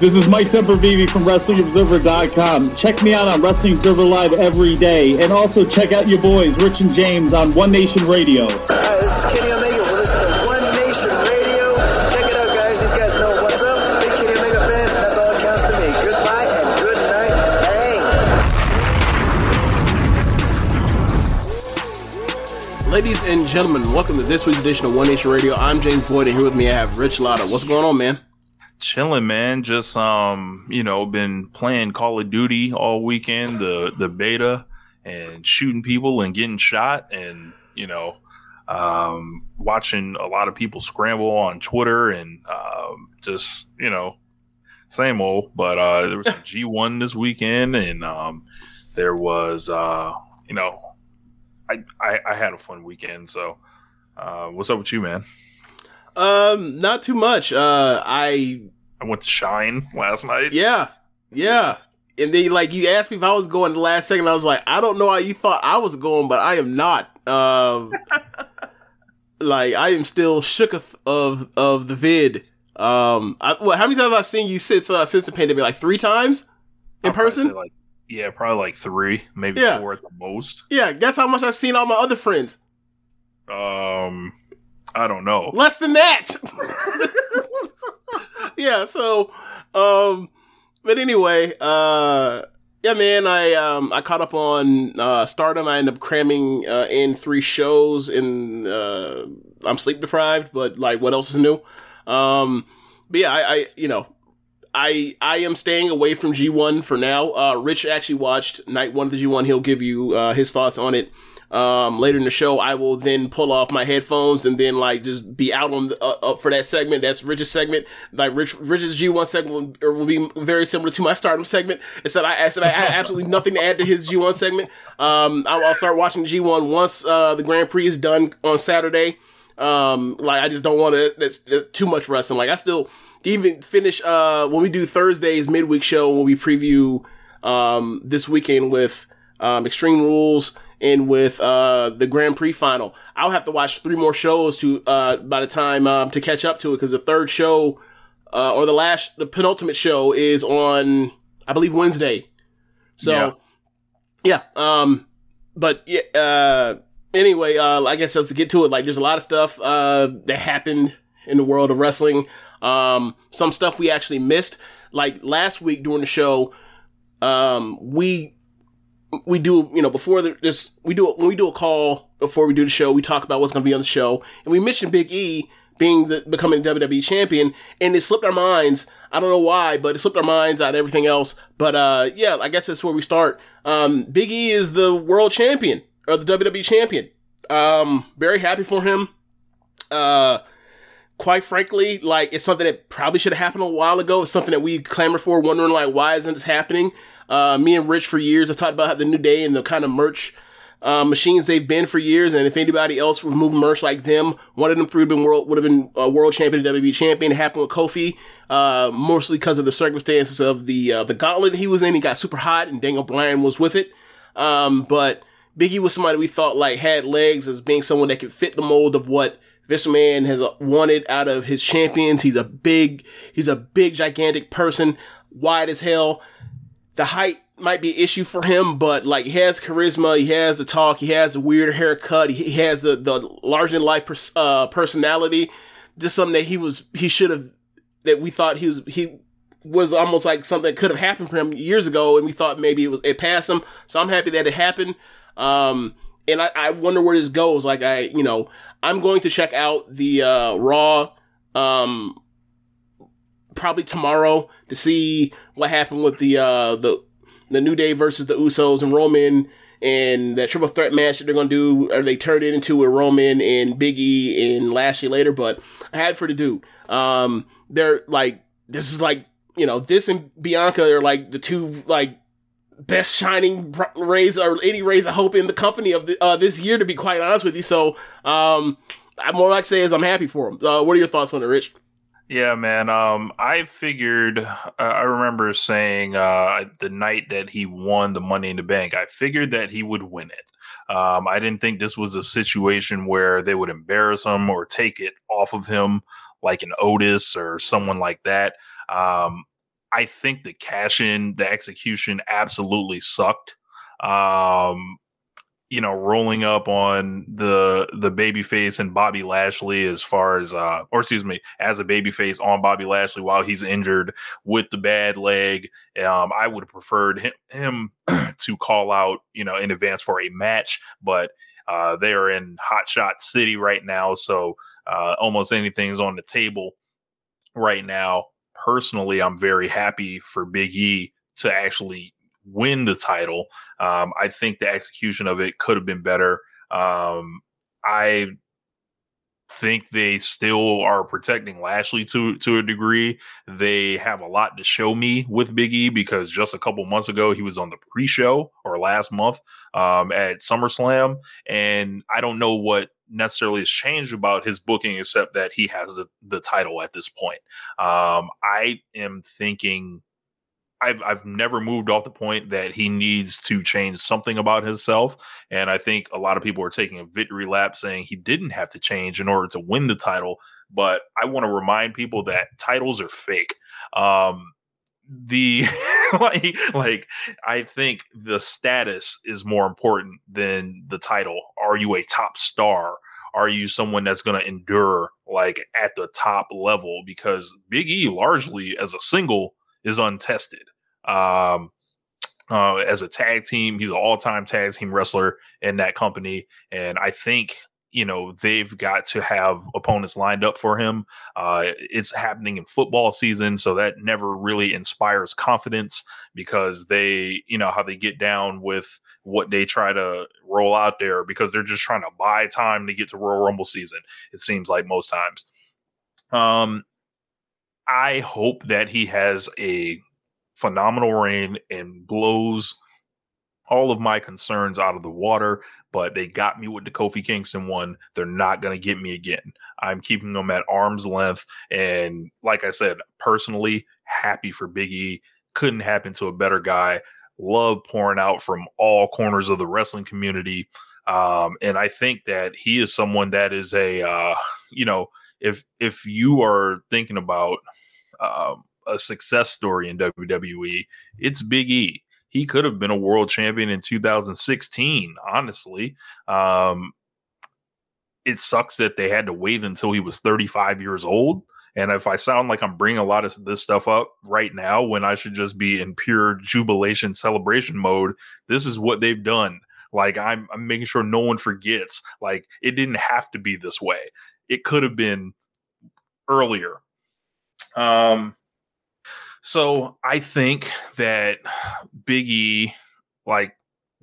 This is Mike Sempervive from WrestlingObserver.com. Check me out on Wrestling Observer Live every day. And also check out your boys, Rich and James, on One Nation Radio. Hi, this is Kenny Omega. We're listening to One Nation Radio. Check it out, guys. These guys know what's up. Big Kenny Omega fans, and that's all that counts to me. Goodbye and good night. Bang. Ladies and gentlemen, welcome to this week's edition of One Nation Radio. I'm James Boyd, and here with me I have Rich Latta. What's going on, man? Chilling man. Just um you know been playing call of duty all weekend the the beta and shooting people and getting shot and you know um watching a lot of people scramble on twitter and um just you know same old. But uh there was G one this weekend and um there was uh you know I, I i had a fun weekend. So uh what's up with you man? Um, not too much. Uh, I I went to Shine last night. yeah, yeah. And then like you asked me if I was going the last second, I was like, I don't know how you thought I was going, but I am not. Um, like I am still shook of of, of the vid. Um, I, well, how many times have I seen you since uh, since the pandemic? Like three times in I'll person. Like, yeah, probably like three, maybe Yeah. four at the most. yeah, guess how much I've seen all my other friends. Um, I don't know. Less than that. yeah, so um but anyway, uh yeah man, I um I caught up on uh Stardom. I ended up cramming uh in three shows and uh I'm sleep deprived, but like what else is new? Um but yeah, I, I you know I I am staying away from G1 for now. Uh Rich actually watched night one of the G1. He'll give you uh his thoughts on it um, later in the show, I will then pull off my headphones and then like just be out on the, uh, up for that segment. That's Rich's segment. Like Rich, Rich's G1 segment will, will be very similar to my Stardom segment. Except I, I said I had absolutely nothing to add to his G1 segment. Um, I'll, I'll start watching G1 once uh, the Grand Prix is done on Saturday. Um, like I just don't want to. That's, that's too much wrestling. Like I still even finish uh when we do Thursday's midweek show when we preview um this weekend with um Extreme Rules and with uh the Grand Prix final. I'll have to watch three more shows to uh by the time um to catch up to it because the third show uh or the last the penultimate show is on I believe Wednesday. So yeah, um but yeah uh anyway, uh I guess let's get to it. Like there's a lot of stuff uh that happened in the world of wrestling. Um some stuff we actually missed. Like last week during the show, um we we do you know before this we do when we do a call before we do the show we talk about what's going to be on the show. And we mentioned Big E being the becoming WWE champion and it slipped our minds. I don't know why but it slipped our minds out everything else. But uh yeah I guess that's where we start. Um Big E is the world champion or the WWE champion. Um very happy for him. Uh quite frankly, like it's something that probably should have happened a while ago. It's something that we clamor for, wondering like why isn't this happening? Uh, me and Rich for years have talked about how the New Day and the kind of merch uh, machines they've been for years. And if anybody else would move merch like them, one of them three would have been world would have been uh, world champion, a WWE champion. It happened with Kofi, uh, mostly because of the circumstances of the uh, the gauntlet he was in. He got super hot, and Daniel Bryan was with it. Um, but Biggie was somebody we thought like had legs as being someone that could fit the mold of what this man has wanted out of his champions. He's a big, he's a big, gigantic person, wide as hell. The height might be an issue for him, but like he has charisma, he has the talk, he has the weird haircut, he, has the the larger than life pers- uh, personality. Just something that he was, he should have, that we thought he was, he was almost like something that could have happened for him years ago, and we thought maybe it was it passed him. So I'm happy that it happened. Um, and I, I wonder where this goes. Like I, you know, I'm going to check out the uh, Raw, um, probably tomorrow to see what happened with the uh, the the New Day versus the Usos and Roman and that triple threat match that they're gonna do, or they turned it into a Roman and Biggie and Lashley later. But I had for the dude. Um, they're like this is like you know this and Bianca are like the two like best shining rays or any rays I hope in the company of the, uh, this year. To be quite honest with you, so um, I more like say is I'm happy for them. Uh, what are your thoughts on it, Rich? Yeah, man. Um, I figured. Uh, I remember saying uh, the night that he won the Money in the Bank, I figured that he would win it. Um, I didn't think this was a situation where they would embarrass him or take it off of him, like an Otis or someone like that. Um, I think the cash in, the execution, absolutely sucked. Um, you know, rolling up on the the babyface and Bobby Lashley as far as uh or excuse me, as a babyface on Bobby Lashley while he's injured with the bad leg. Um, I would have preferred him, him to call out, you know, in advance for a match, but uh, they are in Hot Shot City right now, so uh, almost anything's on the table right now. Personally, I'm very happy for Big E to actually win the title. Um, I think the execution of it could have been better. Um, I think they still are protecting Lashley to to a degree. They have a lot to show me with Big E because just a couple months ago he was on the pre-show or last month um, at SummerSlam, and I don't know what necessarily has changed about his booking except that he has the, the title at this point. Um, I am thinking I've I've never moved off the point that he needs to change something about himself, and I think a lot of people are taking a victory lap saying he didn't have to change in order to win the title. But I want to remind people that titles are fake. Um, the like like I think the status is more important than the title. Are you a top star? Are you someone that's going to endure like at the top level? Because Big E largely as a single is untested. Um, uh, as a tag team, he's an all-time tag team wrestler in that company, and I think you know they've got to have opponents lined up for him. Uh, it's happening in football season, so that never really inspires confidence because they, you know, how they get down with what they try to roll out there because they're just trying to buy time to get to Royal Rumble season. It seems like most times. Um, I hope that he has a phenomenal reign and blows all of my concerns out of the water, but they got me with the Kofi Kingston one. They're not going to get me again. I'm keeping them at arm's length. And like I said, personally, happy for Big E. Couldn't happen to a better guy. Love pouring out from all corners of the wrestling community. Um, and I think that he is someone that is a, uh, you know, if if you are thinking about um, a success story in WWE, it's Big E. He could have been a world champion in 2016, honestly. Um, it sucks that they had to wait until he was 35 years old. And if I sound like I'm bringing a lot of this stuff up right now when I should just be in pure jubilation celebration mode, this is what they've done. Like I'm, I'm making sure no one forgets. Like it didn't have to be this way. It could have been earlier. Um, so I think that Biggie, like,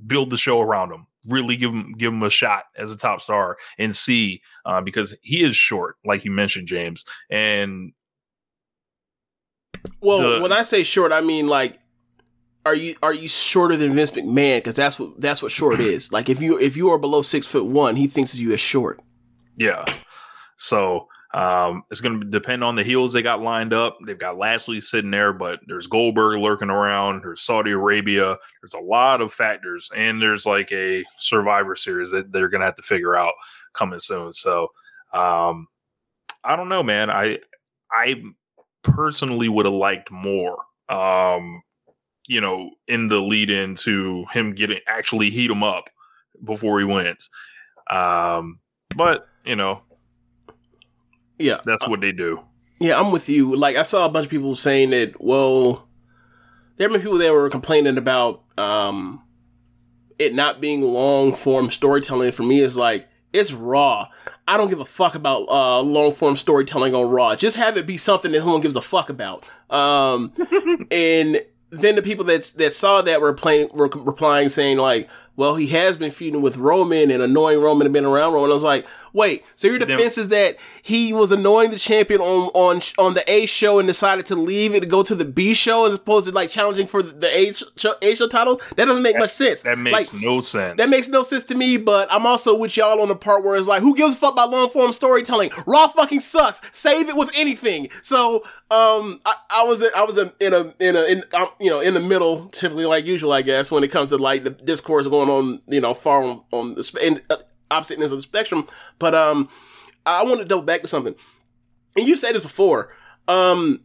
build the show around him. Really give him give him a shot as a top star and see uh, because he is short, like you mentioned, James. And Well, The- when I say short, I mean like, are you are you shorter than Vince McMahon? Because that's what that's what short is. Like if you if you are below six foot one, he thinks of you as short. yeah, so um, it's going to depend on the heels they got lined up. They've got Lashley sitting there, but there's Goldberg lurking around. There's Saudi Arabia. There's a lot of factors, and there's like a Survivor Series that they're going to have to figure out coming soon. So um, I don't know, man. I I personally would have liked more. Um, you know, in the lead in to him getting actually heat him up before he wins. Um, but you know, Yeah, that's what they do. Yeah, I'm with you. Like I saw a bunch of people saying that. Well, there have been people that were complaining about um, it not being long form storytelling. For me, is like it's raw. I don't give a fuck about uh, long form storytelling on Raw. Just have it be something that no one gives a fuck about. Um, and then the people that that saw that were playing were replying saying like, "Well, he has been feuding with Roman and annoying Roman and been around Roman." I was like, "Wait, so your defense is that he was annoying the champion on on on the A show and decided to leave it to go to the B show as opposed to like challenging for the A show, A show title? That doesn't make much sense. That makes Like, no sense. that makes no sense to me, but I'm also with y'all on the part where it's like, who gives a fuck about long form storytelling? Raw fucking sucks. Save it with anything. So, um, I, I was I was in a in a in um, you know in the middle, typically like usual, I guess, when it comes to like the discourse going on, you know, far on, on the sp- uh, opposite ends of the spectrum. But um, I want to double back to something, and you said this before. Um,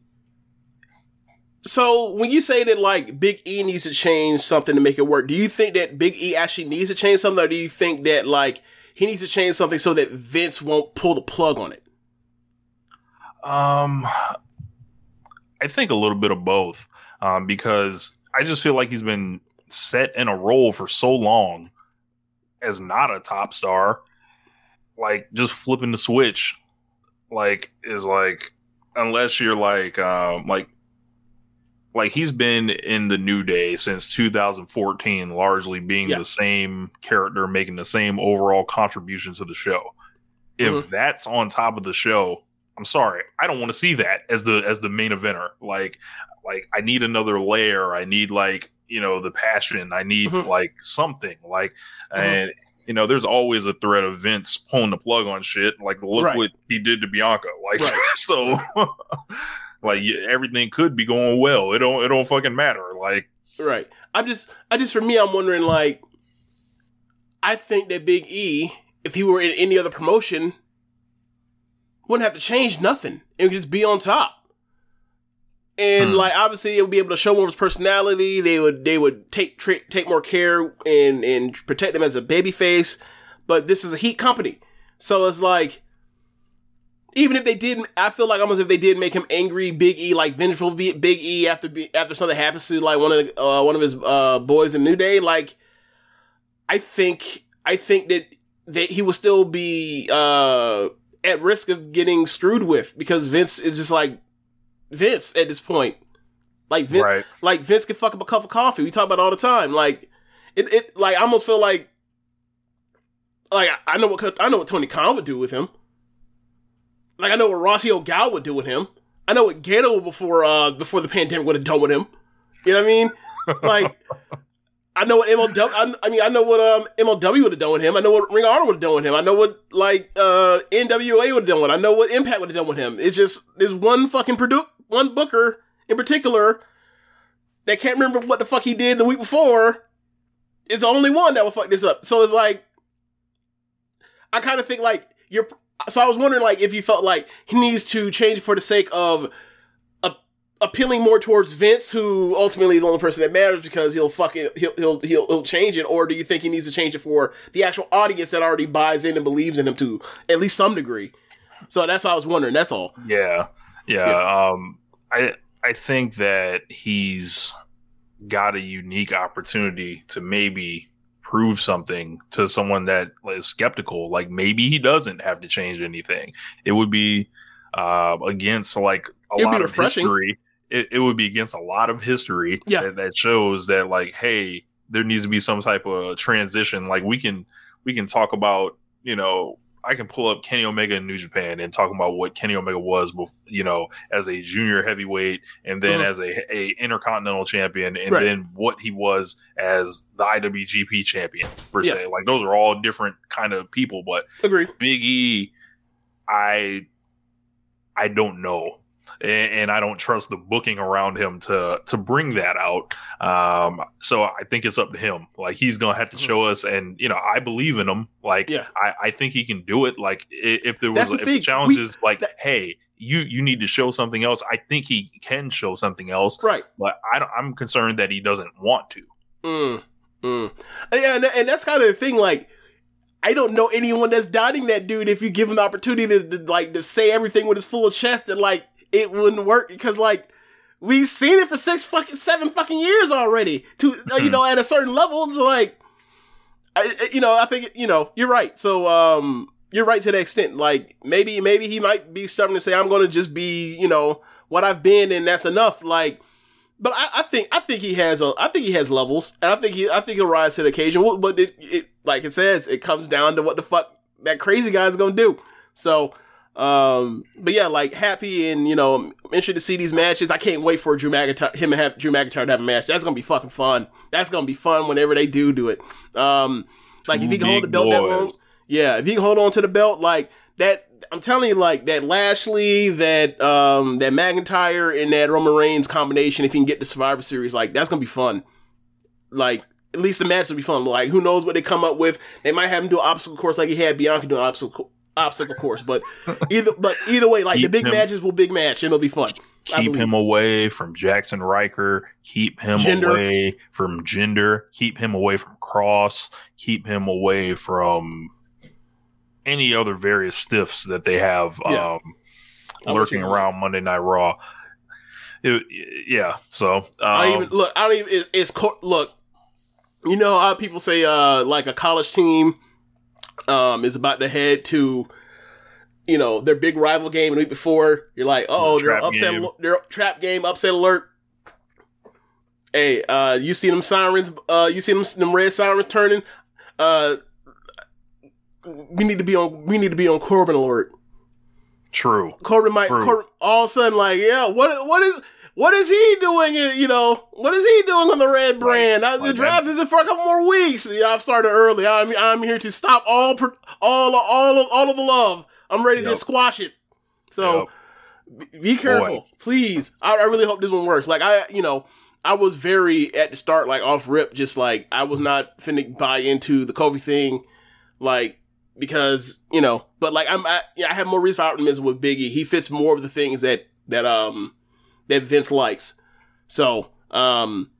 so when you say that like Big E needs to change something to make it work, do you think that Big E actually needs to change something, or do you think that like he needs to change something so that Vince won't pull the plug on it? Um, I think a little bit of both, um, because I just feel like he's been set in a role for so long as not a top star. Like just flipping the switch, like is like unless you're like um like like he's been in the new day since 2014 largely being Yeah. the same character making the same overall contribution to the show if Mhm. that's on top of the show i'm sorry i don't want to see that as the as the main eventer like like i need another layer i need like you know the passion i need Mhm. like something like Mhm. and you know there's always a threat of vince pulling the plug on shit like look Right. what he did to bianca like Right. so like everything could be going well it don't it don't fucking matter like Right. I'm just, I just for me, I'm wondering like, I think that Big E, if he were in any other promotion, wouldn't have to change nothing. It would just be on top. And Hmm. like obviously, it would be able to show more of his personality. They would they would take tra- take more care and and protect him as a baby face. But this is a heat company, so it's like even if they didn't, I feel like almost if they did make him angry, Big E, like vengeful V- Big E after after something happens to like one of the, uh, one of his uh, boys in New Day, like I think I think that that he will still be uh, at risk of getting screwed with because Vince is just like Vince at this point. Like Vince, right like Vince can fuck up a cup of coffee. We talk about it all the time. Like it, it like I almost feel like like I- know what I know what Tony Khan would do with him. Like I know what Rossy Ogawa would do with him. I know what Gedo before uh before the pandemic would have done with him. You know what I mean? Like I know what MLW. I, I mean, I know what um MLW would have done with him. I know what Ring of Honor would have done with him. I know what like uh NWA would have done with. him. I know what Impact would have done with him. It's just there's one fucking produ- one booker in particular that can't remember what the fuck he did the week before. is the only one that will fuck this up. So it's like I kind of think like you're. So I was wondering like if you felt like he needs to change for the sake of appealing more towards Vince, who ultimately is the only person that matters because he'll fucking he'll he'll he'll, he'll change it, or do you think he needs to change it for the actual audience that already buys in and believes in him to at least some degree? So that's what I was wondering. That's all. Yeah, yeah. Um, I I think that he's got a unique opportunity to maybe prove something to someone that is skeptical. Like maybe he doesn't have to change anything. It would be uh, against like a It'd lot of history. It, it would be against a lot of history Yeah. that, that shows that like, hey, there needs to be some type of transition. Like we can we can talk about you know I can pull up Kenny Omega in New Japan and talk about what Kenny Omega was, you know, as a junior heavyweight, and then Mhm. as a, a intercontinental champion, and Right. then what he was as the IWGP champion per Yeah. se. Like those are all different kind of people, but Agree. Big E, I I don't know. And, and I don't trust the booking around him to to bring that out. Um, so I think it's up to him. Like he's gonna have to show us, and you know I believe in him. Like Yeah. I, I think he can do it. Like if there was the if the challenge is like, that- hey, you you need to show something else. I think he can show something else, Right. but I don't, I'm concerned that he doesn't want to. Mm, mm. Yeah, and, and that's kind of the thing. Like, I don't know anyone that's doubting that dude. If you give him the opportunity to, to, like to say everything with his full chest, and like it wouldn't work because like we've seen it for six fucking seven fucking years already. To uh, you know, at a certain level, it's like, I, you know, I think you know you're right. So um, you're right to the extent like maybe maybe he might be starting to say I'm going to just be you know what I've been and that's enough. Like, but I, I think I think he has a I think he has levels and I think he I think he'll rise to the occasion. But it, it like it says it comes down to what the fuck that crazy guy's going to do. So. Um, but yeah, like happy and you know, I'm interested to see these matches. I can't wait for Drew McIntyre, him and have Drew McIntyre to have a match. That's gonna be fucking fun. That's gonna be fun whenever they do do it. Um, like if he can hold the belt that long, yeah, if he can hold on to the belt like that, I'm telling you, like that Lashley, that um, that McIntyre, and that Roman Reigns combination. If he can get the Survivor Series, like that's gonna be fun. Like at least the match will be fun. Like who knows what they come up with? They might have him do an obstacle course like he had Bianca do an obstacle obstacle course. But either but either way, like the big him- matches will big match and it'll be fun. Keep him away from Jaxson Ryker. Keep him Jinder. away from Jinder. Keep him away from Kross. Keep him away from any other various stiffs that they have Yeah. um, lurking around Monday Night Raw. It- yeah, so I um, even look. I don't even. It, it's look. You know how people say uh like a college team um is about to head to you know their big rival game the week before. You're like, oh, The they're trap upset. game. They're trap game. Upset alert. Hey, uh, you see them sirens? Uh, you see them them red sirens turning? Uh, we need to be on. We need to be on Corbin alert. true. Corbin might True. Corbin, all of a sudden like yeah what what is what is he doing in- you know what is he doing on the red brand? Uh, the like draft that- isn't for a couple more weeks. Yeah I've started early. I'm I'm here to stop all all all of all of the love. I'm ready to squash it. So be- be careful Boy. please. I, I really hope this one works. Like I you know I was very at the start like off rip just like I was not finna buy into the Kofi thing like because you know, but like I'm, I, yeah, I have more reason for optimism with Biggie. He fits more of the things that that um that Vince likes. So um,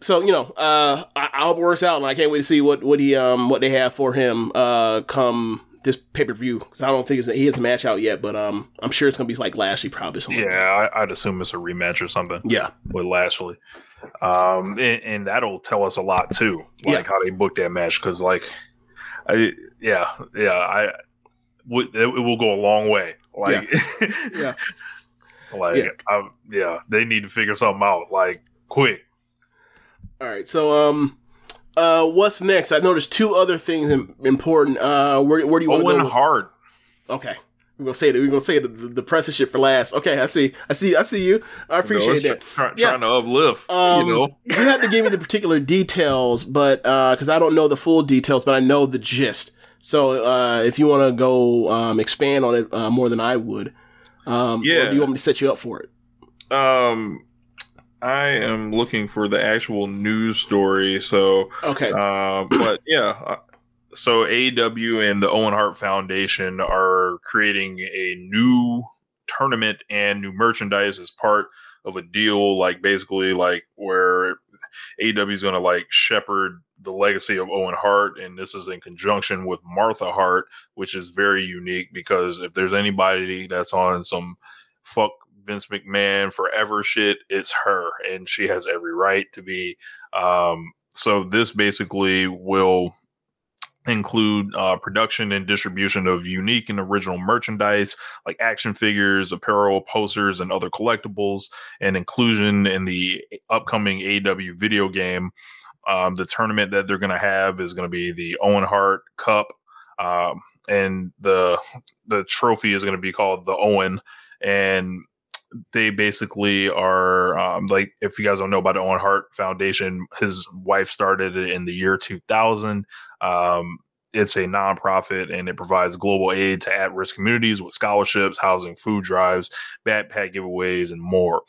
so you know, uh, I, I hope it works out, and I can't wait to see what what he um what they have for him uh come this pay per view because I don't think it's, he has a match out yet, but um I'm sure it's gonna be like Lashley probably something. Yeah, I, I'd assume it's a rematch or something. yeah, with Lashley. Um, and, and that'll tell us a lot too, like Yeah. how they booked that match. Because, like, I yeah, yeah, I w- it, it will go a long way. Like, Yeah. like, Yeah. I, yeah, they need to figure something out, like, quick. All right, so um. Uh, what's next? I know there's two other things important. Uh, where, where do you want to go? Hart. Okay. We're gonna say that we're gonna say the, the, the press shit for last. Okay, I see. I see. I see you. I appreciate you know, that. try- Yeah. Trying to uplift, Um, you know. you have to give me the particular details, but because I don't know the full details, but I know the gist. So uh, if you want to go um, expand on it uh, more than I would, um, or Yeah. do you want me to set you up for it? Um, I am looking for the actual news story, so Okay. Uh, but yeah, uh, so AEW and the Owen Hart Foundation are creating a new tournament and new merchandise as part of a deal, like basically like where AEW is going to like shepherd the legacy of Owen Hart, and this is in conjunction with Martha Hart, which is very unique because if there's anybody that's on some fuck Vince McMahon forever shit, it's her, and she has every right to be. Um, so this basically will include uh, production and distribution of unique and original merchandise like action figures, apparel, posters, and other collectibles, and inclusion in the upcoming AW video game. Um, the tournament that they're going to have is going to be the Owen Hart Cup, um, and the the trophy is going to be called the Owen, and they basically are um, like if you guys don't know about the Owen Hart Foundation, his wife started it in the year 2000. Um, it's a nonprofit and it provides global aid to at-risk communities with scholarships, housing, food drives, backpack giveaways, and more.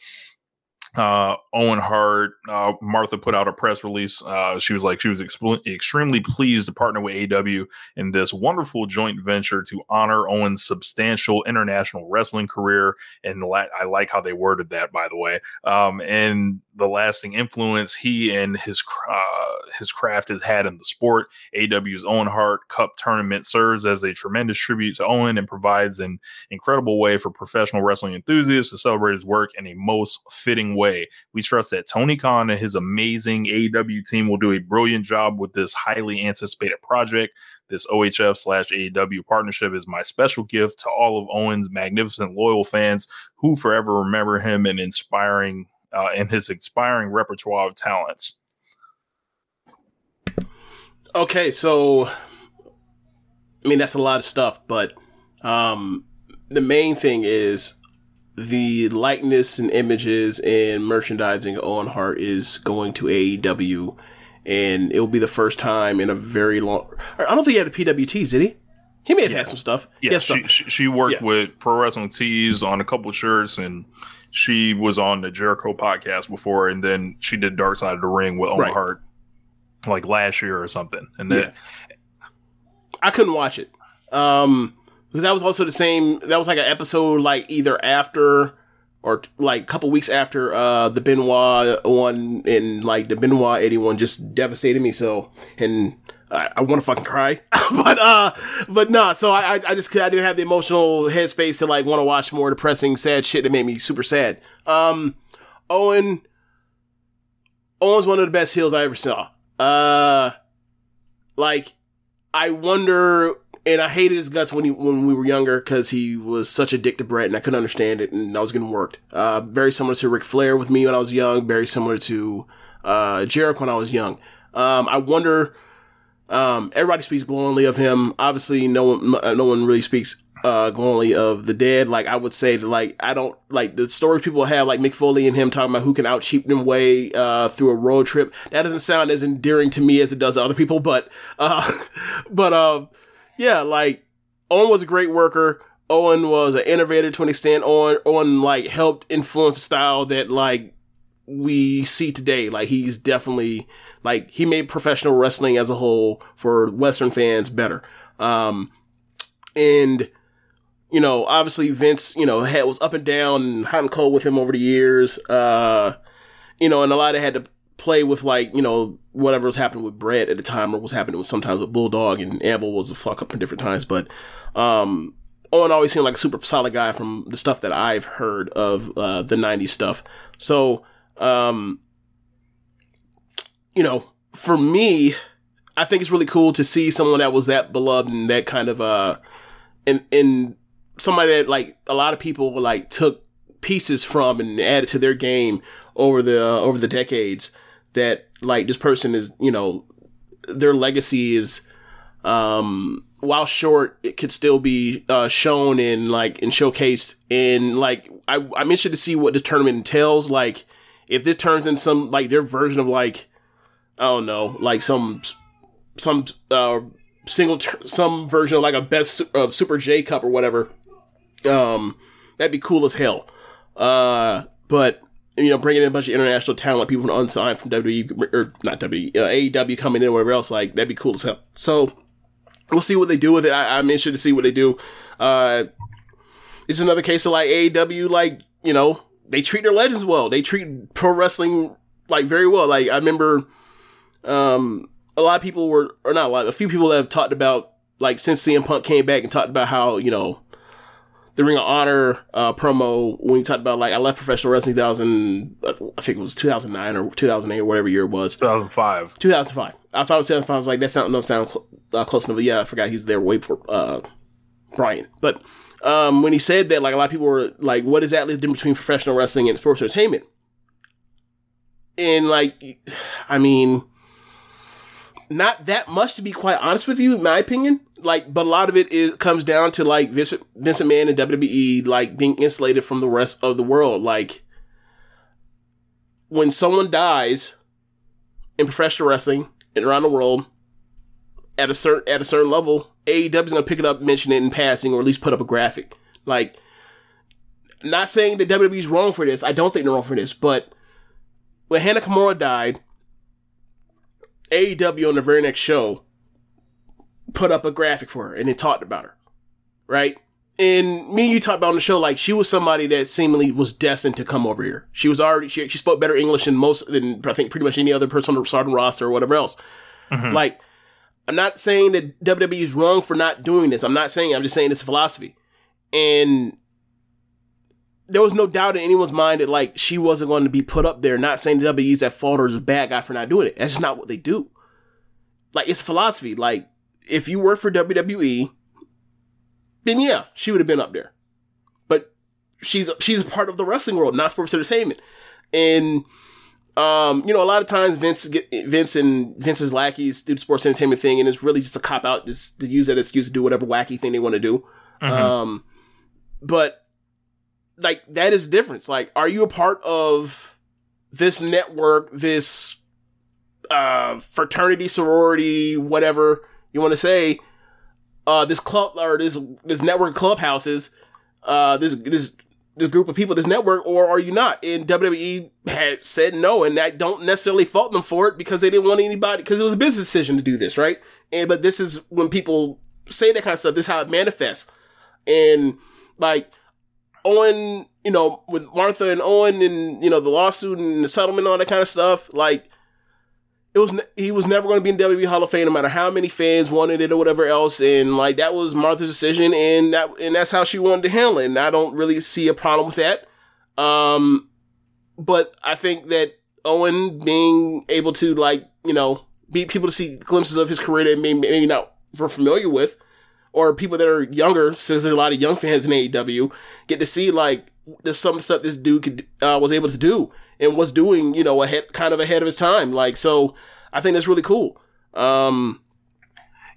Uh, Owen Hart, uh, Martha put out a press release. Uh, she was like, she was expl- extremely pleased to partner with AW in this wonderful joint venture to honor Owen's substantial international wrestling career and la- I like how they worded that, by the way. Um, and the lasting influence he and his uh, his craft has had in the sport. AW's Owen Hart Cup tournament serves as a tremendous tribute to Owen and provides an incredible way for professional wrestling enthusiasts to celebrate his work in a most fitting way. We trust that Tony Khan and his amazing AW team will do a brilliant job with this highly anticipated project. This OHF slash AEW partnership is my special gift to all of Owen's magnificent loyal fans who forever remember him and inspiring uh, and his inspiring repertoire of talents. Okay, so I mean that's a lot of stuff, but um, the main thing is the likeness and images and merchandising Owen Hart is going to AEW, and it will be the first time in a very long. I don't think he had a PWTs, did he? He may have had some stuff. Yeah, she, stuff. she, she worked Yeah. with Pro Wrestling Tees on a couple shirts, and she was on the Jericho podcast before, and then she did Dark Side of the Ring with Owen Right. Hart like last year or something. And then I couldn't watch it. Um, because that was also the same. That was like an episode, like either after or like a couple weeks after uh the Benoit one and like the Benoit eighty one just devastated me. So and I, I want to fucking cry, but uh, but no. So I I- I just I didn't have the emotional headspace to like want to watch more depressing, sad shit that made me super sad. Um, Owen. Owen's one of the best heels I ever saw. Uh, like I wonder, and I hated his guts when he when we were younger because he was such a dick to Bret, and I couldn't understand it, and I was getting worked. Uh, very similar to Ric Flair with me when I was young. Very similar to uh, Jericho when I was young. Um, I wonder. Um, everybody speaks glowingly of him. Obviously, no one no one really speaks uh glowingly of the dead. Like I would say that like I don't like the stories people have like Mick Foley and him talking about who can out cheap them way uh through a road trip. That doesn't sound as endearing to me as it does to other people, but uh but uh yeah, like Owen was a great worker. Owen was an innovator to an extent. Owen Owen like helped influence the style that like we see today. Like he's definitely like he made professional wrestling as a whole for Western fans better. Um, and you know, obviously Vince, you know, had was up and down and hot and cold with him over the years. Uh, you know, and a lot of had to play with like you know whatever was happening with Bret at the time or was happening with sometimes with Bulldog and Anvil was a fuck up in different times, but um. Owen always seemed like a super solid guy from the stuff that I've heard of uh, the '90s stuff. So, um, you know, for me, I think it's really cool to see someone that was that beloved and that kind of uh, and and somebody that like a lot of people were like took pieces from and added to their game over the uh, over the decades. That like this person is, you know, their legacy is um while short it could still be uh shown and like and showcased and like I, i'm interested to see what the tournament entails like if this turns in some like their version of like i don't know like some some uh single tur some version of like a best of super j cup or whatever um that'd be cool as hell uh but you know, bringing in a bunch of international talent, like people from unsigned from WWE or not WWE, uh, AEW coming in, whatever else, like that'd be cool as hell. So we'll see what they do with it. I, I'm interested to see what they do. Uh, it's another case of like AEW, like you know, they treat their legends well. They treat pro wrestling like very well. Like I remember, um, a lot of people were, or not a lot, a few people have talked about like since CM Punk came back and talked about how you know the Ring of Honor uh, promo when he talked about like I left professional wrestling 2000, I think it was 2009 or 2008 or whatever year it was. 2005. 2005. I thought it was 2005. I was like, that sound, no sound cl- uh, close enough. But yeah, I forgot he's there wait for uh, Brian. But um, when he said that, like a lot of people were like, what is that the difference between professional wrestling and sports entertainment? And like, I mean, not that much to be quite honest with you, in my opinion. Like, but a lot of it is comes down to like Vince, Vincent McMahon and WWE like being insulated from the rest of the world. Like, when someone dies in professional wrestling and around the world at a certain at a certain level, AEW's gonna pick it up, mention it in passing, or at least put up a graphic. Like, not saying that WWE's wrong for this. I don't think they're wrong for this, but when Hana Kimura died, AEW on the very next show put up a graphic for her and they talked about her, right? and me and you talked about on the show, like she was somebody that seemingly was destined to come over here. She was already she, she spoke better English than most than I think pretty much any other person on the Stardom roster or whatever else. Mm-hmm. Like, I'm not saying that WWE is wrong for not doing this. I'm not saying. I'm just saying it's a philosophy, and there was no doubt in anyone's mind that like she wasn't going to be put up there. Not saying WWE is at fault or is a bad guy for not doing it. That's just not what they do. Like it's philosophy. Like if you work for WWE, then yeah, she would have been up there. But she's she's a part of the wrestling world, not sports entertainment, and um, you know, a lot of times Vince, get, Vince and Vince's lackeys do the sports entertainment thing, and it's really just a cop out, just to use that excuse to do whatever wacky thing they want to do. Um, but like that is the difference. Like, are you a part of this network, this uh fraternity, sorority, whatever you want to say? Uh, this club or this this network of clubhouses, uh, this this this group of people, this network, or are you not? And WWE had said no, and I don't necessarily fault them for it because they didn't want anybody because it was a business decision to do this, right? And but this is when people say that kind of stuff. This is how it manifests, and like Owen, you know, with Martha and Owen, and you know the lawsuit and the settlement, all that kind of stuff, like. It was he was never going to be in WWE Hall of Fame, no matter how many fans wanted it or whatever else, and like that was Martha's decision, and that and that's how she wanted to handle it. And I don't really see a problem with that. Um, but I think that Owen being able to like you know be people to see glimpses of his career that maybe, maybe not were familiar with, or people that are younger, since there's a lot of young fans in AEW, get to see like there's some stuff this dude could uh, was able to do and was doing you know ahead kind of ahead of his time. Like so, I think that's really cool. Um,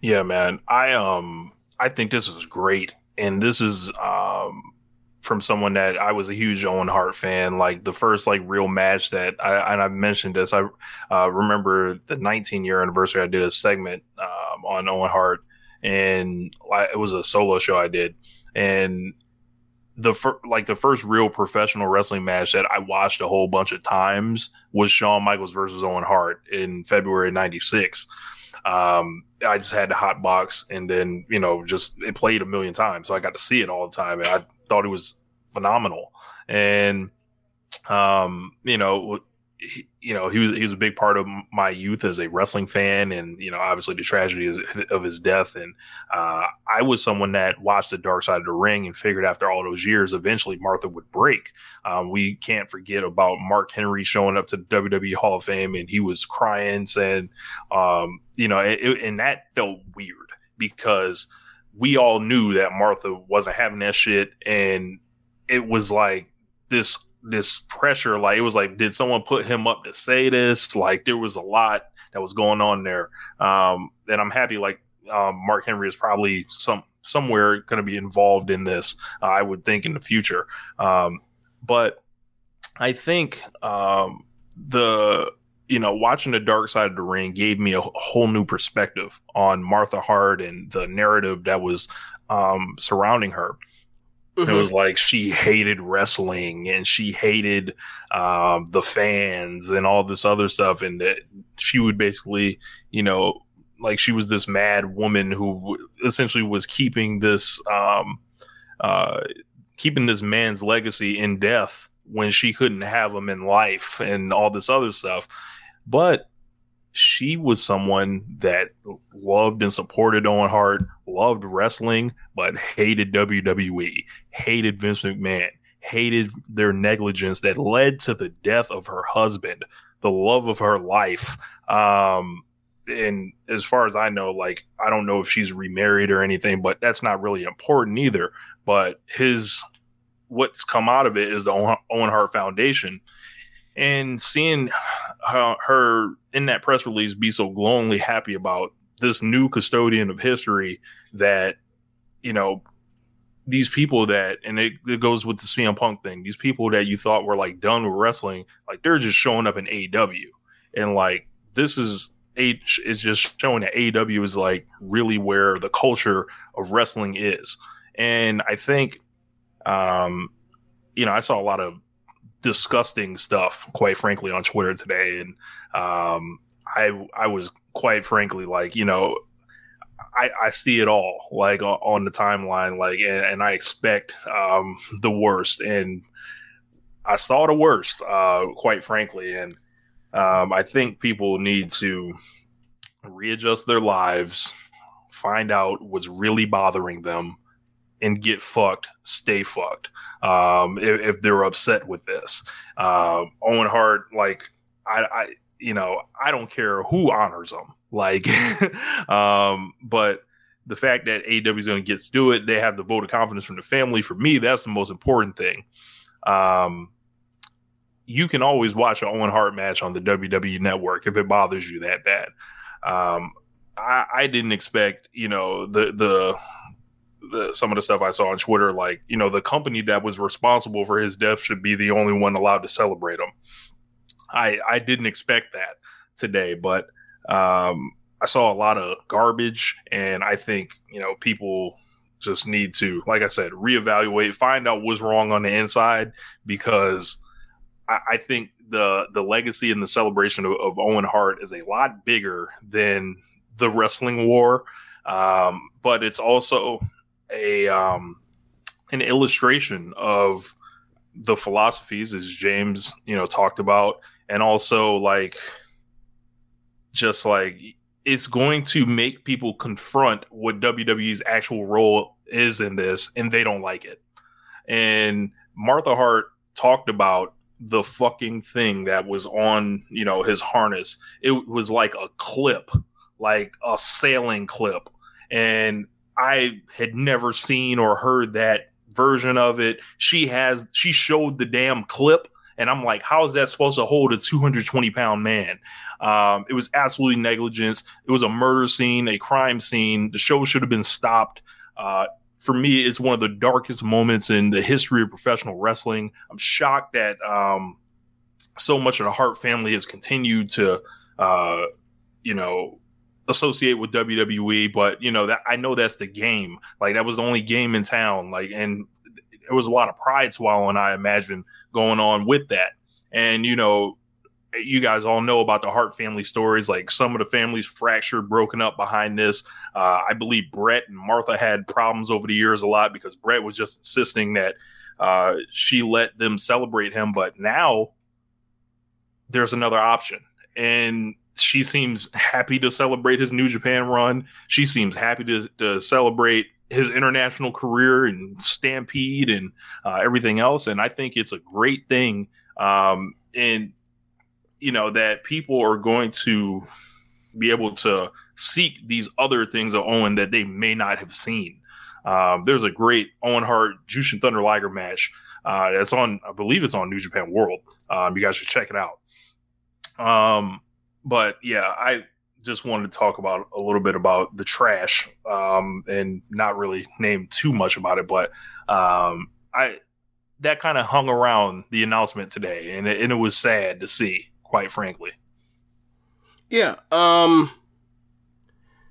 Yeah, man. I um I think this is great. And this is um from someone that I was a huge Owen Hart fan. Like the first like real match that I and I've mentioned this. I uh, remember the 19 year anniversary. I did a segment um, on Owen Hart, and I, it was a solo show I did, and the fir- like the first real professional wrestling match that I watched a whole bunch of times was Shawn Michaels versus Owen Hart in February '96. Um, I just had the hot box, and then you know, just it played a million times, so I got to see it all the time, and I thought it was phenomenal. And um, you know, you know, he was he was a big part of my youth as a wrestling fan, and you know, obviously the tragedy of, his death. And uh, I was someone that watched the Dark Side of the Ring and figured after all those years, eventually Martha would break. Um, we can't forget about Mark Henry showing up to the WWE Hall of Fame, and he was crying, saying, um, you know, it, it- and that felt weird because we all knew that Martha wasn't having that shit, and it was like this this pressure like it was like did someone put him up to say this? Like there was a lot that was going on there. Um and i'm happy like um, mark henry is probably some somewhere going to be involved in this uh, i would think in the future. Um but i think um the you know watching the dark side of the ring gave me a whole new perspective on martha hart and the narrative that was um surrounding her it was like she hated wrestling and she hated um, the fans and all this other stuff, and that she would basically, you know, like she was this mad woman who essentially was keeping this, um, uh, keeping this man's legacy in death when she couldn't have him in life and all this other stuff. But she was someone that loved and supported Owen Hart, loved wrestling, but hated WWE, hated Vince McMahon, hated their negligence that led to the death of her husband, the love of her life. Um, and as far as I know, like I don't know if she's remarried or anything, but that's not really important either. But his what's come out of it is the Owen Hart Foundation and seeing her, in that press release be so glowingly happy about this new custodian of history that you know these people that and it, it goes with the CM Punk thing these people that you thought were like done with wrestling like they're just showing up in AEW and like this is H is just showing that AEW is like really where the culture of wrestling is. And I think um you know I saw a lot of disgusting stuff, quite frankly, on Twitter today, and um, I I was quite frankly like, you know, I, I see it all like on, the timeline, like, and, and I expect um, the worst, and I saw the worst, uh, quite frankly, and um, I think people need to readjust their lives, find out what's really bothering them, and get fucked, stay fucked. Um, if, if they're upset with this, uh, Owen Hart, like I, I, you know, I don't care who honors them, like, um, but the fact that AEW is going to get to do it, they have the vote of confidence from the family. For me, that's the most important thing. Um, you can always watch an Owen Hart match on the WWE Network if it bothers you that bad. Um, I, I didn't expect, you know, the the the, some of the stuff I saw on Twitter, like you know, the company that was responsible for his death should be the only one allowed to celebrate him. I I didn't expect that today, but um, I saw a lot of garbage, and I think you know people just need to, like I said, reevaluate, find out what's wrong on the inside, because I, I think the the legacy and the celebration of, of Owen Hart is a lot bigger than the wrestling war. Um, but it's also a um, an illustration of the philosophies as James, you know, talked about, and also like just like it's going to make people confront what WWE's actual role is in this, and they don't like it. And Martha Hart talked about the fucking thing that was on, you know, his harness. It was like a clip, like a sailing clip. And I had never seen or heard that version of it. She has she showed the damn clip, and I'm like, how is that supposed to hold a 220 pound man? Um, it was absolutely negligence. It was a murder scene, a crime scene. The show should have been stopped. Uh, for me, it's one of the darkest moments in the history of professional wrestling. I'm shocked that um, so much of the Hart family has continued to, uh, you know, associate with WWE, but you know that I know that's the game. Like that was the only game in town. Like, and there was a lot of pride swallowing, I imagine, going on with that. And you know, you guys all know about the Hart family stories. Like some of the families fractured, broken up behind this. Uh, I believe Bret and Martha had problems over the years a lot because Bret was just insisting that uh, she let them celebrate him. But now there's another option, and she seems happy to celebrate his New Japan run. She seems happy to, to celebrate his international career and Stampede and uh, everything else. And I think it's a great thing. Um, and, you know, that people are going to be able to seek these other things of Owen that they may not have seen. Um, there's a great Owen Hart Jushin Thunder Liger match. Uh, that's on, I believe it's on New Japan World. Um, you guys should check it out. Um, but yeah, I just wanted to talk about a little bit about the trash um, and not really name too much about it, but um, I that kind of hung around the announcement today, and it, and it was sad to see, quite frankly. Yeah, um,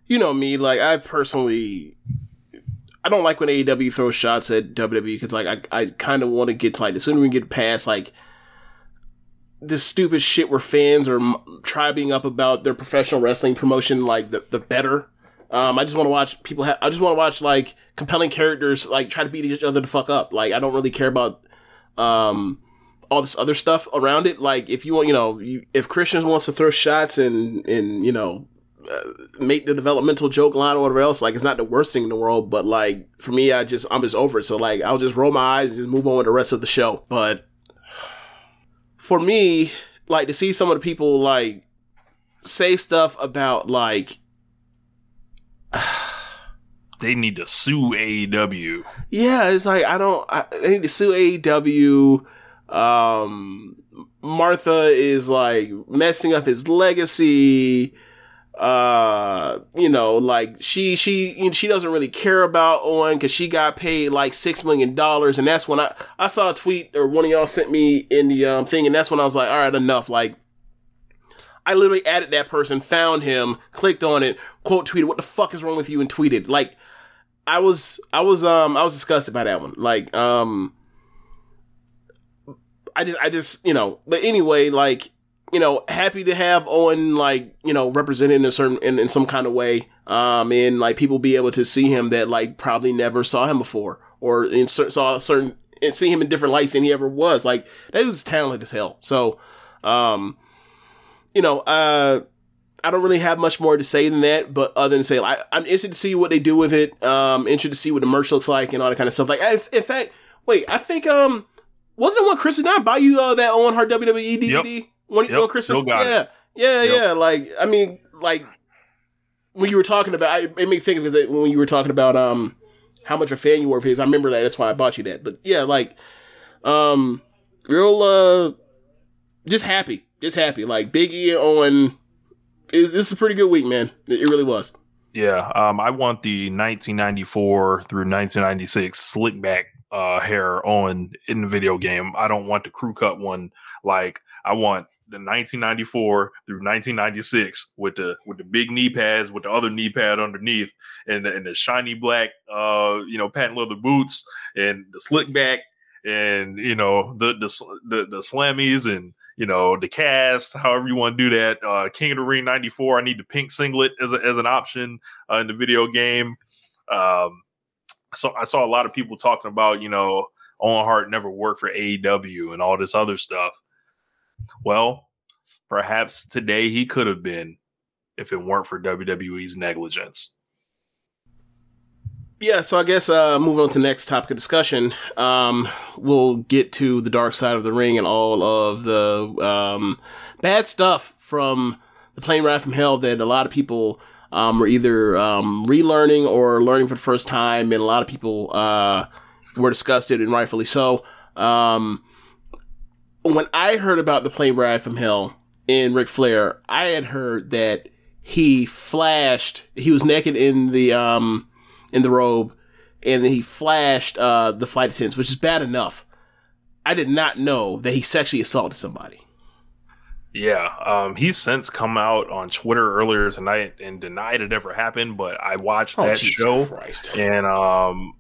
you know me, like I personally, I don't like when AEW throws shots at WWE because like I, I kind of want to get to like the sooner we get past like this stupid shit where fans are tribing up about their professional wrestling promotion, like the, the better. Um, I just want to watch people. Ha- I just want to watch like compelling characters like try to beat each other to fuck up. Like I don't really care about um, all this other stuff around it. Like if you want, you know, you, if Christian wants to throw shots and and you know uh, make the developmental joke line or whatever else, like it's not the worst thing in the world. But like for me, I just I'm just over it. So like I'll just roll my eyes and just move on with the rest of the show. But for me, like to see some of the people like say stuff about like they need to sue AEW. Yeah, it's like I don't. I, they need to sue AEW. Um, Martha is like messing up his legacy uh you know like she she you know, she doesn't really care about Owen because she got paid like six million dollars and that's when I I saw a tweet or one of y'all sent me in the um thing and that's when I was like all right enough like I literally added that person found him clicked on it quote tweeted what the fuck is wrong with you? and tweeted. Like I was I was um I was disgusted by that one. Like um I just I just you know but anyway like you know, happy to have Owen like you know represented in a certain in, in some kind of way, um, and like people be able to see him that like probably never saw him before or in cer- saw a certain and see him in different lights than he ever was. Like that was talented as hell. So, um, you know, uh, I don't really have much more to say than that, but other than say, like, I'm interested to see what they do with it. Um, interested to see what the merch looks like and all that kind of stuff. Like, I, in fact, wait, I think um, wasn't it one Christmas? Did I buy you uh, that Owen Hart WWE DVD Yep. One, Yep, one Christmas? yeah, yeah, Yep. yeah. Like, I mean, like when you were talking about, I, it made me think because when you were talking about um how much a fan you were of his. I remember that. That's why I bought you that. But yeah, like um, real uh, just happy, just happy. Like Biggie Owen. It, this is a pretty good week, man. It, it really was. Yeah, um, I want the 1994 through 1996 slick back uh, hair on in the video game. I don't want the crew cut one. Like I want the 1994 through 1996 with the with the big knee pads with the other knee pad underneath and the, and the shiny black uh you know patent leather boots and the slick back and you know the the the, the slammies and you know the cast however you want to do that. Uh king of the ring 94 i need the pink singlet as, a, as an option uh, in the video game. Um so i saw a lot of people talking about you know owen hart never worked for aew and all this other stuff well perhaps today he could have been if it weren't for wwe's negligence Yeah, so I guess uh, moving on to next topic of discussion, um, we'll get to the dark side of the ring and all of the um, bad stuff from the plane ride from hell that a lot of people um, were either um, relearning or learning for the first time, and a lot of people uh, were disgusted and rightfully so. Um, when I heard about the plane ride from hell in Ric Flair, I had heard that he flashed. He was naked in the um in the robe, and then he flashed uh the flight attendants, which is bad enough. I did not know that he sexually assaulted somebody. Yeah, um, he's since come out on Twitter earlier tonight and denied it ever happened. But I watched Oh, that Jesus show, Christ. and um,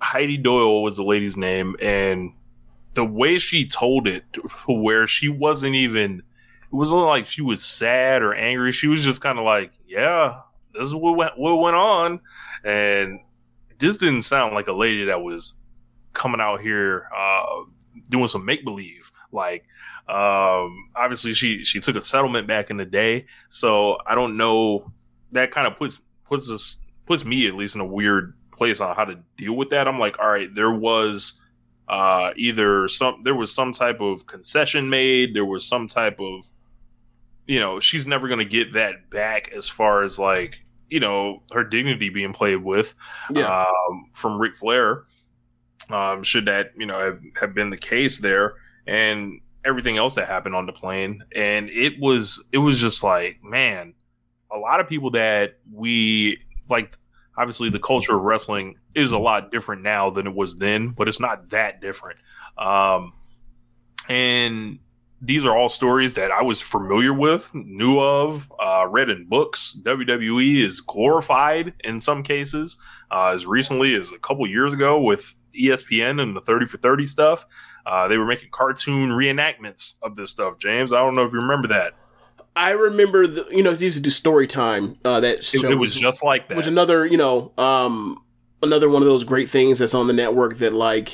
Heidi Doyle was the lady's name, and the way she told it, where she wasn't even, it wasn't like she was sad or angry. She was just kind of like, "Yeah, this is what went, what went on," and this didn't sound like a lady that was coming out here uh, doing some make believe. Like, um, obviously, she she took a settlement back in the day, so I don't know. That kind of puts puts us puts me at least in a weird place on how to deal with that. I'm like, all right, there was uh, either some there was some type of concession made, there was some type of you know, she's never going to get that back as far as like, you know, her dignity being played with Yeah. um, from Ric Flair. Um, should that, you know, have, have been the case there and everything else that happened on the plane. And it was, it was just like, man, a lot of people that we like, obviously the culture of wrestling is a lot different now than it was then, but it's not that different. Um, and these are all stories that I was familiar with, knew of, uh, read in books. WWE is glorified in some cases, uh, as recently as a couple years ago with ESPN and the 30 for 30 stuff. Uh, they were making cartoon reenactments of this stuff, James. I don't know if you remember that. I remember the you know they used to do story time. Uh, that It, show it was just like that. Was another you know um another one of those great things that's on the network that like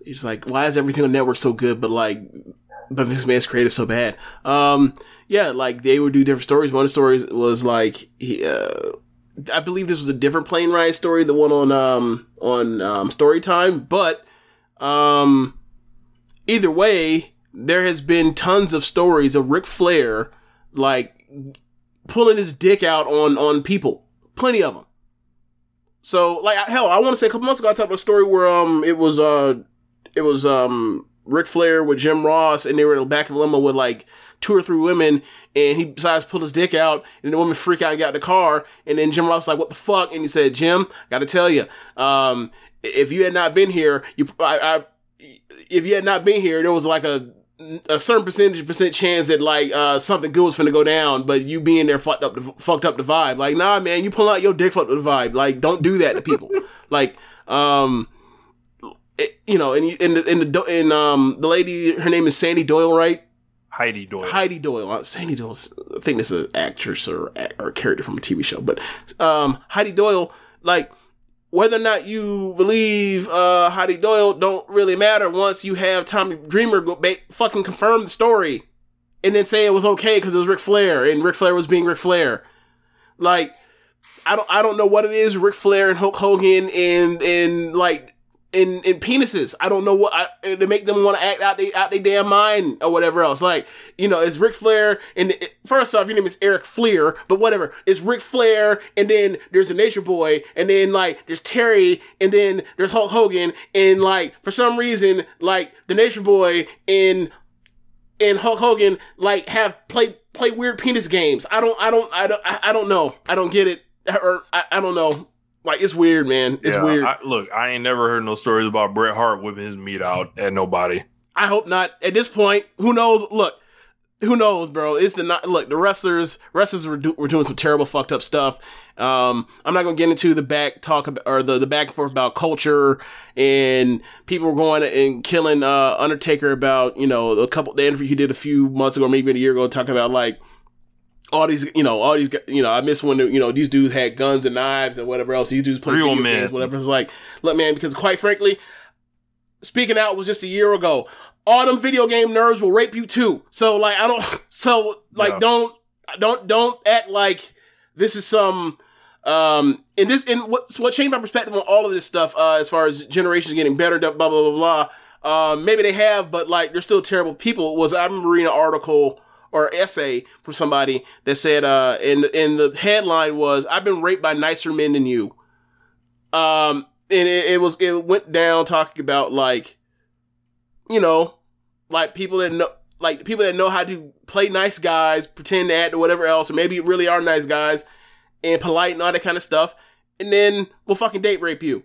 it's like why is everything on the network so good but like but Vince McMahon's creative so bad um yeah like they would do different stories one of the stories was like he uh I believe this was a different plane ride story the one on um on um story time but um either way there has been tons of stories of Ric Flair like pulling his dick out on on people. Plenty of them so like hell, I want to say a couple months ago I talked about a story where um it was uh it was um Ric Flair with Jim Ross and they were in the back of a limo with like two or three women and he decides pull his dick out and the woman freak out and got in the car and then Jim Ross was like what the fuck? And he said Jim I got to tell you um if you had not been here you I, I if you had not been here there was like a a certain percentage percent chance that like uh something good was finna go down, but you being there fucked up the fucked up the vibe. Like, nah, man, you pull out your dick fucked up the vibe. Like, don't do that to people. like, um, it, you know, and and the and the and um the lady, her name is Sandy Doyle, right? Heidi Doyle. Heidi Doyle. Uh, Sandy Doyle. I think this is an actress or or a character from a TV show, but um, Heidi Doyle, like whether or not you believe uh, Heidi Doyle, don't really matter. Once you have Tommy Dreamer go ba- fucking confirm the story, and then say it was okay because it was Ric Flair and Ric Flair was being Ric Flair, like. I don't I don't know what it is, Ric Flair and Hulk Hogan and and like in in penises. I don't know what I, to make them want to act out they out their damn mind or whatever else. Like you know, it's Ric Flair and it, first off, your name is Eric Fleer, but whatever. It's Ric Flair and then there's a Nature Boy and then like there's Terry and then there's Hulk Hogan and like for some reason like the Nature Boy and and Hulk Hogan like have play play weird penis games. I don't I don't I don't I don't know. I don't get it or I, I don't know. Like it's weird, man. It's Yeah, weird. I, look, I ain't never heard no stories about Bret Hart whipping his meat out at nobody. I hope not. At this point, who knows? Look, who knows, bro? It's the not look. The wrestlers, wrestlers were, do, were doing some terrible, fucked up stuff. Um, I'm not gonna get into the back talk about, or the the back and forth about culture and people were going and killing uh Undertaker about you know a couple the interview he did a few months ago, maybe a year ago, talking about like all these, you know, all these, you know, I miss when, you know, these dudes had guns and knives and whatever else. These dudes play Real video men. games, whatever. It's like, look, man, because quite frankly, speaking out was just a year ago. All them video game nerds will rape you too. So like, I don't, so like, Yeah. don't, don't, don't act like this is some, um, and this, and what, what changed my perspective on all of this stuff, uh, as far as generations getting better, blah, blah, blah, blah. Um, maybe they have, but like, they're still terrible people. Was I remember reading an article or essay from somebody that said, uh, and, and the headline was, I've been raped by nicer men than you. Um, and it, it was, it went down talking about like, you know, like people that know, like people that know how to play nice guys, pretend to act or whatever else, or maybe really are nice guys and polite and all that kind of stuff, and then will fucking date rape you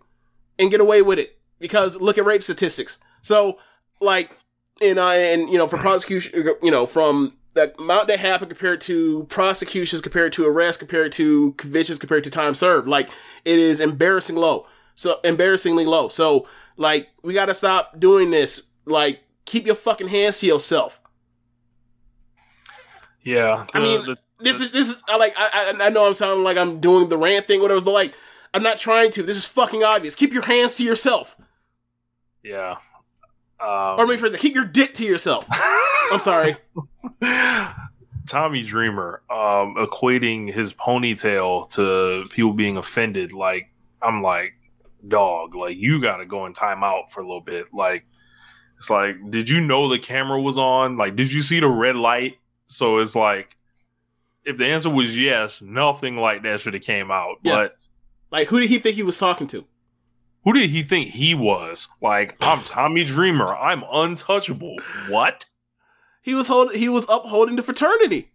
and get away with it because look at rape statistics. So like, and I and you know for prosecution, you know from the amount that happened compared to prosecutions, compared to arrests, compared to convictions, compared to time served, like it is embarrassing low. So embarrassingly low. So like we got to stop doing this. Like keep your fucking hands to yourself. Yeah, I mean, the- this is this is I like I I know I'm sounding like I'm doing the rant thing, whatever, but like I'm not trying to. This is fucking obvious. Keep your hands to yourself, yeah. Um, or maybe for keep your dick to yourself. I'm sorry. Tommy Dreamer um, equating his ponytail to people being offended. Like I'm like, dog. Like you got to go in timeout for a little bit. Like it's like, did you know the camera was on? Like, did you see the red light? So it's like, if the answer was yes, nothing like that should have came out. Yeah. But Like who did he think he was talking to? who did he think he was? Like, I'm Tommy Dreamer. I'm untouchable. What? He was holding. He was upholding the fraternity.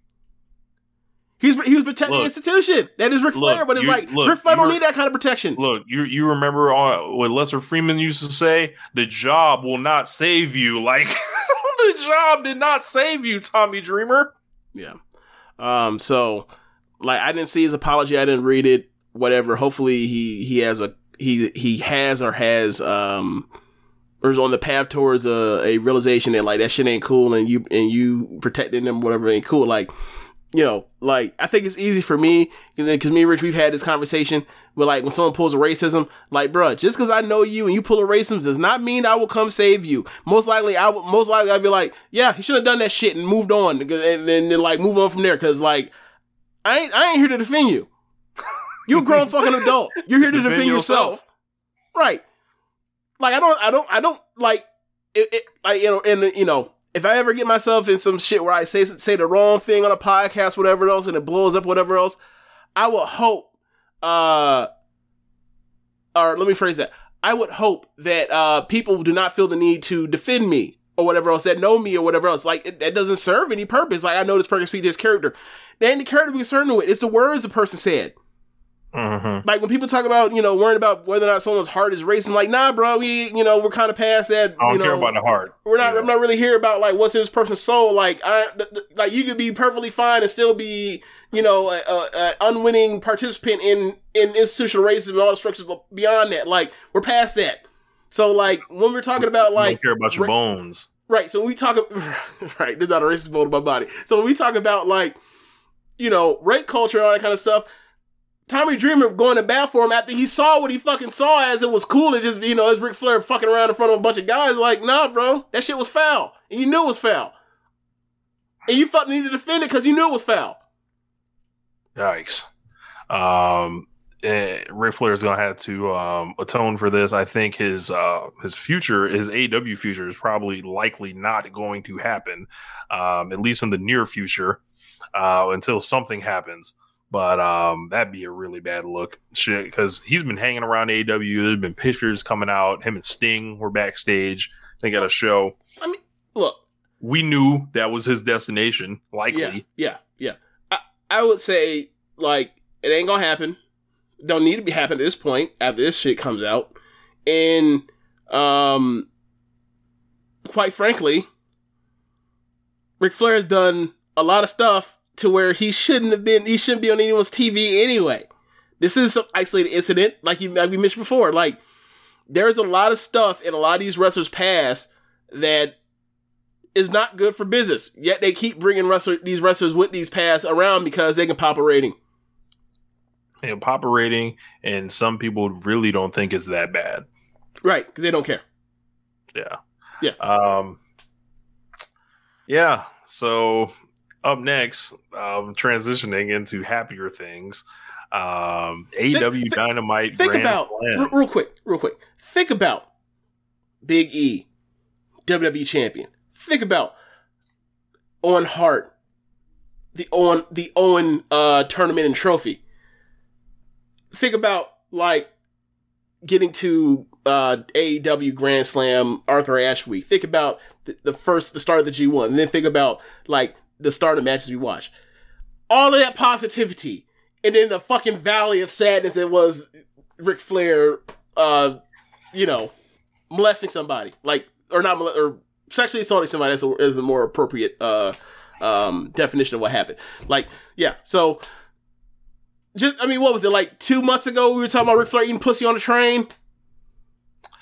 He's he was protecting the institution. That is Ric Look, Flair, but it's you- like look, Ric Flair don't need that kind of protection. Look, you you remember uh, what Lester Freamon used to say? The job will not save you. Like the job did not save you, Tommy Dreamer. Yeah. Um. So, like, I didn't see his apology. I didn't read it. Whatever. Hopefully, he he has a he he has or has um or is on the path towards a, a realization that like that shit ain't cool and you and you protecting them whatever ain't cool. Like, you know, like I think it's easy for me because me and Rich we've had this conversation. Where like when someone pulls a racism, like, bruh, just because I know you and you pull a racism does not mean I will come save you. Most likely, I will. Most likely, I'd be like, yeah, he should have done that shit and moved on, and then like move on from there. Because like, I ain't I ain't here to defend you. You a grown fucking adult. You're here to Defend defend, yourself. yourself. right? Like I don't I don't I don't like it, it. Like you know, and you know, if I ever get myself in some shit where I say say the wrong thing on a podcast, whatever else, and it blows up, whatever else, I would hope. uh Or let me phrase that. I would hope that uh people do not feel the need to defend me or whatever else that know me or whatever else. Like it, that doesn't serve any purpose. Like I know this person speak this character. There ain't the character be concerned with. It's the words the person said. Mm-hmm. Like when people talk about, you know, worrying about whether or not someone's heart is racing, like, nah, bro, we, you know, we're kind of past that. I don't you know, care about the heart. We're not. Yeah. I'm not really here about like what's in this person's soul. Like, I, th- th- like you could be perfectly fine and still be, you know, a, a, a unwinning participant in in institutional racism and all the structures. But beyond that, like, we're past that. So, like, when we're talking about like, don't care about your ra- bones. right. So when we talk, right, there's not a racist vote in my body. So when we talk about like, you know, rape culture and all that kind of stuff, Tommy Dreamer going to bat for him after he saw what he fucking saw as it was cool to just, you know, as Ric Flair fucking around in front of a bunch of guys. Like, nah, bro, that shit was foul. And you knew it was foul. And you fucking needed to defend it because you knew it was foul. Yikes. Um, eh, Ric Flair is going to have to um, atone for this. I think his uh, his future, his AEW future, is probably likely not going to happen, um, at least in the near future, uh, until something happens. But um, that'd be a really bad look, shit, because he's been hanging around AEW. There's been pictures coming out. Him and Sting were backstage. They got a show. I mean, look, We knew that was his destination, likely. Yeah, yeah, yeah. I, I would say like it ain't gonna happen. Don't need to be happening at this point after this shit comes out. And um quite frankly, Ric Flair has done a lot of stuff to where he shouldn't have been he shouldn't be on anyone's TV anyway. This is some isolated incident, like you like we mentioned before. Like there's a lot of stuff in a lot of these wrestlers' past that is not good for business. Yet they keep bringing wrestler, these wrestlers with these paths around because they can pop a rating. And pop a rating, and some people really don't think it's that bad. Right, because they don't care. Yeah. Yeah. Um Yeah. So up next, um transitioning into happier things. Um AEW Dynamite Think about re- real quick, real quick. Think about Big E, WWE champion. Think about Owen Hart, the Owen the Owen uh, tournament and trophy. Think about like getting to uh, AEW Grand Slam Arthur Ashe week. Think about the, the first the start of the G one, and then think about like the start of the matches we watched. All of that positivity, and then the fucking valley of sadness that was Ric Flair, uh, you know, molesting somebody, like or not mole- or sexually assaulting somebody That's a, is a more appropriate uh, um, definition of what happened. Like, yeah, so. Just, I mean, what was it like two months ago? We were talking about Ric Flair eating pussy on the train.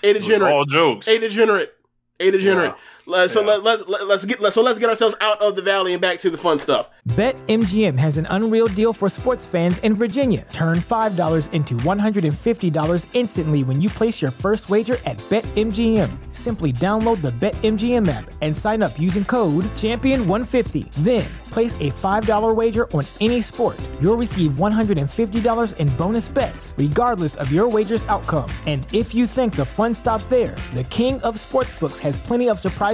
A degenerate. all jokes. A degenerate. A degenerate. Let- so Yeah. let, let's let, let's get let, so let's get ourselves out of the valley and back to the fun stuff. BetMGM has an unreal deal for sports fans in Virginia. Turn $5 into $150 instantly when you place your first wager at BetMGM. Simply download the BetMGM app and sign up using code Champion150. Then, place a $5 wager on any sport. You'll receive $150 in bonus bets, regardless of your wager's outcome. And if you think the fun stops there, the King of Sportsbooks has plenty of surprises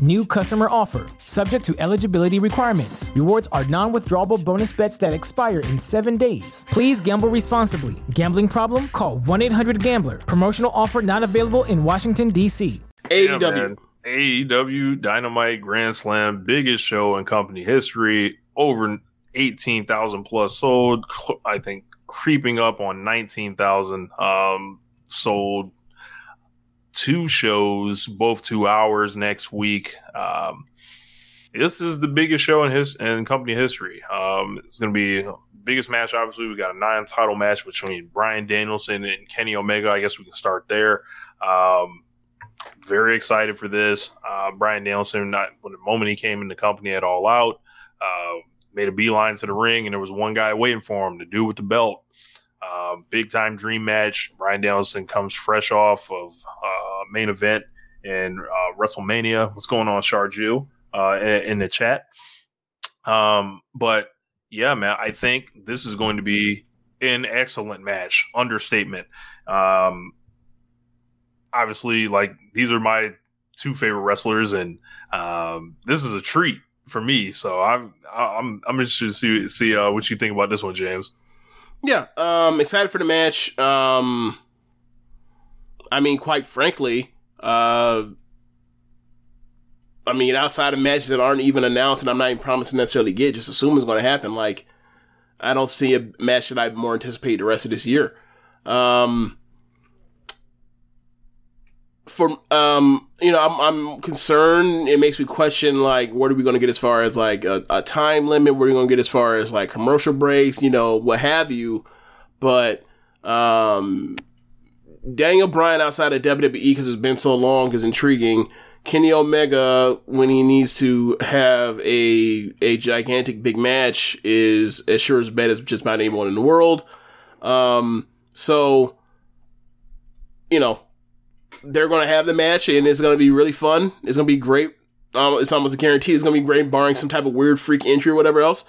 New customer offer. Subject to eligibility requirements. Rewards are non withdrawable bonus bets that expire in seven days. Please gamble responsibly. Gambling problem? Call 1 800 Gambler. Promotional offer not available in Washington, D.C. Yeah, AEW. man. AEW Dynamite Grand Slam, biggest show in company history. Over 18,000 plus sold. I think creeping up on 19,000 um, sold. Two shows, both two hours next week. Um, this is the biggest show in his in company history. Um, it's going to be biggest match. Obviously, we got a nine title match between Bryan Danielson and Kenny Omega. I guess we can start there. Um, very excited for this. Uh, Bryan Danielson, not when the moment he came in the company at All Out, uh, made a beeline to the ring, and there was one guy waiting for him, the dude with the belt. Uh, big time dream match. Bryan Danielson comes fresh off of uh, main event in uh, WrestleMania. What's going on, Sharju? Uh, in, in the chat. Um, but yeah, man, I think this is going to be an excellent match. Understatement. Um, obviously, like these are my two favorite wrestlers, and um, this is a treat for me. So I'm I'm I'm interested to see see uh, what you think about this one, James. Yeah, um, excited for the match. Um, I mean, quite frankly, uh, I mean, outside of matches that aren't even announced and I'm not even promising necessarily get, just assume it's going to happen. Like, I don't see a match that I more anticipate the rest of this year. Um, for um, you know, I'm I'm concerned. It makes me question like, what are we going to get as far as like a, a time limit? What are we going to get as far as like commercial breaks? You know, what have you? But um, Daniel Bryan outside of WWE because it's been so long is intriguing. Kenny Omega when he needs to have a a gigantic big match is as sure as bet as just about anyone in the world. Um, so you know they're going to have the match and it's going to be really fun. It's going to be great. Um, it's almost a guarantee. It's going to be great, barring some type of weird freak injury or whatever else.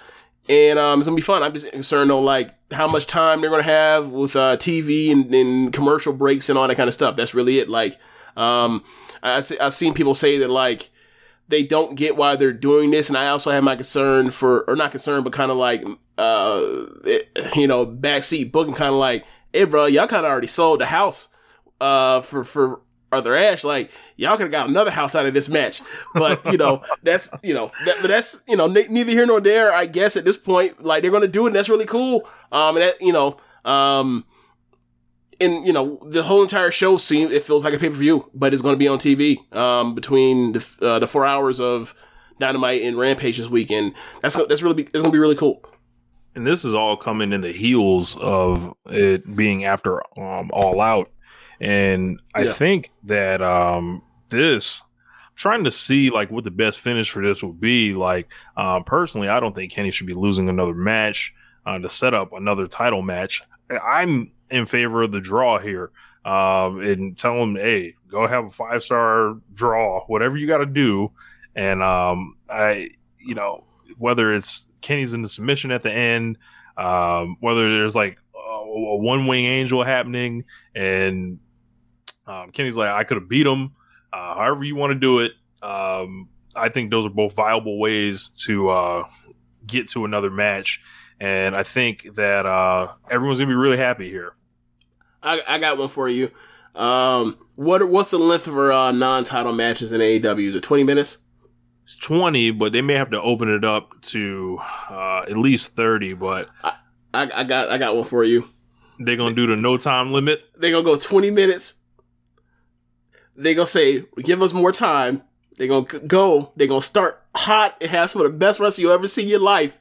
And um, it's going to be fun. I'm just concerned though, like how much time they're going to have with uh, TV and, and commercial breaks and all that kind of stuff. That's really it. Like, um, I, I've seen people say that like they don't get why they're doing this, and I also have my concern for, or not concern, but kind of like, uh, it, you know, backseat booking, kind of like, hey, bro, y'all kind of already sold the house, uh, for for Arthur Ashe. Like, y'all could have got another house out of this match, but you know, that's you know, that, but that's you know, ne- neither here nor there. I guess at this point, like they're gonna do it, and that's really cool. Um, and that you know, um and you know the whole entire show seems it feels like a pay per view, but it's to be on TV um, between the uh, the four hours of Dynamite and Rampage this weekend. That's that's really be, it's to be really cool. And this is all coming in the heels of it being after um, All Out, and I Yeah. think that um, this. I'm Trying to see like what the best finish for this would be. Like uh, personally, I don't think Kenny should be losing another match uh, to set up another title match. I'm in favor of the draw here. Um, and tell him, hey, go have a five star draw, whatever you got to do. And um, I, you know, whether it's Kenny's in the submission at the end, um, whether there's like a, a one wing angel happening, and um, Kenny's like, I could have beat him. Uh, however you want to do it. Um, I think those are both viable ways to uh, get to another match. And I think that uh, everyone's gonna be really happy here. I, I got one for you. Um, what what's the length of our uh, non title matches in AEW? Is it twenty minutes? It's 20, but they may have to open it up to uh, at least 30. But I, I got I got one for you. they're gonna do the no time limit. They're gonna go twenty minutes. They gonna say, "Give us more time." They gonna go. They gonna start hot and have some of the best wrestling you'll ever see in your life,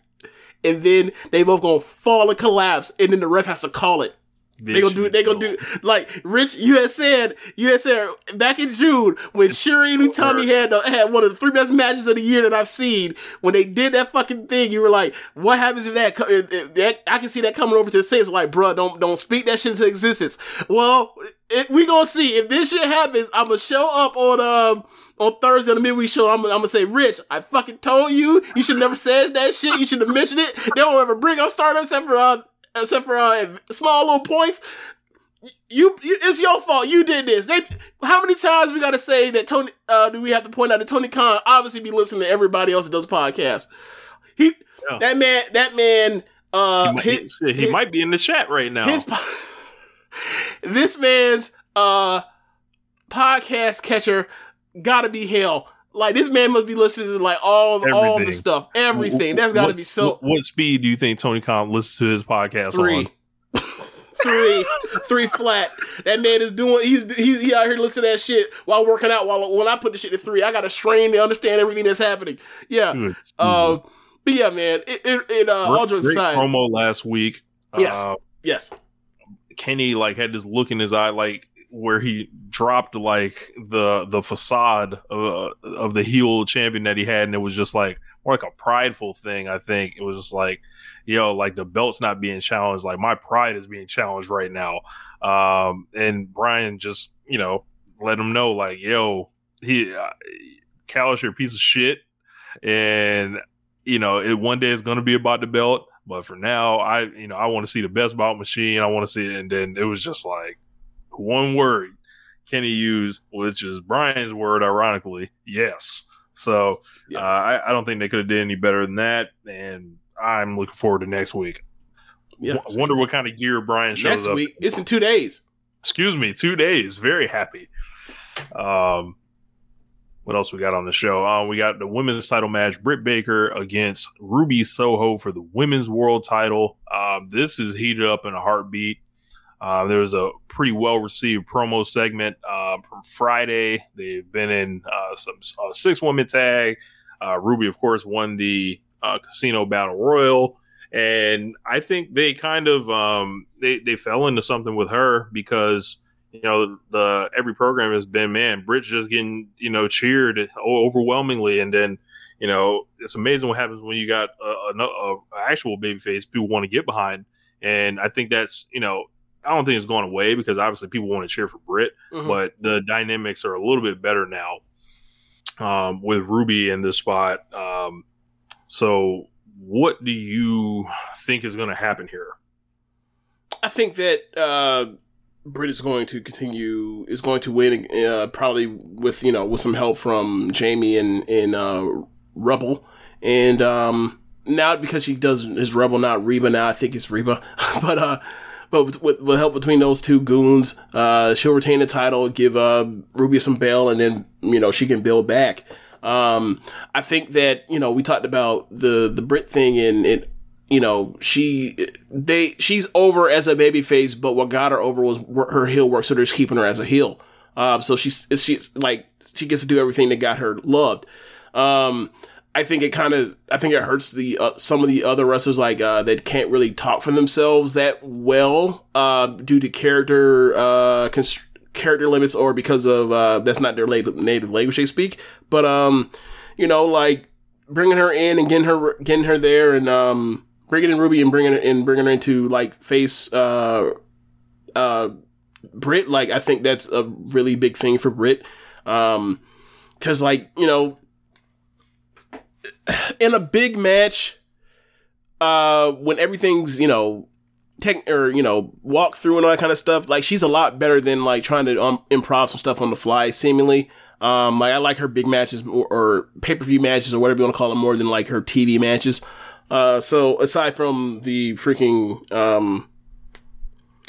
and then they both gonna fall and collapse, and then the ref has to call it. They gonna do it. They gonna do like Rich. You had said. You had said back in June when Syuri and Utami had had one of the three best matches of the year that I've seen. When they did that fucking thing, you were like, "What happens if that?" if- if that- I can see that coming over to the States. Like, bruh, don't don't speak that shit into existence. Well, it, we gonna see if this shit happens. I'm gonna show up on um on Thursday on the midweek show. I'm, I'm gonna say, Rich, I fucking told you. You should never said that shit. You should have mentioned it. They don't ever bring up Stardom except for uh, except for uh, small little points. You, you, it's your fault. You did this. They, how many times we got to say that Tony? Uh, do we have to point out that Tony Khan obviously be listening to everybody else that does podcasts? He, Yeah. that man, that man, uh, He, might, his- he, he his- might be in the chat right now. his this man's uh podcast catcher gotta be hell. Like this man must be listening to like all all the stuff, everything. That's got to be so What, what speed do you think Tony Khan listens to his podcast three. on? three, three flat. That man is doing. He's he's he out here listening to that shit while working out. While when I put the shit to three, I got to strain to understand everything that's happening. Yeah. Good Uh, but yeah, man. It it, it uh, all great, great promo last week. Yes. Uh, Yes. Kenny like had this look in his eye, like where he dropped like the the facade of uh, of the heel champion that he had, and it was just like more like a prideful thing. I think it was just like, yo, like the belt's not being challenged. Like my pride is being challenged right now. Um, and Bryan just you know let him know like, yo, he uh, Callis, you're a piece of shit, and you know it one day it's gonna be about the belt. But for now, I you know I want to see the best bout machine. I want to see it, and then it was just like one word Kenny used, which is Bryan's word, ironically, yes. So Yeah. uh, I, I don't think they could have did any better than that, and I'm looking forward to next week. Yeah. I wonder what kind of gear Bryan shows Next up. week, it's in two days. Excuse me, two days. Very happy. Um, what else we got on the show? Uh, we got the women's title match: Britt Baker against Ruby Soho for the women's world title. Um, this is heated up in a heartbeat. Uh, there was a pretty well received promo segment um, from Friday. They've been in uh, some uh, six woman tag. Uh, Ruby, of course, won the uh, Casino Battle Royal, and I think they kind of um, they they fell into something with her because you know the every program has been man, Britt's just getting you know cheered overwhelmingly, and then you know it's amazing what happens when you got a, a, a actual babyface people want to get behind, and I think that's you know I don't think it's going away because obviously people want to cheer for Britt, Mhm. but the dynamics are a little bit better now um, with Ruby in this spot. Um, so, what do you think is going to happen here? I think that uh, Britt is going to continue is going to win uh, probably with you know with some help from Jamie and and uh, Rebel and um, now because she does is Rebel not Reba now I think it's Reba but uh but with, with, help between those two goons uh, she'll retain the title give uh, Ruby some bail and then you know she can build back. Um, I think that you know we talked about the the Britt thing and it you know, she they she's over as a baby face, but what got her over was her heel work, so they're just keeping her as a heel. Um, so she's she's like she gets to do everything that got her loved. Um, I think it kind of I think it hurts the uh, some of the other wrestlers like uh, that can't really talk for themselves that well uh, due to character uh, character limits or because of uh, that's not their native language they speak. But um, you know, like bringing her in and getting her getting her there and um bringing in Ruby and bringing her and bringing her into like face uh uh Britt like I think that's a really big thing for Britt um cuz like you know in a big match uh when everything's you know tech or you know walk through and all that kind of stuff like she's a lot better than like trying to um, improv some stuff on the fly seemingly. Um like i like her big matches or, or pay-per-view matches or whatever you want to call them more than like her tv matches. Uh so aside from the freaking um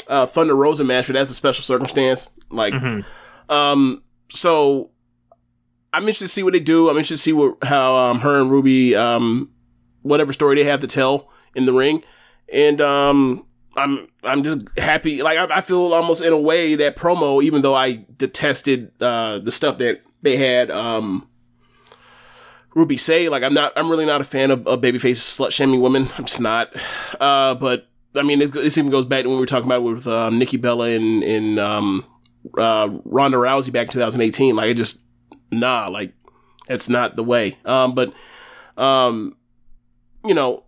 uh thunder rosa match but that's a special circumstance like um so i'm interested to see what they do i'm interested to see what how um her and ruby um whatever story they have to tell in the ring and um I'm I'm just happy. Like I, I feel almost in a way that promo, even though I detested uh, the stuff that they had um, Ruby say. Like I'm not. I'm really not a fan of, of babyface slut shaming women. I'm just not. Uh, but I mean, this, this even goes back to when we were talking about with um, Nikki Bella and and um, uh, Ronda Rousey back in 2018. Like it just nah. Like that's not the way. Um, but um, you know.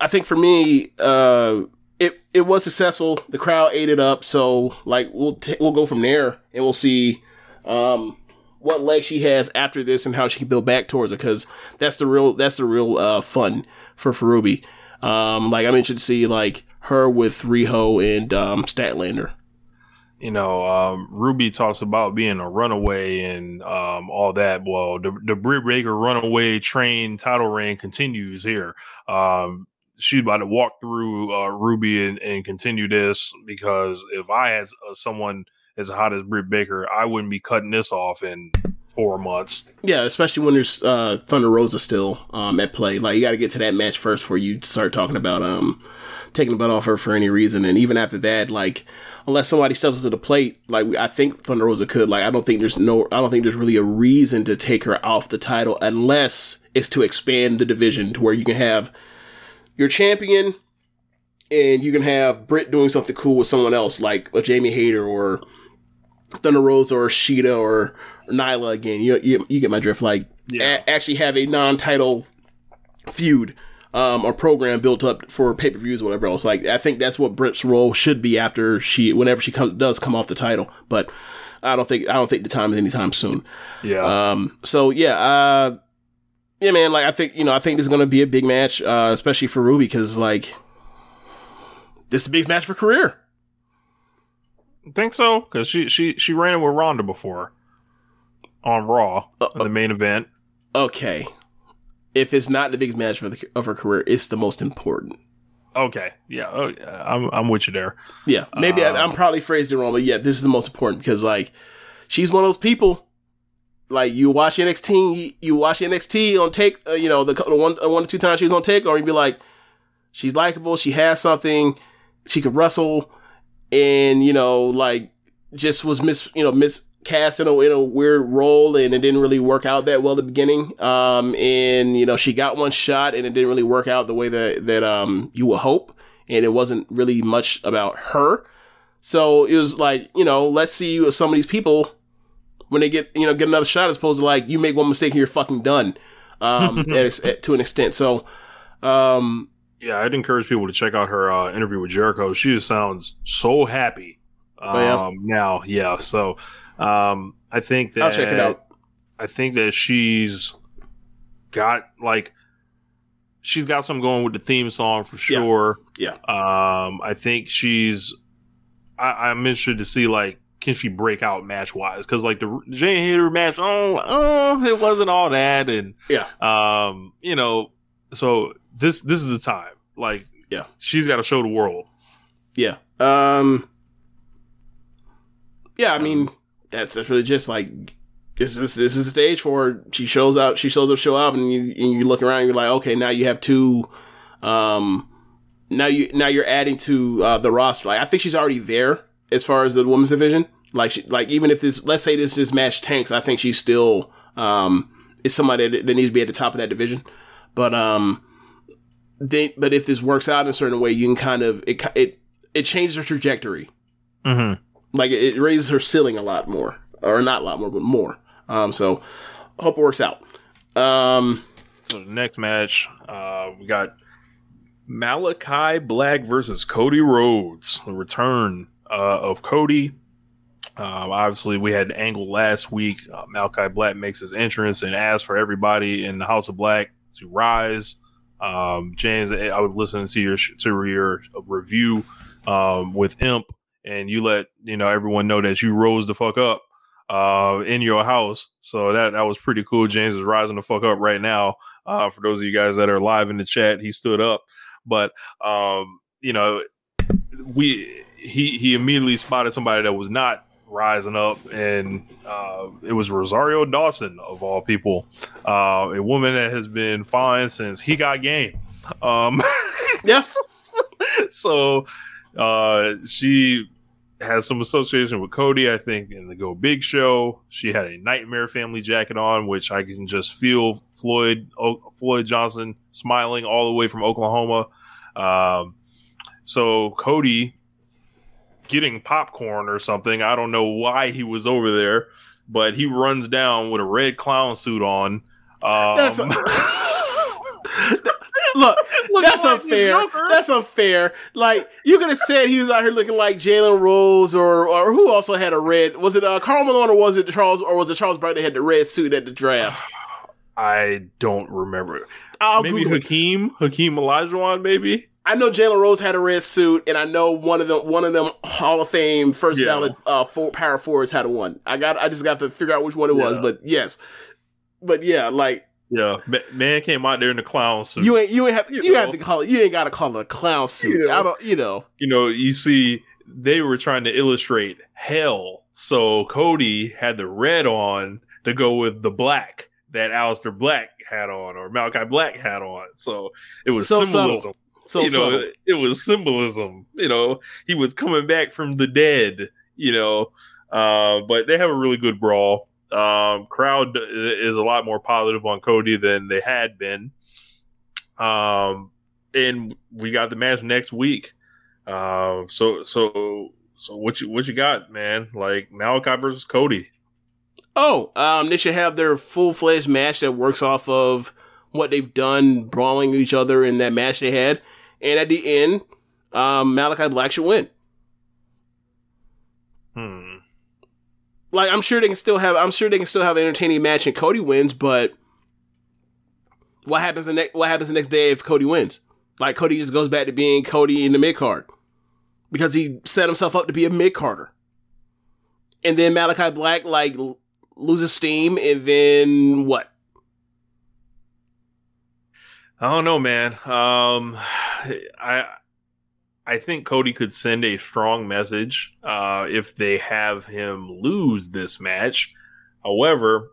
I think for me, uh, it it was successful. The crowd ate it up. So like we'll t- we'll go from there and we'll see um, what leg she has after this and how she can build back towards it. Because that's the real that's the real uh, fun for Ruby. Um, like I'm interested to see like her with Riho and um, Statlander. You know, um, Ruby talks about being a runaway and um, all that. Well, the, the Britt Baker runaway train title reign continues here. Um, she's about to walk through uh, Ruby and, and continue this because if I had uh, someone as hot as Britt Baker, I wouldn't be cutting this off in four months. Yeah, especially when there's uh, Thunder Rosa still um, at play. Like you got to get to that match first before you start talking about um, taking the butt off her for any reason. And even after that, like unless somebody steps to the plate, like I think Thunder Rosa could. Like I don't think there's no, I don't think there's really a reason to take her off the title unless it's to expand the division to where you can have your champion and you can have Britt doing something cool with someone else, like a Jamie Hayter or Thunder Rosa or Shida or Nyla again. You you, you get my drift. Like a- actually have a non-title feud um, or program built up for pay per views or whatever else. Like I think that's what Britt's role should be after she whenever she comes does come off the title. But I don't think I don't think the time is anytime soon. Yeah. Um. So yeah. Uh. Yeah, man. Like I think you know I think this is gonna be a big match, uh, especially for Ruby because like this is a big match for career. think so because she she she ran it with Ronda before on Raw in the main event. Okay. If it's not the biggest match of, the, of her career, it's the most important. Okay, yeah, oh, yeah, I'm I'm with you there. Yeah, maybe I, I'm probably phrased it wrong, but yeah, this is the most important because like she's one of those people. Like you watch NXT, you watch NXT on take, uh, you know, the, the one uh, one or two times she was on take, or you'd be like, she's likable, she has something, she could wrestle, and you know, like just was mis you know miscast in a in a weird role, and it didn't really work out that well at the beginning. Um, and you know, she got one shot, and it didn't really work out the way that that um you would hope, and it wasn't really much about her. So it was like, you know, let's see some of these people when they get, you know, get another shot as opposed to like, you make one mistake and you're fucking done. Um, at, at, to an extent. So, um, yeah, I'd encourage people to check out her uh, interview with Jericho. She just sounds so happy. Um, Oh, yeah? now, yeah. So, um, I think that I'll check it out. I think that she's got like she's got something going with the theme song for sure. Yeah. Um, I think she's. I, I'm interested to see like can she break out match wise because like the Jamie Hayter match, oh, oh, it wasn't all that, and Yeah. um, you know, so this this is the time. Like, Yeah. she's got to show the world. Yeah. Um. Yeah, I mean that's that's really just like this is this is the stage for. She shows up. She shows up. Show up, and you and you look around. and You're like, okay, now you have two. Um. Now you now you're adding to uh, the roster. Like I think she's already there as far as the women's division. Like she, like even if this let's say this this match tanks, I think she's still um is somebody that, that needs to be at the top of that division. But um they, but if this works out in a certain way, you can kind of it it it changes her trajectory. Mm-hmm. Like it, raises her ceiling a lot more, or not a lot more, but more. Um, so hope it works out. Um, So next match, uh, we got Malachi Black versus Cody Rhodes. The return uh, of Cody. Um, obviously, we had angle last week. Uh, Malachi Black makes his entrance and asks for everybody in the House of Black to rise. Um, James, I would listen to your to your review um, with Imp, and you let you know everyone know that you rose the fuck up uh, in your house. So that that was pretty cool. James is rising the fuck up right now. Uh, for those of you guys that are live in the chat, he stood up. But um, you know, we he he immediately spotted somebody that was not rising up, and uh, it was Rosario Dawson of all people, uh, a woman that has been fine since he got game. Um, yes. so uh, she has some association with Cody, I think, in the Go Big Show. She had a Nightmare Family jacket on, which I can just feel Floyd o- Floyd Johnson smiling all the way from Oklahoma. Um, so Cody getting popcorn or something. I don't know why he was over there, but he runs down with a red clown suit on. Um, That's a- look, that's unfair. That's unfair. Like you could have said he was out here looking like Jalen Rose or or who also had a red. Was it uh, Karl Malone or was it Charles or was it Charles Barkley that had the red suit at the draft? I don't remember. I'll maybe Google it. Hakeem, Hakeem Olajuwon, maybe. I know Jalen Rose had a red suit, and I know one of them, one of them Hall of Fame first Yeah. ballot uh, four, power forwards had a one. I got, I just got to figure out which one it was, but yes, but yeah, like Yeah, man came out there in the clown suit. you ain't, you ain't have, You you, have to call it, you ain't got to call it a clown suit. Yeah. I don't, you know, you know, you see, they were trying to illustrate hell. So Cody had the red on to go with the black that Aleister Black had on or Malachi Black had on. So it was So symbolism. subtle. so you know, it, it was symbolism. You know, he was coming back from the dead. You know, uh, but they have a really good brawl. Um, crowd is a lot more positive on Cody than they had been. Um, and we got the match next week. Um, so so so what you what you got, man? Like Malachi versus Cody. Oh, um, they should have their full fledged match that works off of what they've done, brawling each other in that match they had, and at the end, um, Malachi Black should win. Hmm. Like I'm sure they can still have I'm sure they can still have an entertaining match and Cody wins, but what happens the next what happens the next day if Cody wins? Like Cody just goes back to being Cody in the mid card. Because he set himself up to be a mid carder. And then Malachi Black like loses steam and then what? I don't know, man. Um, I I think Cody could send a strong message uh, if they have him lose this match. However,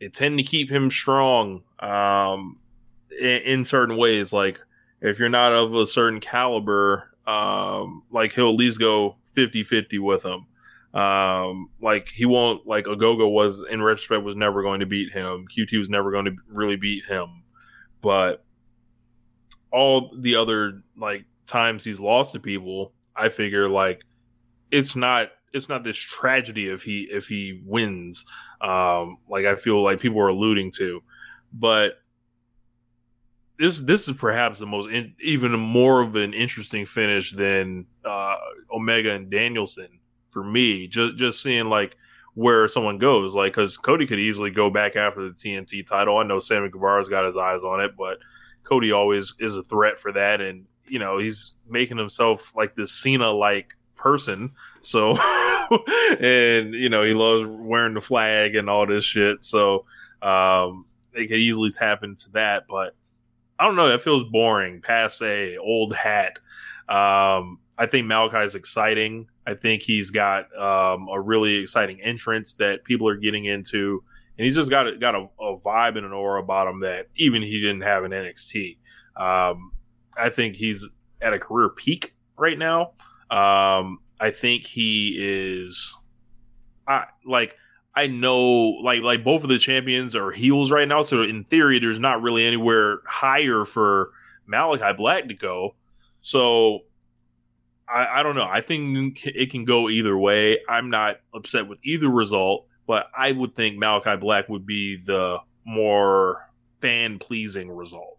they tend to keep him strong um, in, in certain ways. Like if you're not of a certain caliber, Um, like he'll at least go 50-50 with him. Um, like he won't like Ogogo was in retrospect was never going to beat him. QT was never going to really beat him, but all the other like times he's lost to people, I figure like it's not it's not this tragedy if he if he wins. Um, like I feel like people are alluding to, but this this is perhaps the most in, even more of an interesting finish than uh, Omega and Danielson for me. Just just seeing like where someone goes, like because Cody could easily go back after the TNT title. I know Sammy Guevara's got his eyes on it, but Cody always is a threat for that, and you know he's making himself like this Cena like person. So, and you know he loves wearing the flag and all this shit. So, um, it could easily tap into that, but I don't know. That feels boring, passe, old hat. Um, I think Malachi is exciting. I think he's got um, a really exciting entrance that people are getting into, and he's just got a, got a, a vibe and an aura about him that even he didn't have in NXT. Um, I think he's at a career peak right now. Um, I think he is, I like. I know, like, like both of the champions are heels right now. So in theory, there's not really anywhere higher for Malachi Black to go. So I, I don't know. I think it can go either way. I'm not upset with either result, but I would think Malachi Black would be the more fan pleasing result.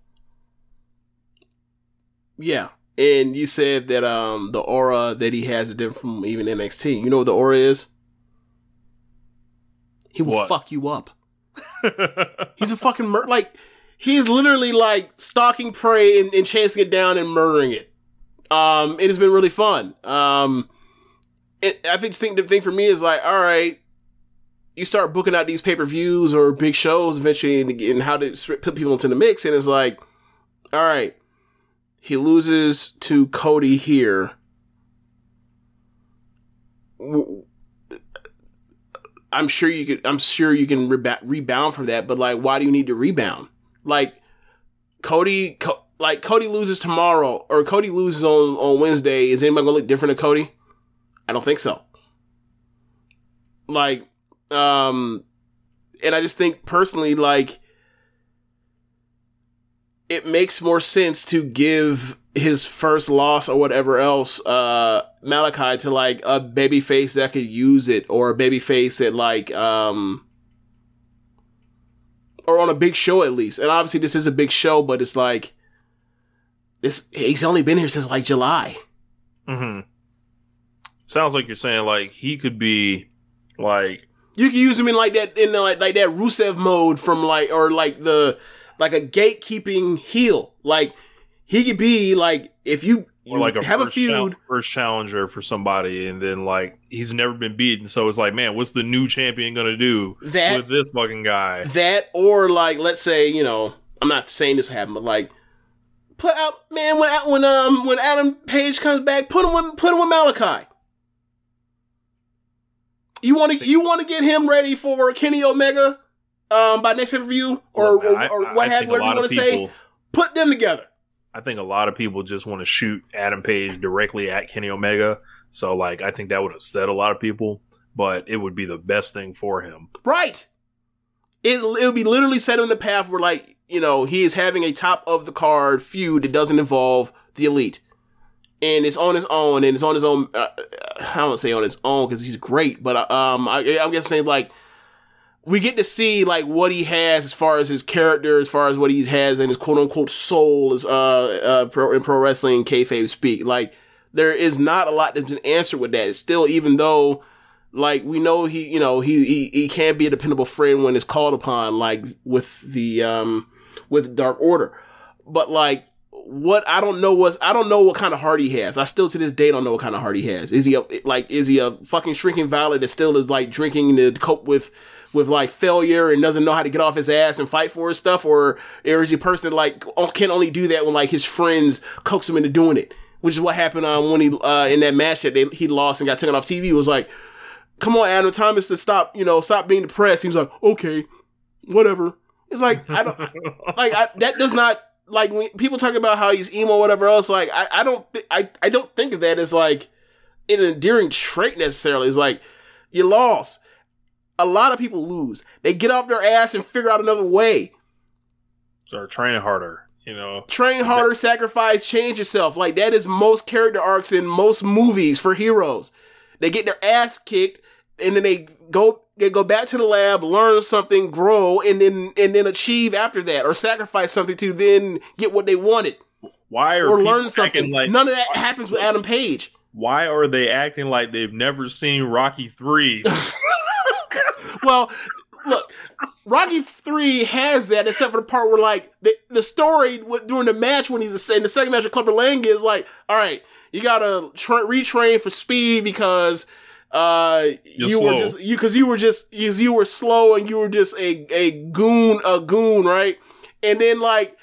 Yeah. And you said that um the aura that he has is different from even NXT. You know what the aura is? He will What? fuck you up. He's a fucking mur- like he's literally like stalking prey and, and chasing it down and murdering it. Um, it has been really fun. Um, it, I think the thing, the thing for me is like, all right, you start booking out these pay per views or big shows eventually, and, and how to put people into the mix, and it's like, all right, he loses to Cody here. I'm sure you could. I'm sure you can reba- rebound from that, but like, why do you need to rebound? Like, Cody, Co- like Cody loses tomorrow, or Cody loses on on Wednesday. Is anybody gonna look different than Cody? I don't think so. Like, um, and I just think personally, like, it makes more sense to give his first loss or whatever else, uh, Malachi to like a baby face that could use it, or a baby face that like, um, or on a big show at least. And obviously, this is a big show, but it's like this. He's only been here since like July. Mm-hmm. Sounds like you're saying like he could be like You can use him in like that in the, like like that Rusev mode from like or like the like a gatekeeping heel. Like he could be like if you you or like a have a feud. first challenger for somebody, and then like he's never been beaten, so it's like, man, what's the new champion gonna do That- with this fucking guy? that or like let's say you know I'm not saying this happened, but like put out man when when um when Adam Page comes back, put him with put him with Malachi. You want to you want to get him ready for Kenny Omega um by next pay per view or, man, or, or I what have whatever you want to say. Put them together. I think a lot of people just want to shoot Adam Page directly at Kenny Omega. So like I think that would upset a lot of people, but it would be the best thing for him. Right. It, it'll be literally set on the path where, like, you know, he is having a top of the card feud that doesn't involve the elite. And it's on his own, and it's on his own. Uh, I don't say on his own because he's great, but uh, um, I, I'm just saying like we get to see like what he has as far as his character, as far as what he has and his quote unquote soul is uh, uh pro, in pro wrestling kayfabe speak. Like there is not a lot that's been answered with that. It's still even though like we know he you know he he, he can be a dependable friend when it's called upon like with the um with dark order but like what i don't know was i don't know what kind of heart he has i still to this day don't know what kind of heart he has is he a like is he a fucking shrinking violet that still is like drinking to cope with with like failure and doesn't know how to get off his ass and fight for his stuff or, or is he a person that like can only do that when like his friends coax him into doing it which is what happened um, when he uh, in that match that they, he lost and got taken off tv it was like come on, Adam, Thomas, to stop, you know, stop being depressed. He's like, okay, whatever. It's like, I don't, like, I, that does not, like when people talk about how he's emo, or whatever else. Like I, I don't, th- I, I don't think of that as like an endearing trait necessarily. It's like you lost. A lot of people lose. They get off their ass and figure out another way. Start training harder. You know, Train harder, sacrifice, change yourself. Like that is most character arcs in most movies for heroes. They get their ass kicked and then they go they go back to the lab, learn something, grow, and then and then achieve after that, or sacrifice something to then get what they wanted, why are or people learn something. like None of that happens with Adam Page. why are they acting like they've never seen Rocky three? Well, look, Rocky Three has that, except for the part where like the the story with, during the match when he's in the second match with Clubber Lang is like, all right, you gotta tra- retrain for speed because uh You're you were just you because you were just because you were slow and you were just a a goon a goon right? And then like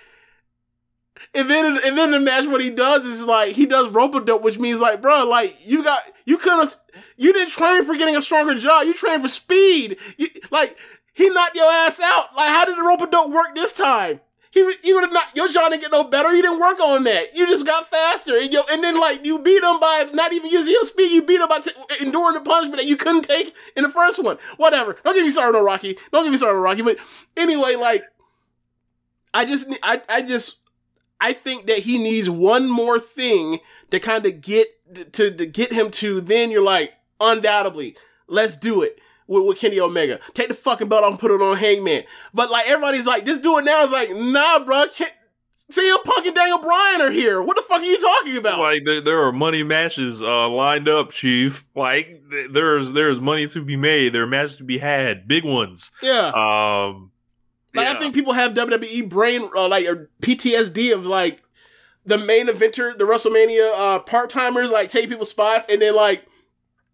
and then and then the match what he does is like he does rope a dope which means like bro like you got you could have you didn't train for getting a stronger jaw. You trained for speed. You, like he knocked your ass out. Like how did the rope dope work this time? He, he would have not your jaw didn't get no better. You didn't work on that. You just got faster. And, yo, and then like you beat him by not even using your speed. You beat him by t- enduring the punishment that you couldn't take in the first one. Whatever. Don't get me started on Rocky. Don't get me started on Rocky. But anyway like I just I I just I think that he needs one more thing to kind of get to to get him to. Then you're like, undoubtedly, let's do it with, with Kenny Omega. Take the fucking belt off and put it on Hangman. But like everybody's like, just do it now. It's like, nah, bro. Ken- CM Punk and Daniel Bryan are here. What the fuck are you talking about? like there, there are money matches uh, lined up, Chief. Like th- there's there's money to be made. There are matches to be had, big ones. yeah. Um, Like I think people have WWE brain uh, like or PTSD of like the main eventer, the WrestleMania uh, part timers, like take people's spots, and then like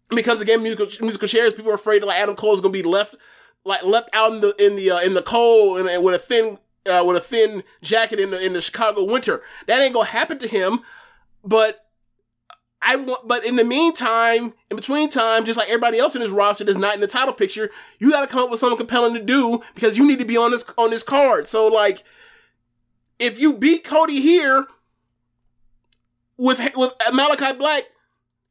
becomes a game of musical musical chairs. People are afraid that like Adam Cole's gonna be left like left out in the in the uh, in the cold and, and with a thin uh, with a thin jacket in the in the Chicago winter. That ain't gonna happen to him. But I want, but in the meantime, in between time, just like everybody else in this roster that's not in the title picture, you got to come up with something compelling to do because you need to be on this on this card. So like, if you beat Cody here with with Malachi Black,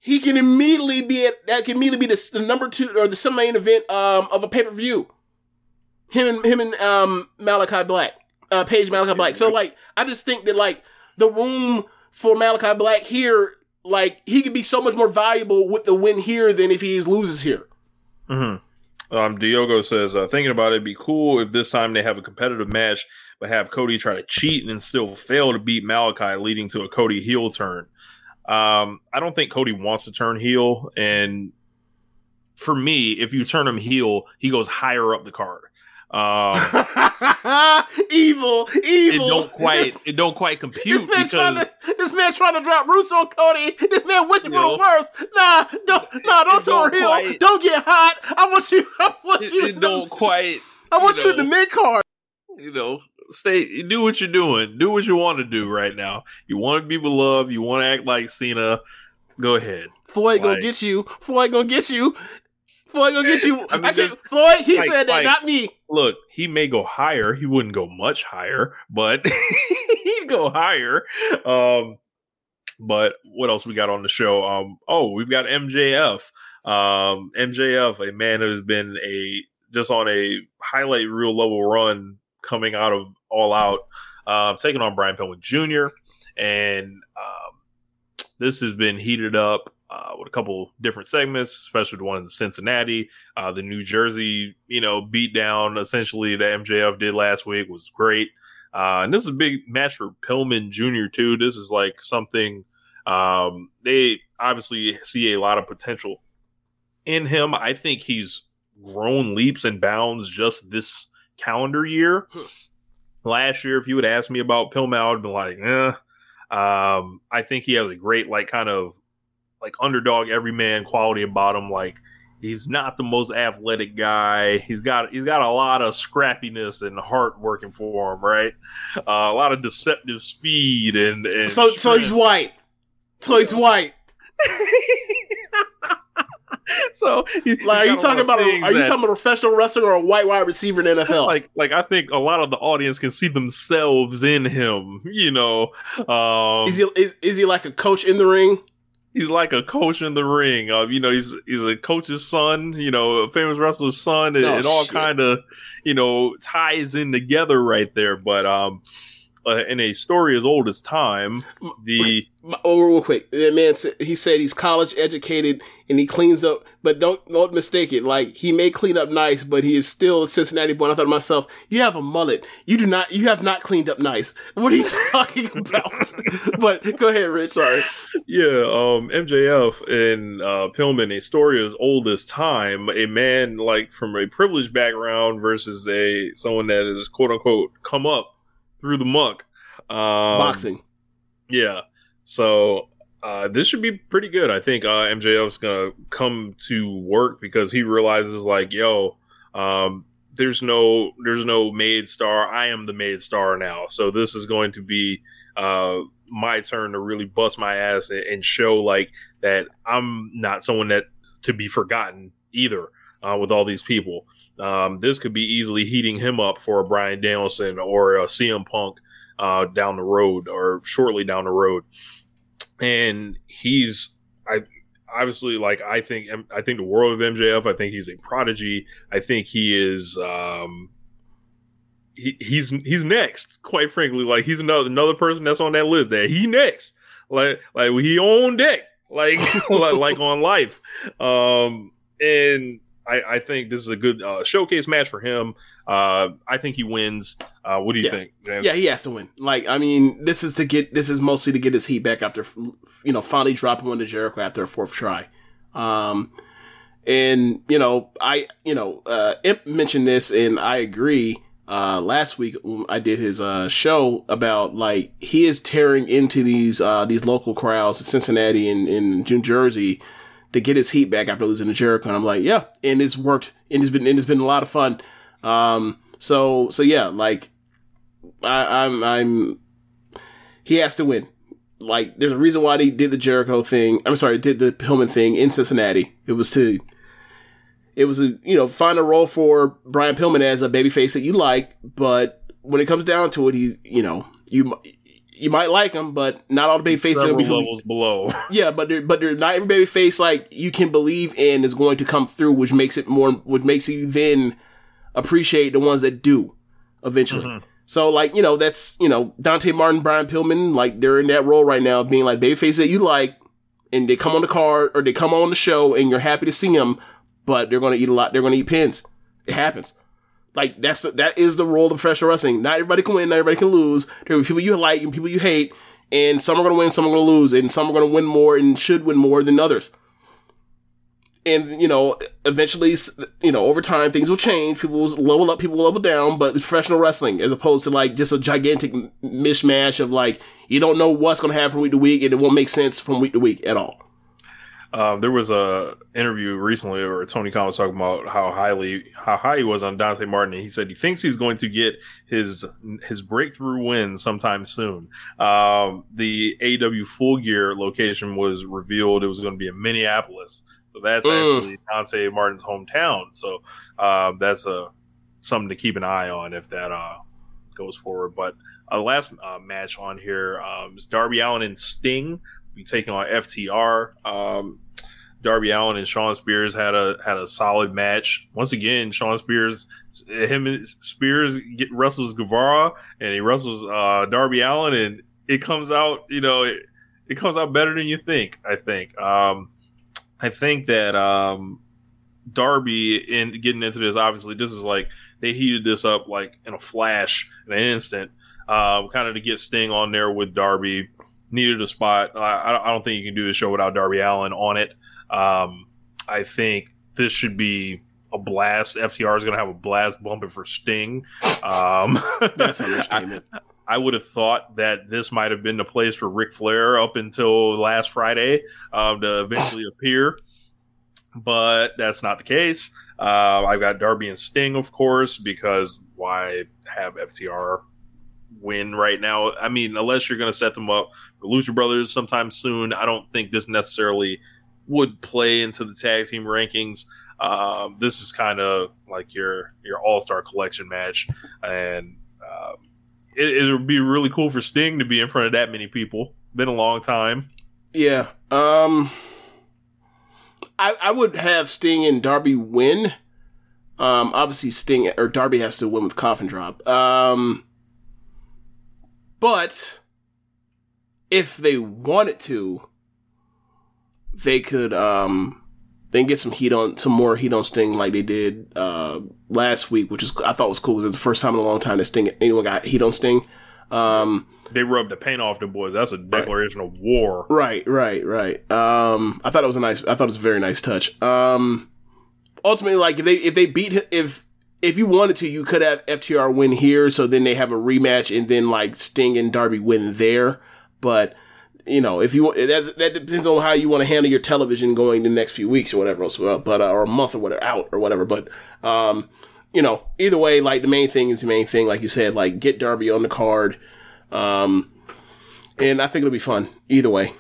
he can immediately be at that can immediately be the, the number two or the semi main event um, of a pay per view. Him and him and um, Malachi Black, uh, Page Malachi Black. So like, I just think that like the room for Malachi Black here, like he could be so much more valuable with the win here than if he loses here. hmm Um, Diogo says, uh, thinking about it, it'd be cool if this time they have a competitive match, but have Cody try to cheat and still fail to beat Malachi, leading to a Cody heel turn. Um, I don't think Cody wants to turn heel, and for me, if you turn him heel, he goes higher up the card. Um, evil, it evil. don't quite, it don't quite This compute man trying because to this man trying to drop roots on Cody. This man wishing for the worst. Nah, don't nah, don't It don't turn heel. quite- Don't get hot. I want you. I want it, you. it don't quite. I want you, you in the mid card. you know, stay do what you're doing. Do what you want to do right now. You want to be beloved. You want to act like Cena. Go ahead. Floyd gonna get you. Floyd gonna get you. Floyd gonna get you. I I, mean, can't. just- Floyd, he like- said that, like- not me. Look, he may go higher. He wouldn't go much higher, but he'd go higher. Um, but what else we got on the show? Um, oh, we've got MJF. Um, MJF, a man who's been a just on a highlight reel level run coming out of All Out, um, taking on Brian Pillman Jr. And um, this has been heated up uh, with a couple different segments, especially the one in Cincinnati. Uh, the New Jersey, you know, beat down essentially that MJF did last week was great. Uh, and this is a big match for Pillman Jr. too. This is like something um, they obviously see a lot of potential in him. I think he's grown leaps and bounds just this calendar year. Last year, if you would ask me about Pillman, I would be like, eh. Um, I think he has a great, like, kind of like underdog everyman quality about him. Like, he's not the most athletic guy. He's got he's got a lot of scrappiness and heart working for him, right? Uh, a lot of deceptive speed and, and So, so he's white. So he's white. so he's, Like, are you talking about? A, are you that- talking about a professional wrestler or a white wide receiver in the NFL? like like I think a lot of the audience can see themselves in him. You know, um, is he is, is he like a coach in the ring? he's like a coach in the ring. Uh, you know, he's he's a coach's son. You know, a famous wrestler's son. It, Oh, it all kind of you know ties in together right there. But um, uh, in a story as old as time, the Oh, real quick, that man said he said he's college educated and he cleans up, but don't don't mistake it. Like he may clean up nice, but he is still a Cincinnati boy. And I thought to myself, you have a mullet. You do not. You have not cleaned up nice. What are you talking about? but go ahead, Rich. Sorry. Yeah, um, MJF and uh, Pillman, a story as old as time. A man like from a privileged background versus a someone that is quote unquote come up through the muck. Um, Boxing. Yeah, so uh, this should be pretty good. I think uh, MJF's gonna come to work because he realizes like, yo, um, there's no there's no made star. I am the made star now. So this is going to be uh, my turn to really bust my ass and, and show like that I'm not someone that to be forgotten either. Uh, with all these people, um, this could be easily heating him up for a Bryan Danielson or a CM Punk uh, down the road or shortly down the road. And he's, I obviously like I think I think the world of MJF. I think he's a prodigy. I think he is. Um, he, he's he's next. Quite frankly, like he's another another person that's on that list. That he next, like like he on deck, like like, like on life. Um, and I, I think this is a good uh, showcase match for him. Uh, I think he wins. Uh, what do you Yeah. think, James? Yeah, he has to win. Like, I mean, this is to get this is mostly to get his heat back after you know finally dropping one to Jericho after a fourth try. Um, and you know, I you know, uh, Imp mentioned this, and I agree. Uh, last week when I did his uh show about like he is tearing into these uh these local crowds in Cincinnati and in New Jersey to get his heat back after losing to Jericho. And I'm like, yeah, and it's worked, and it's been and it's been a lot of fun. Um, so so yeah, like I, I'm I'm he has to win. Like there's a reason why they did the Jericho thing. I'm sorry, did the Pillman thing in Cincinnati. It was to it was a you know find a role for Brian Pillman as a babyface that you like, but when it comes down to it, he you know you you might like them, but not all the babyfaces are gonna be levels below. yeah, but they're, but they're not every baby face like you can believe in is going to come through, which makes it more, which makes you then appreciate the ones that do eventually. Mm-hmm. So like you know that's you know Dante Martin, Brian Pillman, like they're in that role right now, being like baby face that you like, and they come on the card or they come on the show, and you're happy to see them, but they're going to eat a lot. They're going to eat pins. It happens. Like that's that is the role of professional wrestling. Not everybody can win, not everybody can lose. There are people you like and people you hate, and some are going to win, some are going to lose, and some are going to win more and should win more than others. And you know, eventually, you know, over time things will change. People will level up, people will level down. But it's professional wrestling, as opposed to like just a gigantic mishmash of like you don't know what's going to happen from week to week, and it won't make sense from week to week at all. Uh, there was a interview recently where Tony Khan was talking about how highly how high he was on Dante Martin, and he said he thinks he's going to get his his breakthrough win sometime soon. Um, the AEW Full Gear location was revealed; it was going to be in Minneapolis, so that's actually Dante Martin's hometown. So uh, that's a something to keep an eye on if that uh, goes forward. But uh, last uh, match on here um, is Darby Allin and Sting be taking on FTR. Um, Darby Allin and Shawn Spears had a had a solid match. Once again, Shawn Spears, him and Spears get wrestles Guevara and he wrestles uh, Darby Allin, and it comes out, you know, it, it comes out better than you think. I think. Um, I think that um, Darby in getting into this, obviously, this is like they heated this up like in a flash, in an instant, um, kind of to get Sting on there with Darby needed a spot. I, I don't think you can do the show without Darby Allin on it. Um, I think this should be a blast. FTR is going to have a blast bumping for Sting. Um, That's understatement. I, I would have thought that this might have been the place for Ric Flair up until last Friday um, to eventually appear, but that's not the case. Uh, I've got Darby and Sting, of course, because why have FTR win right now. I mean, unless you're going to set them up for Lucha Brothers sometime soon, I don't think this necessarily would play into the tag team rankings. Um, this is kind of like your your All Star Collection match, and um, it, it would be really cool for Sting to be in front of that many people. Been a long time. Yeah. Um I I would have Sting and Darby win. Um obviously Sting or Darby has to win with coffin drop. Um but if they wanted to they could um they can get some heat on some more heat on Sting like they did uh last week, which is I thought was cool because it's the first time in a long time that Sting anyone got heat on Sting. Um They rubbed the paint off the boys. That's a declaration of war. Right, right, right. Um, I thought it was a nice. I thought it was a very nice touch. Um, ultimately, like if they if they beat if if you wanted to, you could have FTR win here, so then they have a rematch, and then like Sting and Darby win there. But you know, if you that that depends on how you want to handle your television going the next few weeks or whatever else, but uh, or a month or whatever out or whatever. But um, you know, either way, like the main thing is the main thing. Like you said, like get Darby on the card. Um, and I think it'll be fun either way.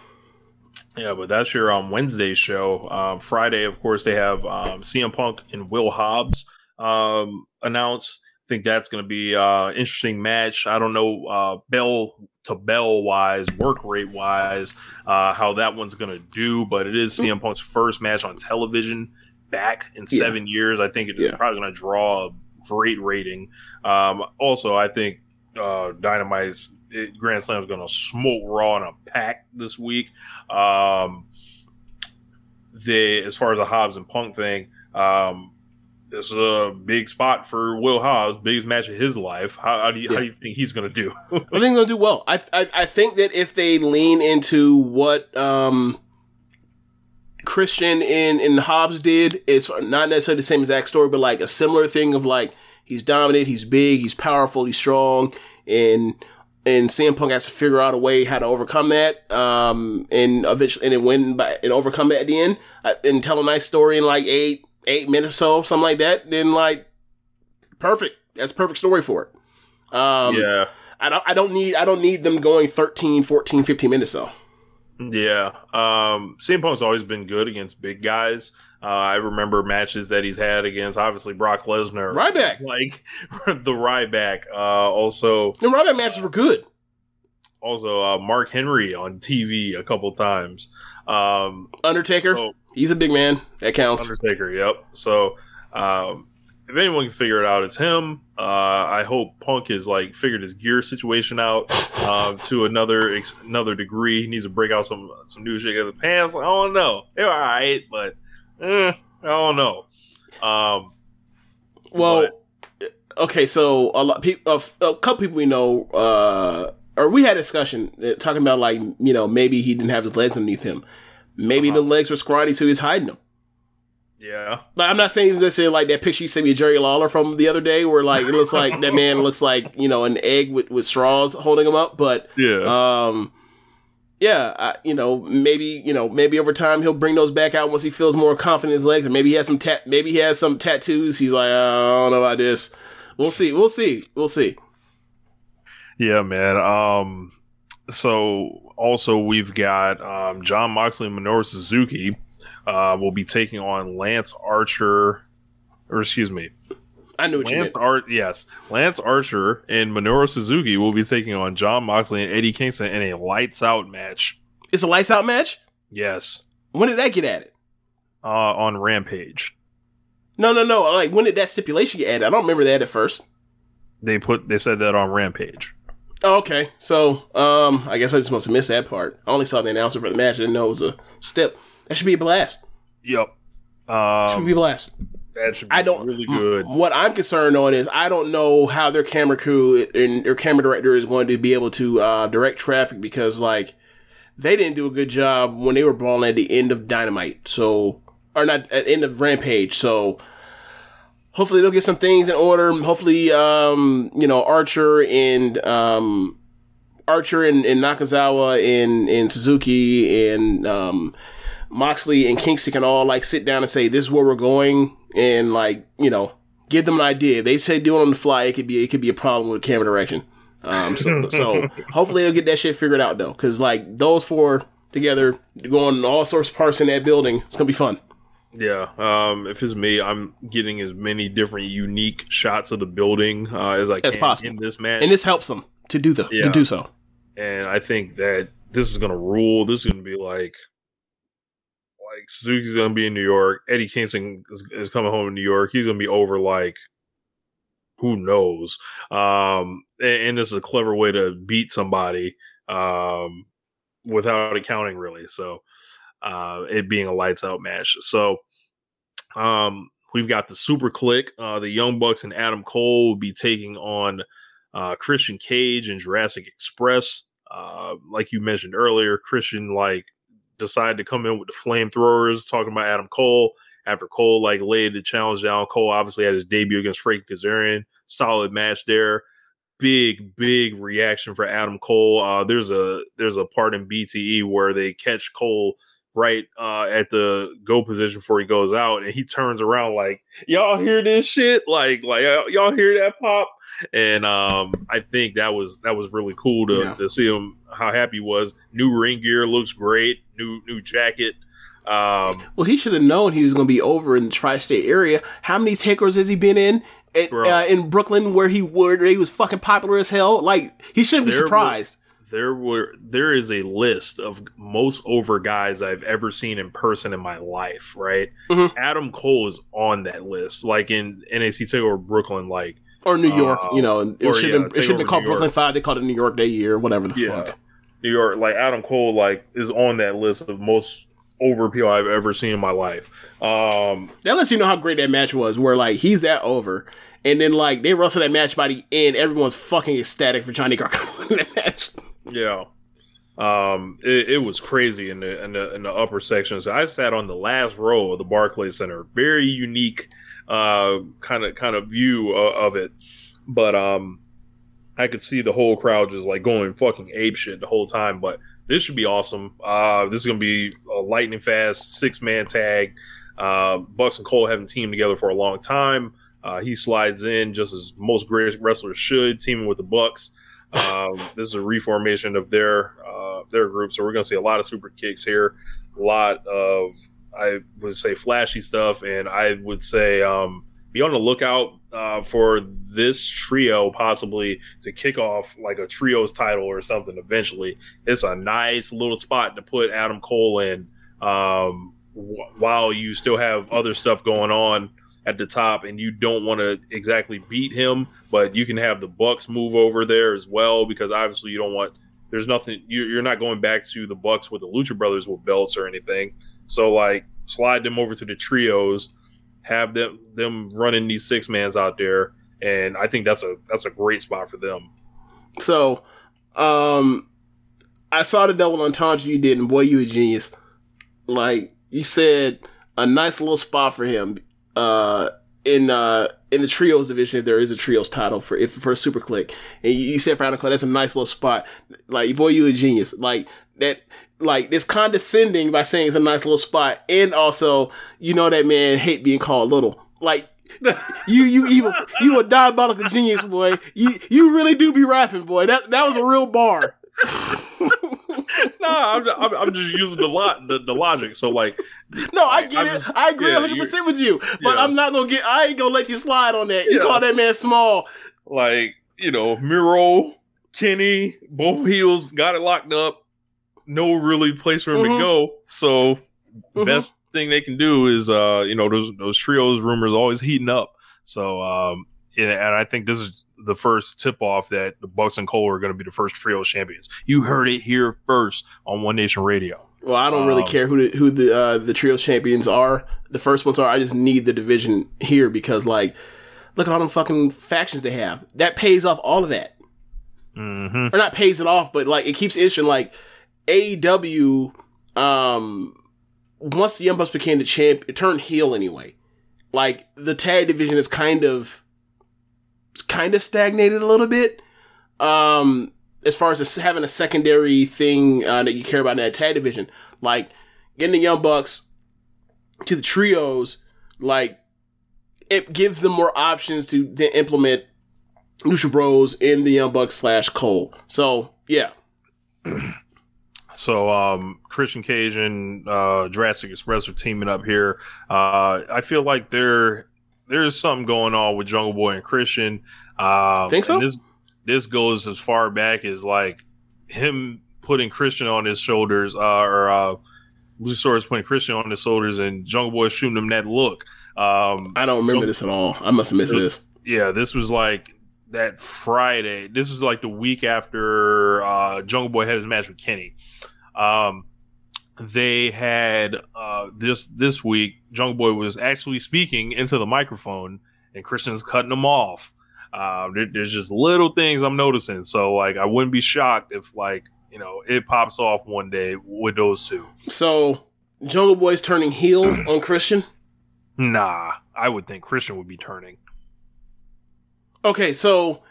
Yeah, but that's your um, Wednesday show. Um, Friday, of course, they have um, CM Punk and Will Hobbs um, announced. I think that's going to be uh interesting match. I don't know uh, bell to bell wise, work rate wise, uh, how that one's going to do, but it is CM Punk's first match on television back in Yeah. seven years. I think it is Yeah. probably going to draw a great rating. Um, also, I think uh, Dynamite's it, Grand Slam is going to smoke Raw in a pack this week. Um, they, as far as the Hobbs and Punk thing, um, this is a big spot for Will Hobbs, biggest match of his life. How, how do you how do you think he's going to do? I think they're gonna do well. I, I I think that if they lean into what um Christian and and Hobbs did, it's not necessarily the same exact story, but like a similar thing of like he's dominant, he's big, he's powerful, he's strong, and and CM Punk has to figure out a way how to overcome that, um, and eventually and then win by and overcome it at the end, and tell a nice story in like eight eight minutes or so, something like that. Then like perfect, that's a perfect story for it. Um, yeah. I don't I don't need I don't need them going 13, 14, 15 minutes though. Yeah. Um, CM Punk's always been good against big guys. Uh, I remember matches that he's had against obviously Brock Lesnar. Ryback. Like the Ryback. Uh, also, The Ryback matches were good. also uh, Mark Henry on TV a couple times. Um, Undertaker, so- he's a big man. That counts. Undertaker, yep. So um, if anyone can figure it out, it's him. Uh, I hope Punk has like figured his gear situation out um, to another ex- another degree. He needs to break out some some new shit in the pants. I don't know. They're all right, but eh, I don't know. Um, Well, okay, so a lot people, a, a couple people we know, uh, or we had a discussion uh, talking about like you know maybe he didn't have his legs underneath him. Maybe the legs were scrawny, so he's hiding them. yeah, Like, I'm not saying he was necessarily like that picture you sent me Jerry Lawler from the other day, where like it looks like that man looks like you know an egg with, with straws holding him up. But yeah, um, yeah, I, you know maybe you know maybe over time he'll bring those back out once he feels more confident in his legs, or maybe he has some tat, maybe he has some tattoos. He's like, I don't know about this. We'll see. We'll see. We'll see. yeah, man. Um, so also we've got um, Jon Moxley and Minoru Suzuki. Uh, will be taking on Lance Archer, or excuse me, I knew what you Lance meant. Ar- yes, Lance Archer and Minoru Suzuki will be taking on Jon Moxley and Eddie Kingston in a lights out match. It's a lights out match. Yes, When did that get added? uh, on Rampage. No, no, no. Like when did that stipulation get added? I don't remember that at first. They put they said that on Rampage. Oh, okay. So, um, I guess I just must have missed that part. I only saw the announcement for the match. I didn't know it was a step. That should be a blast. Yep. Should Um, be a blast. that should be I don't- really good. What I'm concerned on is I don't know how their camera crew and their camera director is going to be able to uh, direct traffic because like they didn't do a good job when they were brawling at the end of Dynamite. So or not at the end of Rampage. So hopefully they'll get some things in order. Hopefully, um, you know, Archer and um, Archer and, and Nakazawa and, and Suzuki and um, Moxley and Kingston can all like sit down and say, "This is where we're going," and like you know, give them an idea. If they say do it on the fly, it could be it could be a problem with camera direction. Um, so, so hopefully they'll get that shit figured out though, because like those four together, going all sorts of parts in that building. It's gonna be fun. Yeah, um, if it's me, I'm getting as many different unique shots of the building uh, as I As can possible. in this match. And this helps them to do the to do so. and I think that this is gonna rule. This is gonna be like, like Suzuki's gonna be in New York. Eddie Kingston is, is coming home in New York. He's gonna be over like, who knows? Um, and, and this is a clever way to beat somebody um, without accounting really. So, uh, it being a lights out match. So, um, we've got the Super Kliq. Uh, the Young Bucks and Adam Cole will be taking on uh, Christian Cage and Jurassic Express. Uh, like you mentioned earlier, Christian like decided to come in with the flamethrowers, talking about Adam Cole. After Cole like laid the challenge down, Cole obviously had his debut against Frankie Kazarian. Solid match there. Big big reaction for Adam Cole. Uh, there's a there's a part in BTE where they catch Cole right uh, at the go position before he goes out, and he turns around like, "Y'all hear this shit? Like like y'all- hear that pop?" and um, I think that was that was really cool to, Yeah. to see him how happy he was. New ring gear looks great. New new jacket. Um, Well, he should have known he was going to be over in the tri-state area. How many takeovers has he been in? At, uh, in Brooklyn, where he would, he was fucking popular as hell. Like he shouldn't be surprised. There were there is a list of most over guys I've ever seen in person in my life. Right, Mhm. Adam Cole is on that list. Like in NXT Takeover Brooklyn, like or New York, uh, you know, it shouldn't yeah, have, it shouldn't have called Brooklyn Five. They called it New York Day Year, whatever the Yeah. fuck. New York, like Adam Cole, like is on that list of most over people I've ever seen in my life. Um, That lets you know how great that match was. Where like he's that over, and then like they wrestle that match by the end, everyone's fucking ecstatic for Johnny Gargano in that match. Yeah. Um, it, it was crazy in the, in the in the upper sections. I sat on the last row of the Barclays Center. Very unique, uh, kind of kind of view of, of it. But um, I could see the whole crowd just like going fucking ape shit the whole time. But this should be awesome. Uh, this is gonna be a lightning fast six man tag. Uh, Bucks and Cole haven't teamed together for a long time. Uh, he slides in just as most great wrestlers should, teaming with the Bucks. Um, this is a reformation of their uh, their group, so we're going to see a lot of super kicks here, a lot of I would say flashy stuff, and I would say um, be on the lookout uh, for this trio possibly to kick off like a trios title or something eventually. It's a nice little spot to put Adam Cole in um, wh- while you still have other stuff going on at the top and you don't want to exactly beat him but you can have the bucks move over there as well because obviously you don't want there's nothing you- you're not going back to the bucks with the lucha brothers with belts or anything so like slide them over to the trios have them them running these six mans out there and i think that's a that's a great spot for them So, um, I saw the double entendre you did, and boy, you a genius. Like you said, a nice little spot for him. Uh, in uh in the trios division, if there is a trios title for if for the Super Kliq, and you, you said for Cole, that's a nice little spot. Like boy, you a genius. Like that. Like this condescending by saying it's a nice little spot, and also you know that man hate being called little. Like you you evil you a diabolical genius, boy. You you really do be rapping, boy. That that was a real bar. no I'm, I'm, I'm just using the lot the, the logic so like No, I get I'm- it. I agree yeah, 100 percent with you. But yeah. I'm not gonna get. I ain't gonna let you slide on that. You Yeah. call that man small. like you know Miro, Kenny, both heels got it locked up. No really place for him Mhm. to go. So Mhm. best thing they can do is uh you know those those trios rumors always heating up. So um and, and I think this is the first tip off that the Bucks and Cole are going to be the first trio champions. You heard it here first on One Nation Radio. Well, I don't really Um, care who the, who the uh, the trio champions are. The first ones are. I just need the division here because like, look at all them fucking factions they have. That pays off all of that. Mm-hmm. or not pays it off, but like it keeps interesting. Like AEW, um, once the Young Bucks became the champ, it turned heel anyway. Like the tag division is kind of, kind of stagnated a little bit. Um, as far as having a secondary thing uh, that you care about in that tag division, like getting the Young Bucks to the trios, like it gives them more options to then implement Lucha Bros in the Young Bucks slash Cole. So yeah, So um, Christian Cage and uh, Jurassic Express are teaming up here. Uh, I feel like there there's something going on with Jungle Boy and Christian. Um, Think so? This this goes as far back as like him putting Christian on his shoulders, uh, or uh, Luchasaurus putting Christian on his shoulders, and Jungle Boy shooting him that look. Um, I don't remember Jungle- this at all. I must have missed this. yeah, this was like that Friday. This was like the week after uh, Jungle Boy had his match with Kenny. Um, they had uh, this this week. Jungle Boy was actually speaking into the microphone, and Christian's cutting him off. Uh, there- there's just little things I'm noticing. So like, I wouldn't be shocked if like you know it pops off one day with those two. So Jungle Boy's turning heel on Christian. Nah, I would think Christian would be turning. Okay, so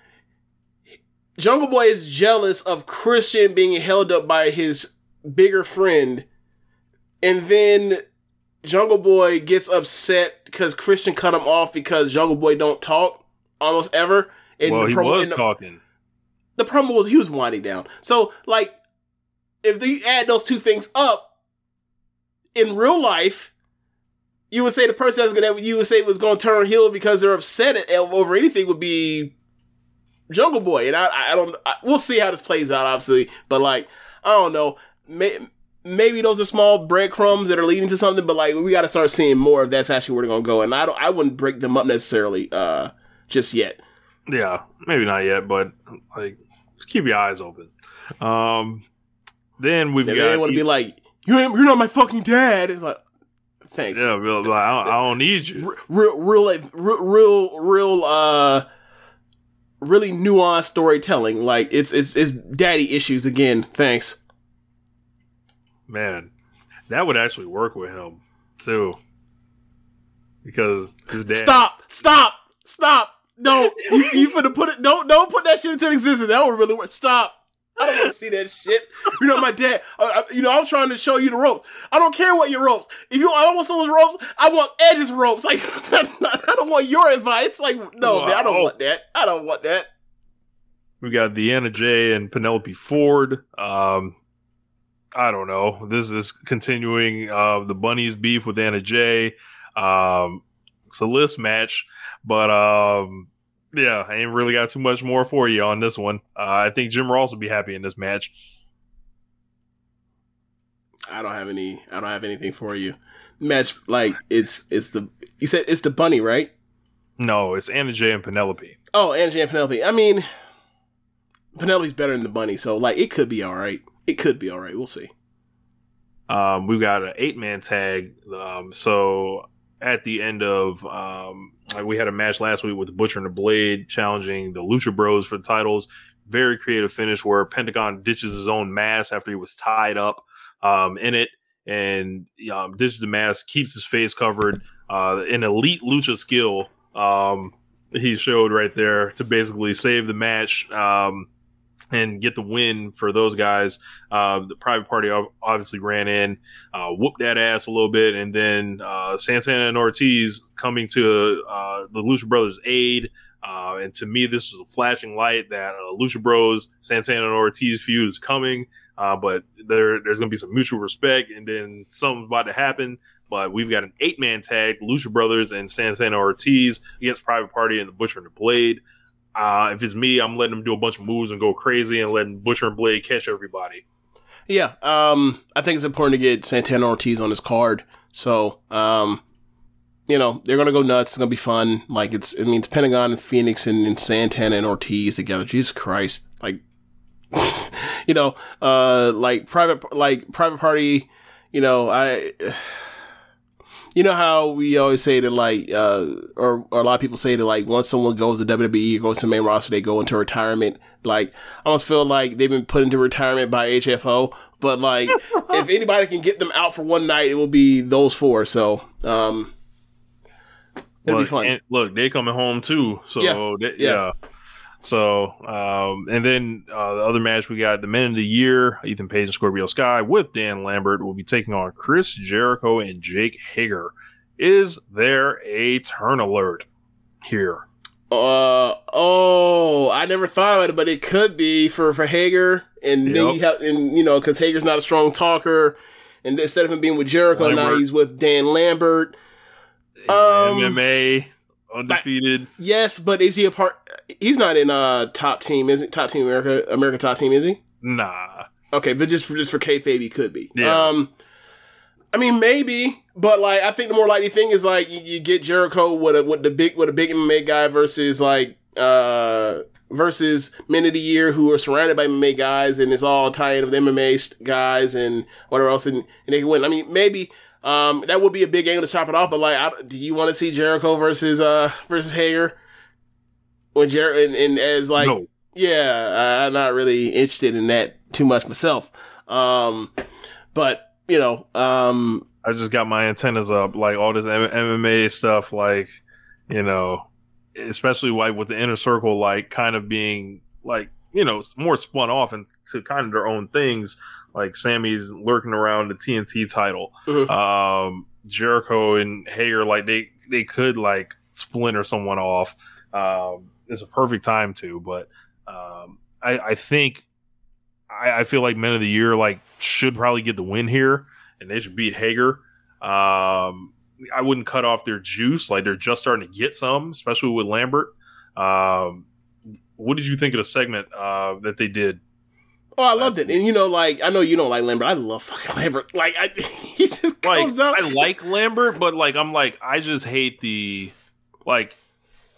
Jungle Boy is jealous of Christian being held up by his bigger friend, and then Jungle Boy gets upset because Christian cut him off because Jungle Boy don't talk almost ever. And well, the he promo- was and the- talking. the problem was he was winding down. So like, if they add those two things up in real life, you would say the person that's gonna you would say was going to turn heel because they're upset at, over anything would be Jungle Boy, and I I don't I, we'll see how this plays out obviously, but like I don't know. May, Maybe those are small breadcrumbs that are leading to something, but like we got to start seeing more if that's actually where they're gonna go. And I don't, I wouldn't break them up necessarily, uh, just yet. Yeah, maybe not yet, but like just keep your eyes open. Um, then we've They got want to be like, you ain't, you're not my fucking dad. It's like, thanks. yeah, real- like, I, don't, I don't need you. real, real, real, real, real, uh, really nuanced storytelling. Like it's it's it's daddy issues again. Thanks. Man, that would actually work with him too, because his dad. Stop! Stop! Stop! Don't you, you finna put it? Don't don't put that shit into existence. That would really work. Stop! I don't want to see that shit. You know my dad. Uh, you know I'm trying to show you the ropes. I don't care what your ropes. If you I don't want someone's ropes, I want Edge's ropes. Like I don't want your advice. Like no, man, I don't want that. I don't want that. We got Deanna J and Penelope Ford. Um, I don't know. This is continuing uh, the bunnies beef with Anna Jay. Um, it's a list match, but um, yeah, I ain't really got too much more for you on this one. Uh, I think Jim Ross will be happy in this match. I don't have any. I don't have anything for you. Match like it's it's the you said it's the bunny right? No, it's Anna Jay and Penelope. Oh, Angie and Penelope. I mean, Penelope's better than the bunny, so like it could be all right. It could be all right. We'll see. Um, we've got an eight man tag. Um, so at the end of um, like we had a match last week with the Butcher and the Blade challenging the Lucha Bros for the titles. Very creative finish where Pentagon ditches his own mask after he was tied up um, in it and um, ditches the mask, keeps his face covered. Uh, an elite lucha skill um, he showed right there to basically save the match. Um, and get the win for those guys. Uh, the private party obviously ran in, uh, whooped that ass a little bit, and then uh, Santana and Ortiz coming to uh, the Lucha Brothers' aid. Uh, and to me, this was a flashing light that uh, Lucha Bros, Santana and Ortiz feud is coming, uh, but there, there's going to be some mutual respect, and then something's about to happen. But we've got an eight man tag, Lucha Brothers and Santana Ortiz against Private Party and the Butcher and the Blade. Uh, if it's me, I'm letting him do a bunch of moves and go crazy and letting Butcher and Blade catch everybody. Yeah, um, I think it's important to get Santana Ortiz on his card. So, um, you know, they're gonna go nuts. It's gonna be fun. Like it's, it means Pentagon and Phoenix and, and Santana and Ortiz together. Jesus Christ, like, you know, uh, like private, like private party. You know, I. You know how we always say that, like, uh, or, or a lot of people say that, like, once someone goes to WWE, goes to the main roster, they go into retirement. Like, I almost feel like they've been put into retirement by HFO. But like, if anybody can get them out for one night, it will be those four. So, um, it'll be Look, fun. and look, they coming home too. So Yeah, they- yeah. yeah. So um, and then uh, the other match we got the men of the year, Ethan Page and Scorpio Sky with Dan Lambert will be taking on Chris Jericho and Jake Hager. Is there a turn alert here? Uh oh, I never thought about it, but it could be for for Hager, and then Yep. you have, and you know, because Hager's not a strong talker, and instead of him being with Jericho, now he's with Dan Lambert. Um, MMA undefeated. yes, but is he a part? He's not in uh top team, is it? Top team America, America top team, is he? Nah. Okay, but just for just for kayfabe, he could be. Yeah. Um, I mean, maybe, but like, I think the more likely thing is like you, you get Jericho with a with the big with a big MMA guy versus like uh versus men of the year who are surrounded by MMA guys and it's all tie-in with MMA guys and whatever else and, and they can win. I mean, maybe. Um, that would be a big angle to top it off, but like, I, do you want to see Jericho versus uh versus Hager? When Jer and, and as like no. yeah, I'm not really interested in that too much myself. Um, but you know, um, I just got my antennas up, like all this M- MMA stuff, like you know, especially like with the inner circle, like kind of being like you know more spun off into kind of their own things. Like Sammy's lurking around the TNT title, Mhm. um, Jericho and Hager, like they they could like splinter someone off. Um, it's a perfect time to, but um, I, I think I, I feel like Men of the Year like should probably get the win here, and they should beat Hager. Um, I wouldn't cut off their juice; like they're just starting to get some, especially with Lambert. Um, what did you think of the segment uh, that they did? Oh, I loved it, and you know, like I know you don't like Lambert, I love fucking Lambert. Like I, he just Like comes out. I like Lambert, but like I'm like I just hate the like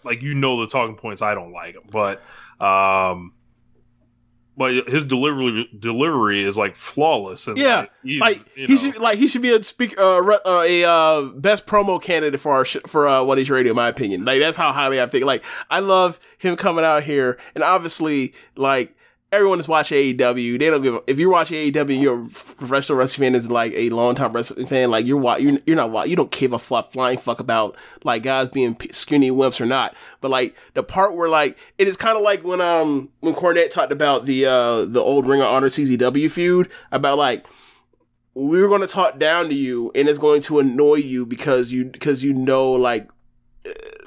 like you know the talking points I don't like, him. but um. But his delivery delivery is like flawless, and Yeah, like, he's, like you he know. should like he should be a speak uh, uh, a uh, best promo candidate for our sh- for uh, One Nation Radio, in my opinion. Like that's how highly I think. Like I love him coming out here, and obviously, like everyone is watching AEW. They don't give. A, if you're watching AEW, you're a professional wrestling fan. Is like a long time wrestling fan. Like you're you're, you're not you don't give a fl- flying fuck about like guys being skinny wimps or not. But like the part where like it is kind of like when um when Cornette talked about the uh the old Ring of Honor CZW feud about like we're going to talk down to you and it's going to annoy you because you because you know like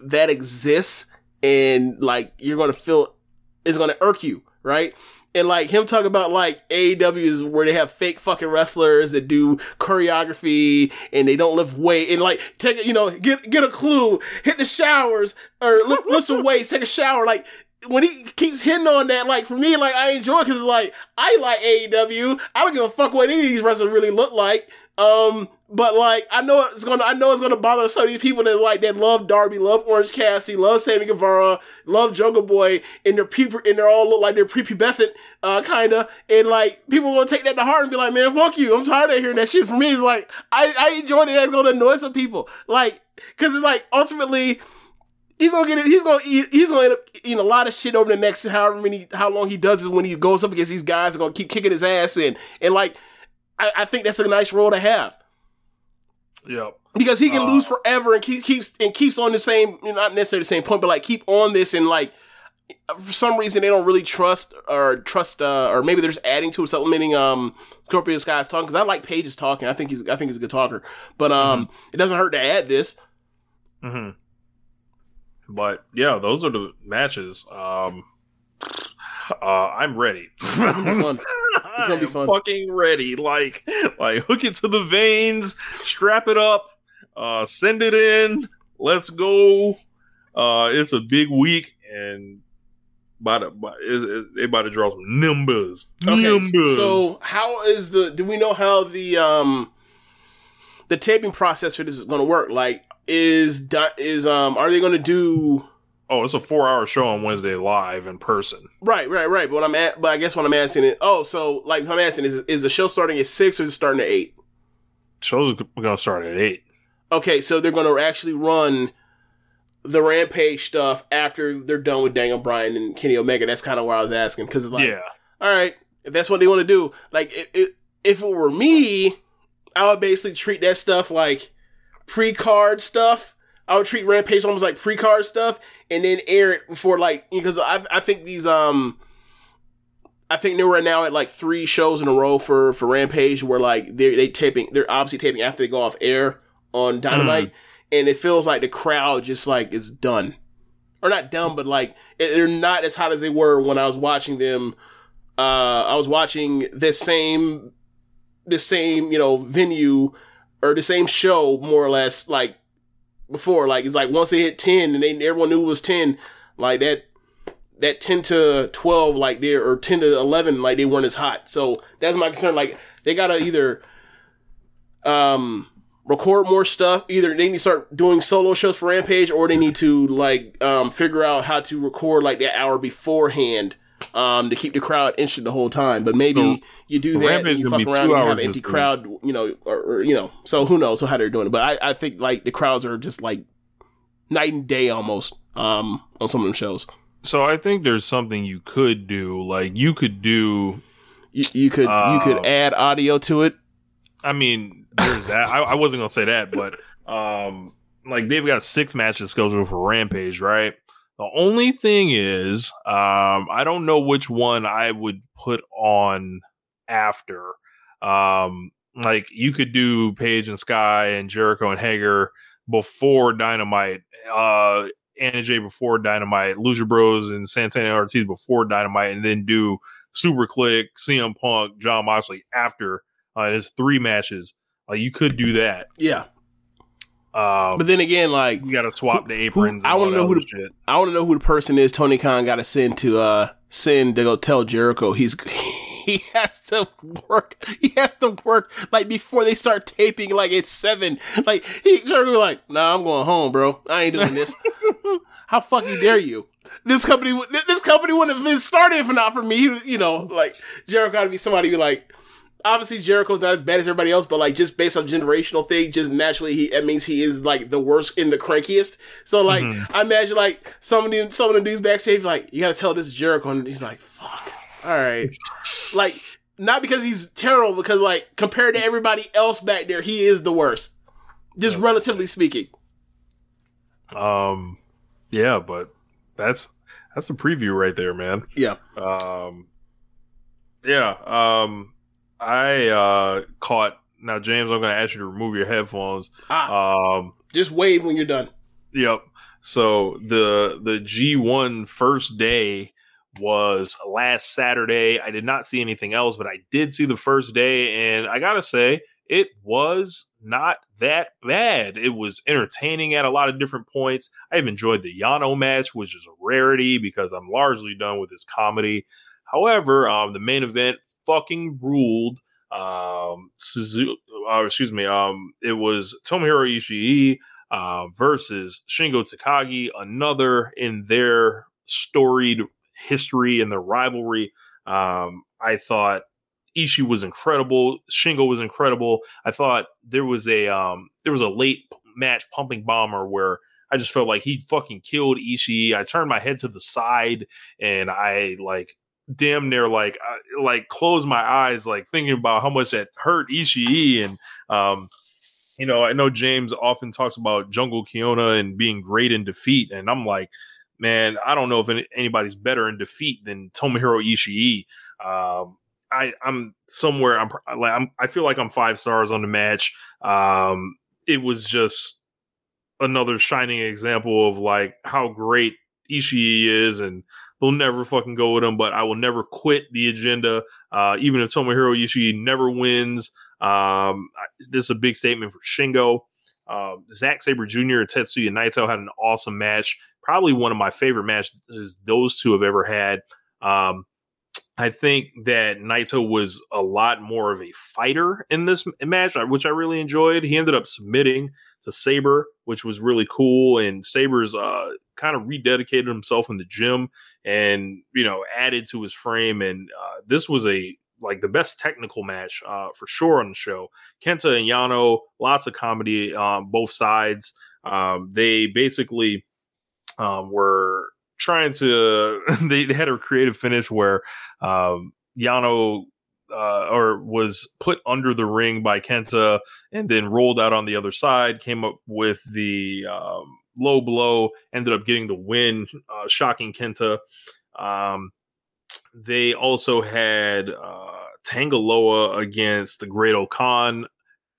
that exists and like you're going to feel it's going to irk you right and like him talking about like AEW is where they have fake fucking wrestlers that do choreography and they don't lift weight and like take you know, get get a clue, hit the showers or lift, lift some weights, take a shower. Like when he keeps hitting on that, like for me, like I enjoy because it's like I like AEW. I don't give a fuck what any of these wrestlers really look like. Um, but like I know it's gonna, I know it's gonna bother some of these people that like that love Darby, love Orange Cassidy, love Sammy Guevara, love Jungle Boy, and they're people, and they're all look like they're prepubescent, uh, kinda, and like people gonna take that to heart and be like, man, fuck you. I'm tired of hearing that shit. For me, it's like I, I enjoy it. It's gonna annoy some people, like, cause it's like ultimately he's gonna get it. He's gonna eat, he's gonna end up eating a lot of shit over the next however many how long he does it when he goes up against these guys are gonna keep kicking his ass in. And like I, I think that's a nice role to have. Yep. because he can Uh, lose forever and keep, keeps and keeps on the same not necessarily the same point but like keep on this and like for some reason they don't really trust or trust uh, or maybe they're just adding to it supplementing um Scorpio Sky's talking because I like Page's talking I think he's I think he's a good talker. But um it doesn't hurt to add this. Hmm But yeah, those are the matches. Um, uh, I'm ready. gonna be fun. It's gonna be I'm fun. Fucking ready. Like, like hook it to the veins, strap it up, uh, send it in. Let's go. Uh, it's a big week and. About to, by- is, is, they about to draw some numbers. Okay, numbers. so how is the? Do we know how the um the taping process for this is going to work? Like, is is um are they going to do oh, it's a four-hour show on Wednesday live in person. right, right, right? But what I'm at, but I guess what I'm asking is, oh, so like what I'm asking is, is the show starting at six or is it starting at eight? Show's gonna start at eight. Okay, so they're going to actually run the Rampage stuff after they're done with Daniel Bryan and Kenny Omega. That's kind of where I was asking because it's like, yeah. all right, if that's what they want to do, like it, it, if it were me, I would basically treat that stuff like pre-card stuff. I would treat Rampage almost like pre-card stuff, and then air it before like because I I think these um. I think they were now at like three shows in a row for for Rampage, where like they they taping, they're obviously taping after they go off air on Dynamite, and it feels like the crowd just like is done, or or not done, but like it- they're not as hot as they were when I was watching them. Uh, I was watching this same, this same you know venue or the same show more or less like before. Like it's like once they hit ten and they everyone knew it was ten, like that that ten to twelve like they or ten to eleven like they weren't as hot. So that's my concern. Like they gotta either um record more stuff. Either they need to start doing solo shows for Rampage, or they need to like um figure out how to record like that hour beforehand. Um, to keep the crowd interested the whole time, but maybe So, you do that and you fuck around and have an empty crowd, you know, or, or you know. So who knows how they're doing it? But I, I think like the crowds are just like night and day almost um on some of them shows. So I think there's something you could do. Like you could do. You, you could you Uh, could add audio to it. I mean, there's that. I, I wasn't gonna say that, but um, like they've got six matches scheduled for Rampage, right? The only thing is, um, I don't know which one I would put on after. Um, like you could do Page and Sky and Jericho and Hager before Dynamite, uh, Anna Jay before Dynamite, Lucha Bros and Santana Ortiz before Dynamite, and then do Super Kliq, CM Punk, Jon Moxley after. Uh, it's three matches. Like you could do that. Yeah, Um, but then again, like you got to swap the who- aprons. I want to know who the, shit. I want to know who the person is. Tony Khan got to send to uh send to go tell Jericho he's he has to work. He has to work like before they start taping. Like it's seven. Like he Jericho be like, nah, I'm going home, bro. I ain't doing this. How fucking dare you? This company, would- this company wouldn't have been started if not for me. You know, like Jericho got to be somebody be like. Obviously, Jericho's not as bad as everybody else, but like just based on generational thing, just naturally, he that means he is like the worst and the crankiest. So like, I imagine like some of the some of the dudes backstage like, you got to tell this is Jericho, and he's like, fuck, all right, like not because he's terrible, because like compared to everybody else back there, he is the worst, just relatively speaking. Um, yeah, but that's that's a preview right there, man. Yeah, Um, yeah. Um, I uh caught now, James. I'm going to ask you to remove your headphones. ah, Um, just wave when you're done. Yep. So the the G1 first day was last Saturday. I did not see anything else, but I did see the first day, and I gotta say, it was not that bad. It was entertaining at a lot of different points. I've enjoyed the Yano match, which is a rarity because I'm largely done with this comedy. However, um, the main event fucking ruled. Um, uh, excuse me. Um, it was Tomohiro Ishii uh, versus Shingo Takagi, another in their storied history and their rivalry. Um, I thought Ishii was incredible. Shingo was incredible. I thought there was a um, there was a late match pumping bomber where I just felt like he fucking killed Ishii. I turned my head to the side and I like damn near like uh, like close my eyes like thinking about how much that hurt Ishii and um you know, I know James often talks about Jungle Kyona and being great in defeat, and I'm like, man, I don't know if any, anybody's better in defeat than Tomohiro Ishii. Um, I, I'm somewhere. I'm like, I'm, I feel like I'm five stars on the match. Um, it was just another shining example of like how great Ishii is, and they'll never fucking go with him. But I will never quit the agenda, uh, even if Tomohiro Ishii never wins. Um, this is a big statement for Shingo. Uh, Zack Sabre Jr. and Tetsuya Naito had an awesome match. Probably one of my favorite matches those two have ever had. Um, I think that Naito was a lot more of a fighter in this match, which I really enjoyed. He ended up submitting to Sabre, which was really cool. And Sabre's uh, kind of rededicated himself in the gym and you know added to his frame. And uh, this was a like the best technical match uh, for sure on the show. Kenta and Yano, lots of comedy on both sides. Um, they basically um, were trying to. they had a creative finish where um, Yano uh, or was put under the ring by Kenta and then rolled out on the other side. Came up with the um, low blow. Ended up getting the win, uh, shocking Kenta. Um, they also had uh, Tangaloa against the Great-O-Khan.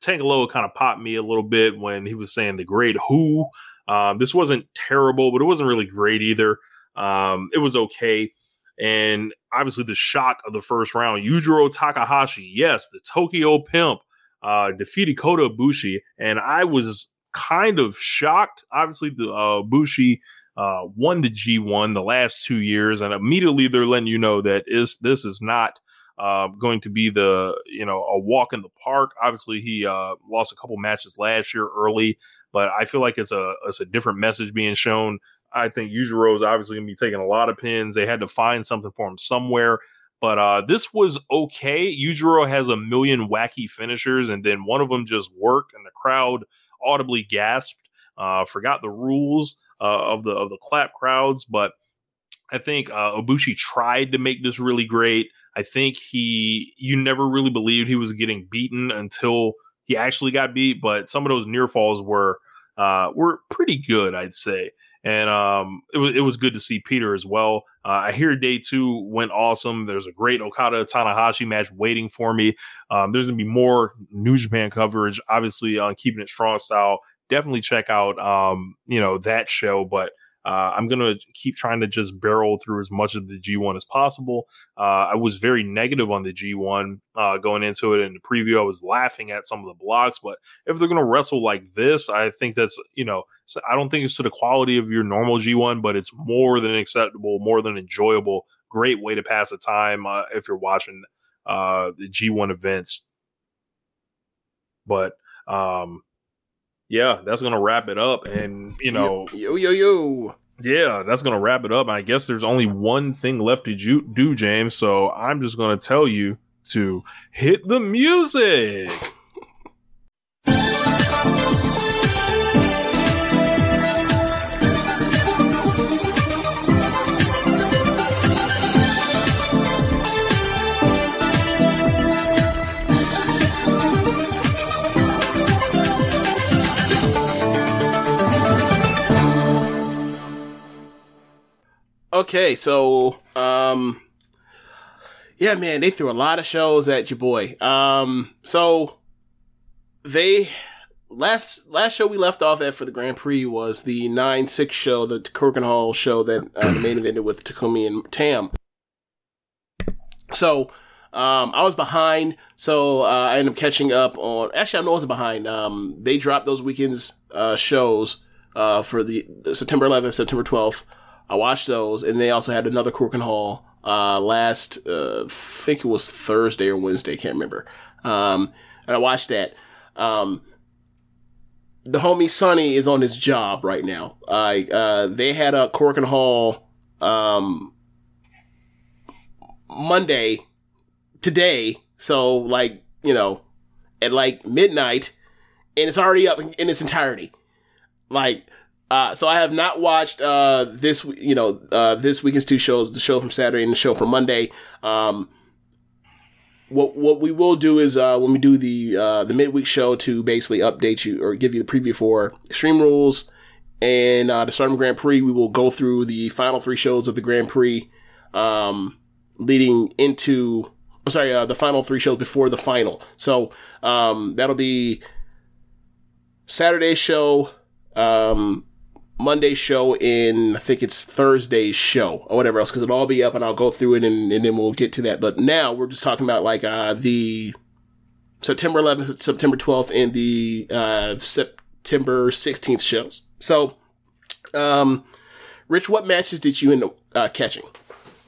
Tangaloa kind of popped me a little bit when he was saying the Great Who. Um, this wasn't terrible, but it wasn't really great either. Um, it was okay. And obviously, the shock of the first round, Yujiro Takahashi, yes, the Tokyo Pimp, uh, defeated Kota Ibushi. and I was kind of shocked. Obviously, the uh, Ibushi uh, won the G1 the last two years, and immediately they're letting you know that is this is not uh, going to be the you know a walk in the park. Obviously, he uh, lost a couple matches last year early, but I feel like it's a it's a different message being shown. I think Yujiro is obviously going to be taking a lot of pins. They had to find something for him somewhere. But uh, this was okay. Yujiro has a million wacky finishers, and then one of them just worked, and the crowd audibly gasped. Uh, forgot the rules uh, of the of the clap crowds, but I think uh, Ibushi tried to make this really great. I think he you never really believed he was getting beaten until he actually got beat, but some of those near falls were uh, were pretty good, I'd say and um, it was it was good to see Peter as well. Uh, I hear day two went awesome. There's a great Okada Tanahashi match waiting for me. Um, there's gonna be more New Japan coverage, obviously on keeping it strong style. Definitely check out um, you know that show, but uh, I'm going to keep trying to just barrel through as much of the G1 as possible. Uh, I was very negative on the G1 uh, going into it in the preview. I was laughing at some of the blocks, but if they're going to wrestle like this, I think that's, you know, I don't think it's to the quality of your normal G1, but it's more than acceptable, more than enjoyable. Great way to pass the time uh, if you're watching uh, the G1 events. But, um, yeah, that's gonna wrap it up. And you know, yo yo yo. Yeah, that's gonna wrap it up. I guess there's only one thing left to ju- do, James. So I'm just gonna tell you to hit the music. Okay, so um yeah, man, they threw a lot of shows at your boy. Um so they last last show we left off at for the Grand Prix was the 9-6 show, the Korakuen Hall show that uh, the main with Takumi and Tam. So um, I was behind, so uh, I ended up catching up on. Actually, I know I wasn't behind. Um, they dropped those weekends uh, shows uh, for the September 11th, September 12th. I watched those, and they also had another Korakuen Hall uh, last, uh, I think it was Thursday or Wednesday, I can't remember. Um, and I watched that. Um, the homie Sonny is on his job right now. Uh, uh, they had a Korakuen Hall um, Monday today, so like you know, at like midnight, and it's already up in its entirety. Like uh, so I have not watched uh, this, you know, uh, this weekend's two shows, the show from Saturday and the show from Monday. Um, what what we will do is uh, when we do the uh, the midweek show to basically update you or give you the preview for Extreme Rules and uh, the Stardom Grand Prix, we will go through the final three shows of the Grand Prix, um, leading into. I'm sorry, uh, the final three shows before the final. So um, that'll be Saturday show, um, Monday show in I think it's Thursday's show or whatever else because it'll all be up and I'll go through it and, and then we'll get to that. But now we're just talking about like uh, the September 11th, September 12th, and the uh, September 16th shows. So, um, Rich, what matches did you end up uh, catching?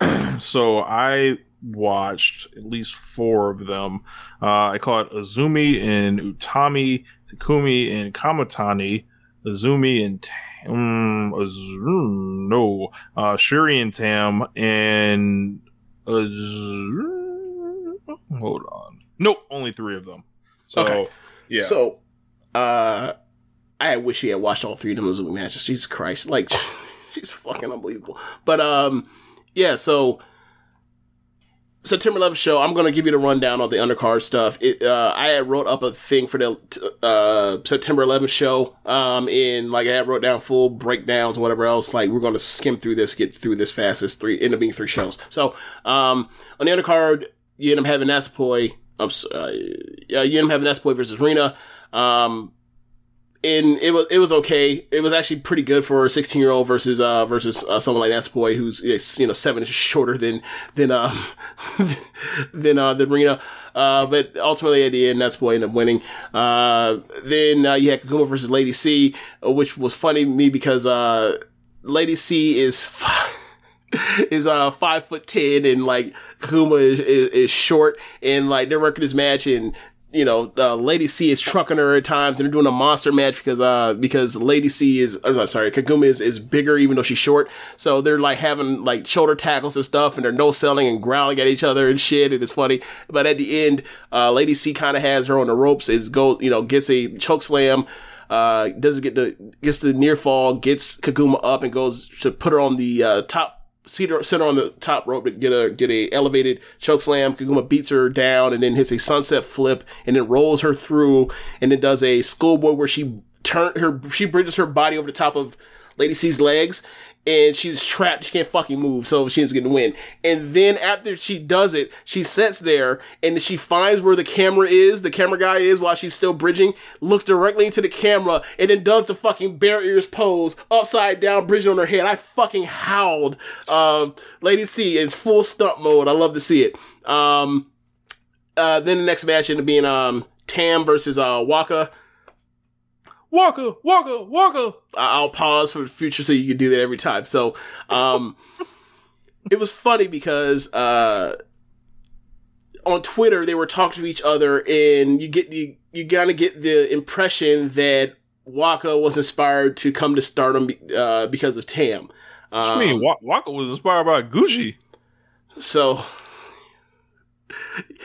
so I watched at least four of them. Uh, I caught Azumi and Utami, Takumi and Kamitani, Azumi and um, no, uh, Syuri and Tam, and uh, hold on, nope, only three of them. So, Okay. yeah, So, uh, I wish he had watched all three of them Azumi matches. Jesus Christ, like, she's fucking unbelievable. But um, yeah. So September 11th show. I'm gonna give you the rundown on the undercard stuff. It, uh, I had wrote up a thing for the uh, September 11th show. Um, in like I had wrote down full breakdowns and whatever else. Like we're gonna skim through this, get through this fast. It's three end up being three shows. So um, on the undercard, you end up having Natsupoi. I'm sorry, uh, you end up having Natsupoi versus Rina. Um, and it was it was okay. It was actually pretty good for a 16 year old versus uh versus uh, someone like Natsupoi who's you know seven inches shorter than than um than uh than Rina. Uh, but ultimately at the end, Natsupoi ended up winning. Uh, then uh, you had Koguma versus Lady C, uh, which was funny to me because uh Lady C is. F- is uh five foot ten and like Kuma is, is, is short and like their record is match and you know, uh, Lady C is trucking her at times, and they're doing a monster match because uh because Lady C is I'm sorry, Koguma is, is bigger even though she's short. So they're like having like shoulder tackles and stuff, and they're no selling and growling at each other and shit. It is funny, but at the end, uh, Lady C kind of has her on the ropes. Is go you know gets a choke slam. Uh, doesn't get the gets the near fall, gets Koguma up and goes to put her on the uh, top center, center on the top rope to get a get a elevated choke slam. Koguma beats her down and then hits a sunset flip and then rolls her through and then does a schoolboy where she turn her she bridges her body over the top of Lady C's legs and she's trapped. She can't fucking move, so she ends up getting the win. And then after she does it, she sits there and she finds where the camera is, the camera guy is while she's still bridging, looks directly into the camera, and then does the fucking bear ears pose, upside down, bridging on her head. I fucking howled. Um, Lady C is full stunt mode. I love to see it. Um, uh, then the next match ended up being um, Tam versus uh, Waka. Walker, Walker, Walker. I'll pause for the future so you can do that every time. So, um, it was funny because uh, on Twitter they were talking to each other, and you get you you kind of get the impression that Waka was inspired to come to stardom uh, because of Tam. Um, what you mean Wa- Waka was inspired by Gucci? So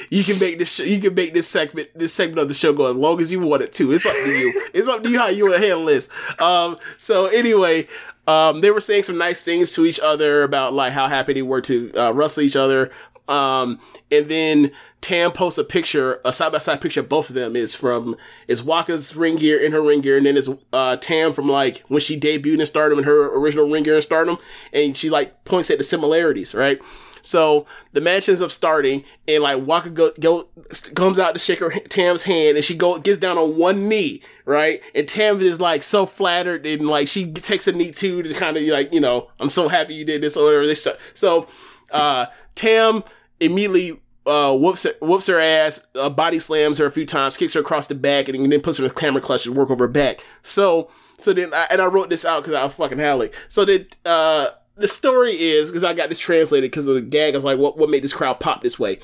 you can make this you can make this segment this segment of the show go as long as you want it to. It's up to you. it's up to you how you want to handle this. Um, so anyway, um, they were saying some nice things to each other about like how happy they were to uh, wrestle each other. Um, and then Tam posts a picture, a side by side picture of both of them is from is Waka's ring gear in her ring gear, and then is uh, Tam from like when she debuted in Stardom in her original ring gear in Stardom, and she like points at the similarities, right? So the match ends up starting, and like Waka go, go comes out to shake her Tam's hand, and she go gets down on one knee, right? And Tam is like so flattered, and like she takes a knee too to kind of like you know I'm so happy you did this or whatever. This so uh, Tam immediately uh, whoops her, whoops her ass, uh, body slams her a few times, kicks her across the back, and then puts her in a camel clutch to work over her back. So so then I, and I wrote this out because I was fucking howling. So then uh the story is because I got this translated because of the gag. I was like, what what made this crowd pop this way?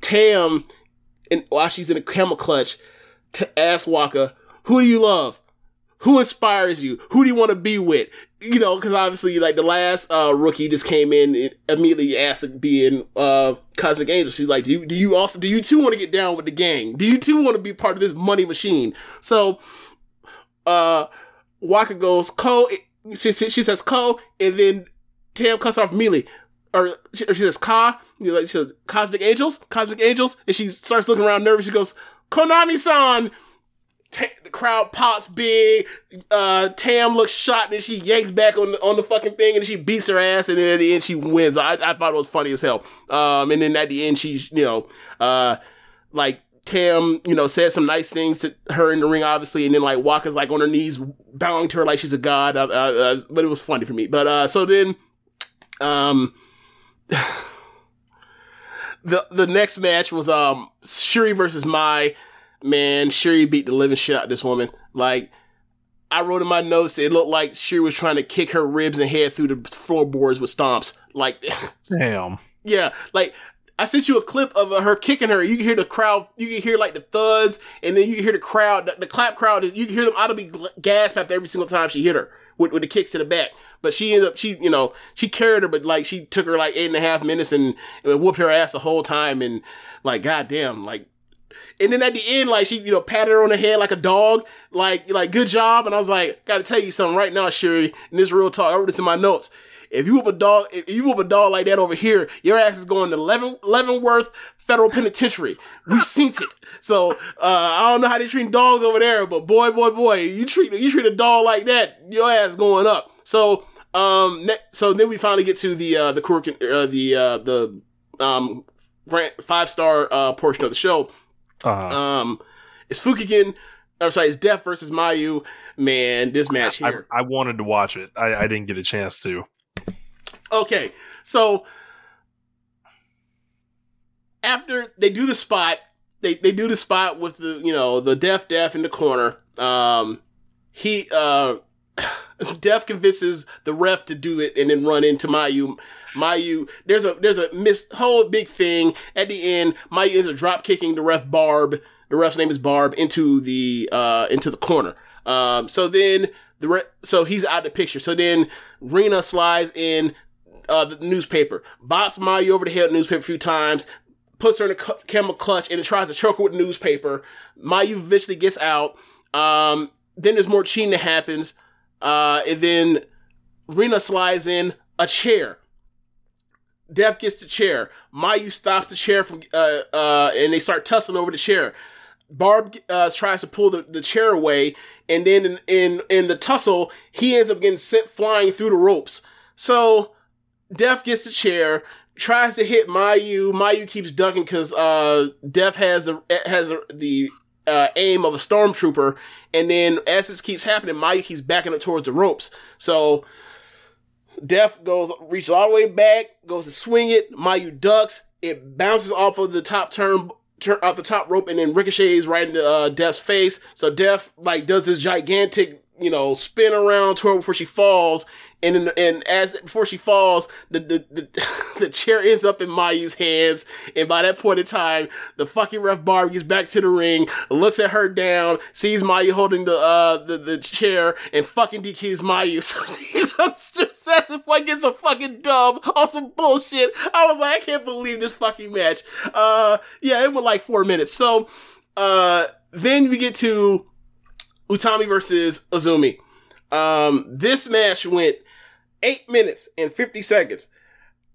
Tam, and while she's in a camel clutch, to ask Waka, who do you love? Who inspires you? Who do you want to be with? You know, because obviously, like the last uh, rookie just came in and immediately asked to be in uh, Cosmic Angel. She's like, do you, do you also do you too want to get down with the gang? Do you too want to be part of this money machine? So, uh, Waka goes, Ko. She, she says Ko, and then Tam cuts off immediately. Or she, or she says Ka, you know, she says Cosmic Angels, Cosmic Angels, and she starts looking around nervous. She goes, Konami-san. Ta- the crowd pops big. Uh, Tam looks shot, and then she yanks back on the, on the fucking thing, and she beats her ass, and then at the end she wins. I, I thought it was funny as hell. Um, and then at the end she, you know, uh, like Tam, you know, said some nice things to her in the ring, obviously, and then like Waka's like on her knees, bowing to her like she's a god. Uh, uh, but it was funny for me. But uh, so then um, the the next match was um Syuri versus Mai. Man, Syuri beat the living shit out of this woman. Like I wrote in my notes, it looked like Syuri was trying to kick her ribs and head through the floorboards with stomps. Like, damn. Yeah, like I sent you a clip of her kicking her. You can hear the crowd. You can hear like the thuds, and then you can hear the crowd. The, the clap crowd. You can hear them audibly gasp after every single time she hit her with, with the kicks to the back. But she ended up, she, you know, she carried her, but like she took her like eight and a half minutes and, and whooped her ass the whole time. And like, goddamn, like, and then at the end, like she, you know, patted her on the head like a dog, like, like good job. And I was like, gotta tell you something right now, Sherry. And this real talk, I wrote this in my notes. If you whoop a dog, if you whoop a dog like that over here, your ass is going to Leaven, Leavenworth Federal Penitentiary. We've seen it. So uh, I don't know how they treat dogs over there, but boy, boy, boy, you treat you treat a dog like that, your ass going up. So um, ne- so then we finally get to the uh, the Kurikan, uh, the uh, the um five star uh, portion of the show. Uh-huh. Um, it's Fukigen or sorry, it's Def versus Mayu. Man, this match here. I wanted to watch it. I, I didn't get a chance to. Okay, so after they do the spot, they they do the spot with the you know the Def Def in the corner. Um, he uh, Def convinces the ref to do it and then run into Mayu. Mayu, there's a there's a miss whole big thing at the end. Mayu is a drop kicking the ref Barb. The ref's name is Barb into the uh into the corner. Um, so then the re- so he's out of the picture. So then Rina slides in uh, the newspaper, bops Mayu over the head newspaper a few times, puts her in a cu- camel clutch, and tries to choke her with the newspaper. Mayu eventually gets out. Um, then there's more cheating that happens. Uh, and then Rina slides in a chair. Def gets the chair. Mayu stops the chair from, uh, uh, and they start tussling over the chair. Barb uh, tries to pull the, the chair away, and then in, in in the tussle, he ends up getting sent flying through the ropes. So Def gets the chair, tries to hit Mayu. Mayu keeps ducking because uh, Def has the has the uh, aim of a stormtrooper, and then as this keeps happening, Mike he's backing up towards the ropes. So Def goes reaches all the way back, goes to swing it. Mayu ducks. It bounces off of the top turn, turn off the top rope, and then ricochets right into uh, Def's face. So Def like does this gigantic, you know, spin around her before she falls. And in, and as before she falls, the, the the the chair ends up in Mayu's hands. And by that point in time, the fucking ref Barb gets back to the ring, looks at her down, sees Mayu holding the uh the, the chair, and fucking DQs Mayu. So as if like gets a fucking dub on some bullshit. I was like, I can't believe this fucking match. Uh, yeah, it went like four minutes. So, uh, then we get to Utami versus Azumi. Um, this match went eight minutes and 50 seconds.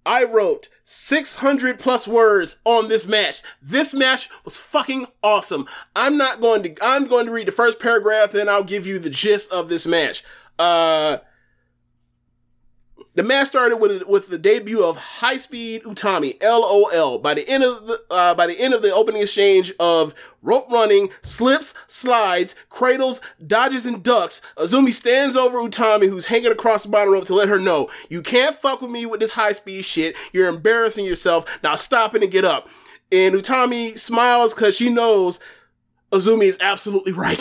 I wrote 600 plus words on this match. This match was fucking awesome. I'm not going to, I'm going to read the first paragraph, then I'll give you the gist of this match. Uh, the match started with with the debut of High Speed Utami (LOL). By the end of the uh, by the end of the opening exchange of rope running, slips, slides, cradles, dodges, and ducks, Azumi stands over Utami, who's hanging across the bottom rope, to let her know you can't fuck with me with this high speed shit. You're embarrassing yourself. Now stop it and get up. And Utami smiles because she knows Azumi is absolutely right.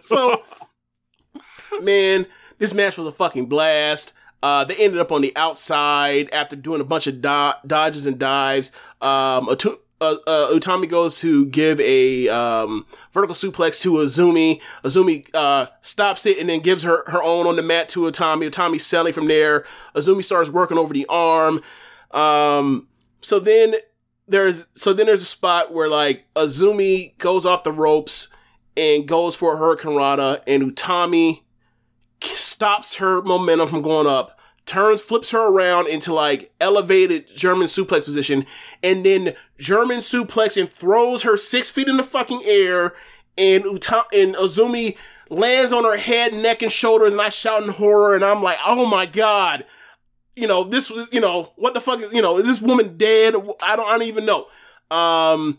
so, man, this match was a fucking blast. Uh, they ended up on the outside after doing a bunch of do- dodges and dives. Um, uh, uh, Utami goes to give a um, vertical suplex to Azumi. Azumi uh, stops it and then gives her her own on the mat to Utami. Utami selling from there. Azumi starts working over the arm. Um, so then there's so then there's a spot where like Azumi goes off the ropes and goes for a Hurricane Rana, and Utami stops her momentum from going up, turns, flips her around into like elevated German suplex position, and then German suplex and throws her six feet in the fucking air, and Uta- and Azumi lands on her head, neck, and shoulders, and I shout in horror, and I'm like, oh my god. You know, this was, you know, what the fuck is, you know, is this woman dead? I don't, I don't even know. Um,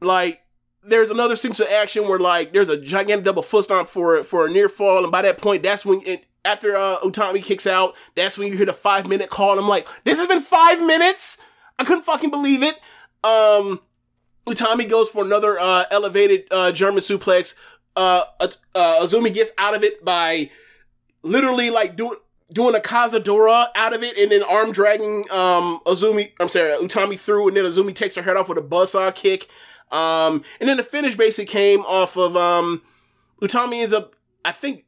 like, there's another sequence of action where like there's a gigantic double foot stomp for for a near fall, and by that point, that's when it, after uh, Utami kicks out, that's when you hear the five minute call. And I'm like, this has been five minutes. I couldn't fucking believe it. Um, Utami goes for another uh, elevated uh, German suplex. Uh, uh, Azumi gets out of it by literally like doing doing a Kazadora out of it and then arm dragging um Azumi I'm sorry Utami through and then Azumi takes her head off with a buzzsaw kick. Um and then the finish basically came off of um Utami ends up I think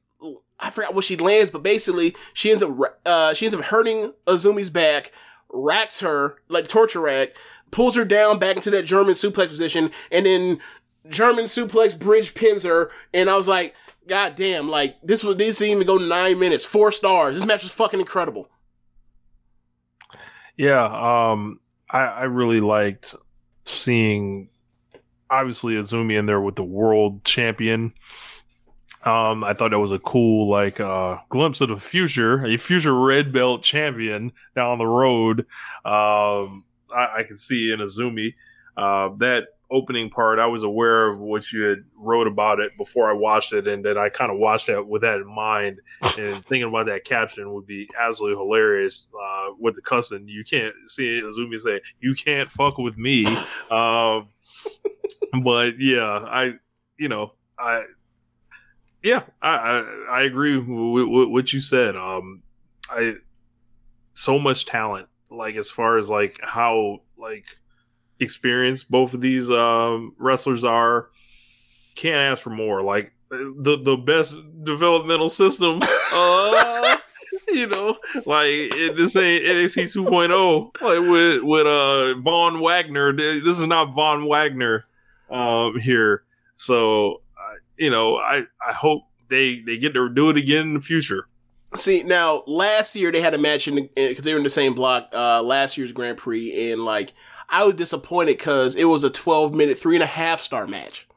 I forgot what she lands, but basically she ends up uh she ends up hurting Azumi's back, racks her like torture rack, pulls her down back into that German suplex position, and then German suplex bridge pins her, and I was like, God damn, like this was this didn't even go nine minutes, four stars. This match was fucking incredible. Yeah, um, I, I really liked seeing obviously Azumi in there with the world champion. Um, I thought that was a cool like uh, glimpse of the future, a future red belt champion down the road. Um, I, I can see in Azumi. Uh, that opening part, I was aware of what you had wrote about it before I watched it, and then I kind of watched that with that in mind, and thinking about that caption would be absolutely hilarious. Uh, with the cussing, you can't see Azumi say, "You can't fuck with me." Um, but yeah, I, you know, I, yeah, I, I, I agree with, with what you said. Um, I, so much talent, like as far as like how like experienced both of these um, wrestlers are. Can't ask for more. Like the the best developmental system. Uh, you know, like it, this ain't NXT 2.0. Like with with uh Von Wagner. This is not Von Wagner um, here. So you know, I I hope they they get to do it again in the future. See now, last year they had a match in because they were in the same block. Uh, last year's Grand Prix, and like I was disappointed because it was a 12 minute, three and a half star match.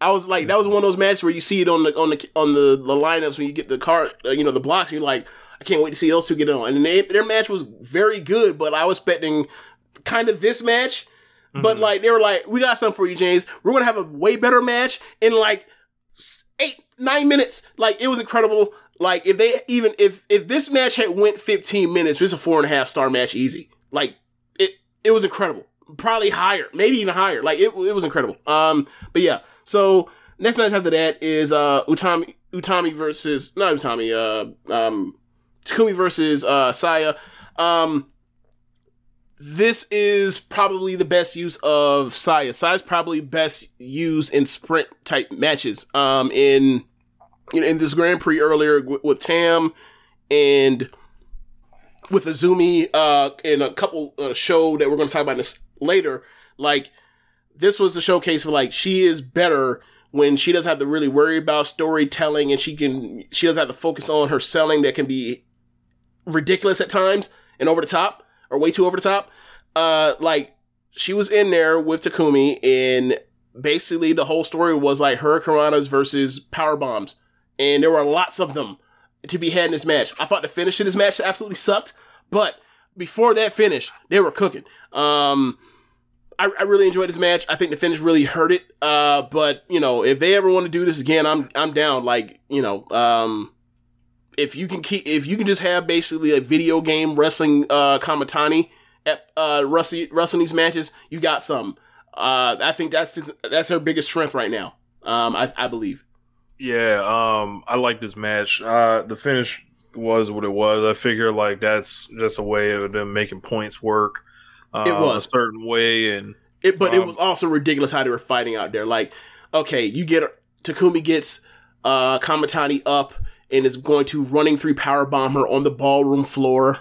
I was like, that was one of those matches where you see it on the on the on the, the lineups when you get the card, uh, you know, the blocks. You're like, I can't wait to see those two get on. And they, their match was very good, but I was expecting kind of this match. Mm-hmm. But like, they were like, we got something for you, James. We're gonna have a way better match in like eight nine minutes. Like, it was incredible. Like, if they even if if this match had went 15 minutes, it's a four and a half star match easy. Like it it was incredible. Probably higher, maybe even higher. Like it, it was incredible. Um, but yeah. So next match after that is uh Utami Utami versus not Utami, uh um Takumi versus uh Saya. Um this is probably the best use of Saya. Saya's probably best used in sprint type matches. Um in in this Grand Prix earlier with, Tam and with Azumi uh, in a couple uh, show that we're going to talk about this later, like this was the showcase for like she is better when she doesn't have to really worry about storytelling and she can she doesn't have to focus on her selling that can be ridiculous at times and over the top or way too over the top. Uh, like she was in there with Takumi and basically the whole story was like her hurricanranas versus power bombs and there were lots of them to be had in this match. I thought the finish in this match absolutely sucked, but before that finish, they were cooking. Um, I, I, really enjoyed this match. I think the finish really hurt it. Uh, but you know, if they ever want to do this again, I'm I'm down. Like you know, um, if you can keep if you can just have basically a video game wrestling uh Kamitani at uh wrestling wrestling these matches, you got some. Uh, I think that's that's her biggest strength right now. Um, I, I believe. Yeah, um, I like this match. Uh, the finish was what it was. I figure like that's just a way of them making points work. Uh, it was a certain way, and it, but um, it was also ridiculous how they were fighting out there. Like, okay, you get Takumi gets uh Kamitani up and is going to running through power bomb her on the ballroom floor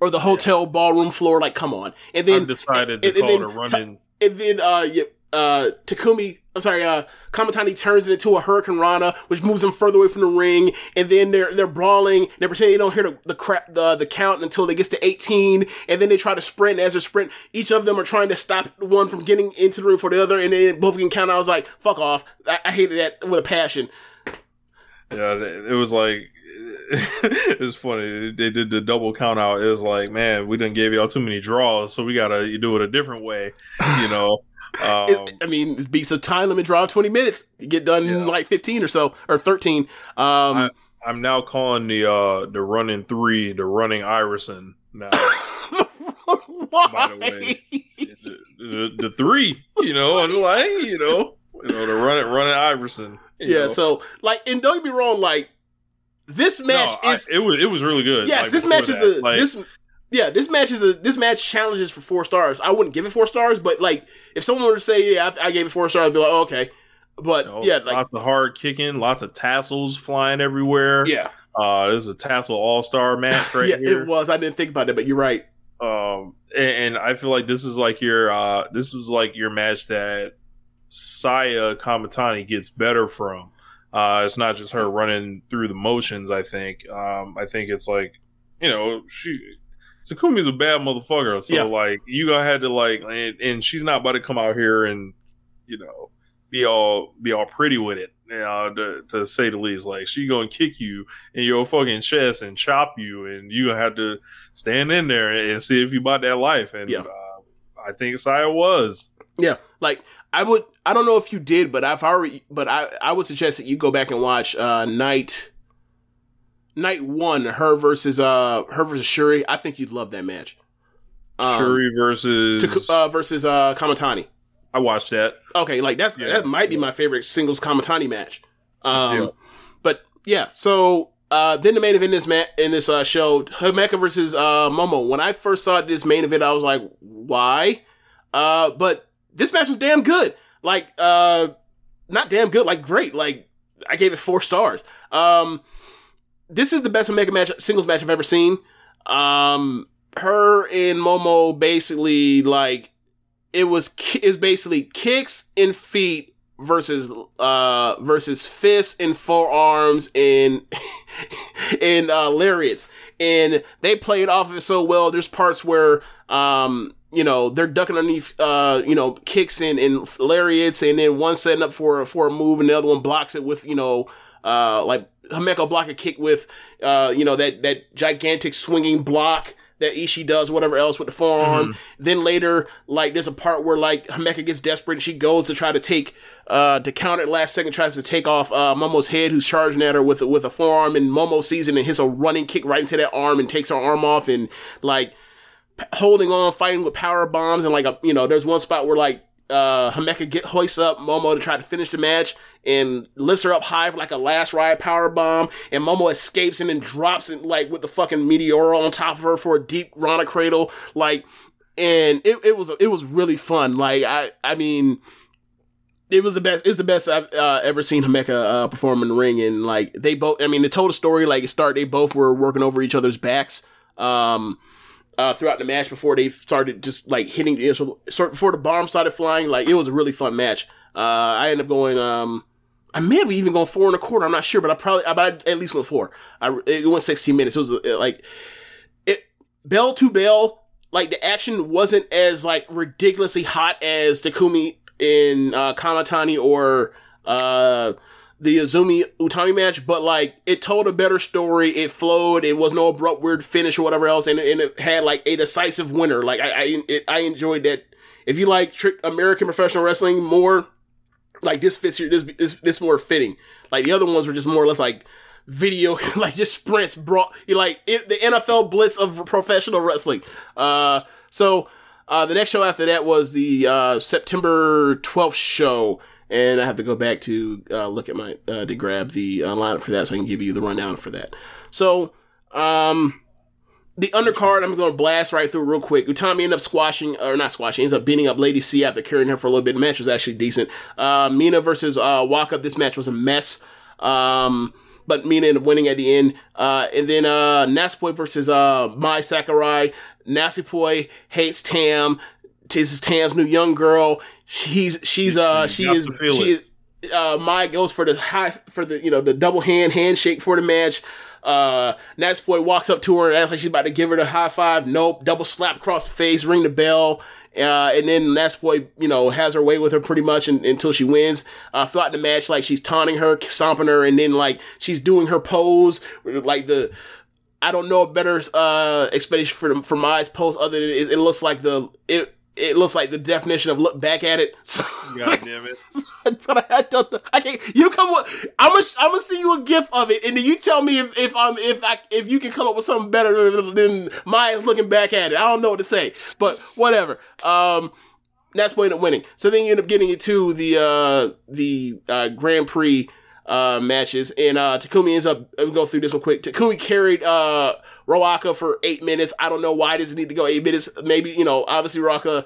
or the hotel yeah. ballroom floor. Like, come on! And then decided and, to and, call and it running. T- and then uh, uh, Takumi, I'm sorry, uh, Kamitani turns it into a Hurricane Rana, which moves them further away from the ring, and then they're they're brawling. They pretend they don't hear the the crap the the count until they gets to 18, and then they try to sprint. And as they sprint, each of them are trying to stop one from getting into the ring for the other, and then both can count. I was like, fuck off. I, I hated that with a passion. Yeah, it was like it was funny. They did the double count out. It was like, man, we didn't give y'all too many draws, so we gotta do it a different way, you know. Um, it, I mean, it beats a time limit draw 20 minutes. You get done yeah. in like 15 or so, or 13. Um, I, am now calling the uh, the running three, the running Iverson now. Why? By the way, the, the, the, three, you know, and like, you know, you know, the running running Iverson. Yeah, know. so like, and don't get me wrong, like this match no, is I, it was it was really good. Yes, like, this match is a like, this yeah, this match is a this match challenges for four stars. I wouldn't give it four stars, but like if someone were to say, yeah, I, I gave it four stars, I'd be like, oh, okay. But you know, yeah, like, lots of hard kicking, lots of tassels flying everywhere. Yeah, uh, this is a tassel all star match right yeah, here. it was. I didn't think about that, but you're right. Um, and, and I feel like this is like your uh, this was like your match that Saya Kamitani gets better from. Uh, it's not just her running through the motions. I think. Um, I think it's like you know she Takumi's a bad motherfucker. So yeah. like you gonna have to like and, and, she's not about to come out here and you know be all be all pretty with it. You know, to, to say the least. Like she gonna kick you in your fucking chest and chop you, and you gonna have to stand in there and see if you bought that life. And yeah. uh, I think Saya was. Yeah, like I would. I don't know if you did, but I've already. But I I would suggest that you go back and watch uh night. Night one, her versus uh her versus Syuri. I think you'd love that match. Um, Syuri versus. to, uh, versus uh Kamitani. I watched that. Okay, like that's Yeah. that might be my favorite singles Kamitani match. Um, Yeah. but yeah, so uh, then the main event in this ma- in this uh, show, Himeka versus uh, Momo. When I first saw this main event, I was like, why? Uh, but this match was damn good. Like, uh, not damn good, like great. Like I gave it four stars. Um, this is the best Omega match singles match I've ever seen. Um, her and Momo basically like it was is basically kicks and feet versus uh versus fists and forearms and and uh lariats and they played off of it so well there's parts where um you know they're ducking underneath uh you know kicks and, and lariats and then one setting up for for a move and the other one blocks it with you know uh like Himeka block a kick with uh you know that that gigantic swinging block that Ishii does, whatever else with the forearm. Then later, like there's a part where like Himeka gets desperate and she goes to try to take uh to counter it last second, tries to take off uh Momo's head who's charging at her with with a forearm and Momo sees it and hits a running kick right into that arm and takes her arm off and like p- holding on, fighting with power bombs and like a you know, there's one spot where like uh Himeka get hoists up Momo to try to finish the match and lifts her up high for like a last ride power bomb and Momo escapes and then drops it like with the fucking meteora on top of her for a deep Rana cradle like and it, it was it was really fun like I I mean it was the best. It's the best I've uh, ever seen Himeka uh, perform in the ring, and like they both. I mean, they told a story like it started. They both were working over each other's backs. Um, uh, throughout the match before they started just like hitting the so sort before the bomb started flying. Like it was a really fun match. Uh, I ended up going. Um, I may have even gone four and a quarter. I'm not sure, but I probably, I, but I at least went four. I it went 16 minutes. It was uh, like it bell to bell. Like the action wasn't as like ridiculously hot as Takumi in uh, Kamitani or uh, the Azumi Utami match, but like it told a better story. It flowed. It was no abrupt weird finish or whatever else, and, and it had like a decisive winner. Like I I, it, I enjoyed that. If you like trick American professional wrestling more, like this fits here. This this this more fitting. Like the other ones were just more or less like video, like just sprints. Brought you like it, the NFL blitz of professional wrestling. Uh, so uh, the next show after that was the uh, September twelfth show, and I have to go back to uh, look at my uh, to grab the uh, lineup for that, so I can give you the rundown for that. So. Um, the undercard, I'm going to blast right through real quick. Utami ended up squashing, or not squashing, ends up beating up Lady C after carrying her for a little bit. The match was actually decent. Uh, Mina versus uh, Waka, this match was a mess. Um, but Mina ended up winning at the end. Uh, and then uh, versus uh, Mai Sakurai. Natsupoi hates Tam. This is Tam's new young girl. She's she's uh she is she is uh Mai goes for the high for the you know the double hand handshake for the match. Uh Natsupoi walks up to her and acts like she's about to give her the high five. Nope, double slap across the face, ring the bell. Uh, and then Natsupoi, you know, has her way with her pretty much un- until she wins. Uh, throughout the match, like she's taunting her, stomping her, and then like she's doing her pose, like the I don't know a better uh explanation for for Mai's pose other than it, it looks like the it it looks like the definition of look back at it. So, God damn it. but I don't. I can't. You come with. I'm gonna. I'm gonna send you a gif of it, and then you tell me if if I'm if I if you can come up with something better than, than Maya looking back at it. I don't know what to say, but whatever. Um, that's what of winning. So then you end up getting it to the uh the uh Grand Prix uh matches, and uh Takumi ends up. Let me go through this one quick. Takumi carried uh. Ruaka for eight minutes. I don't know why does it need to go eight minutes. Maybe you know, obviously Ruaka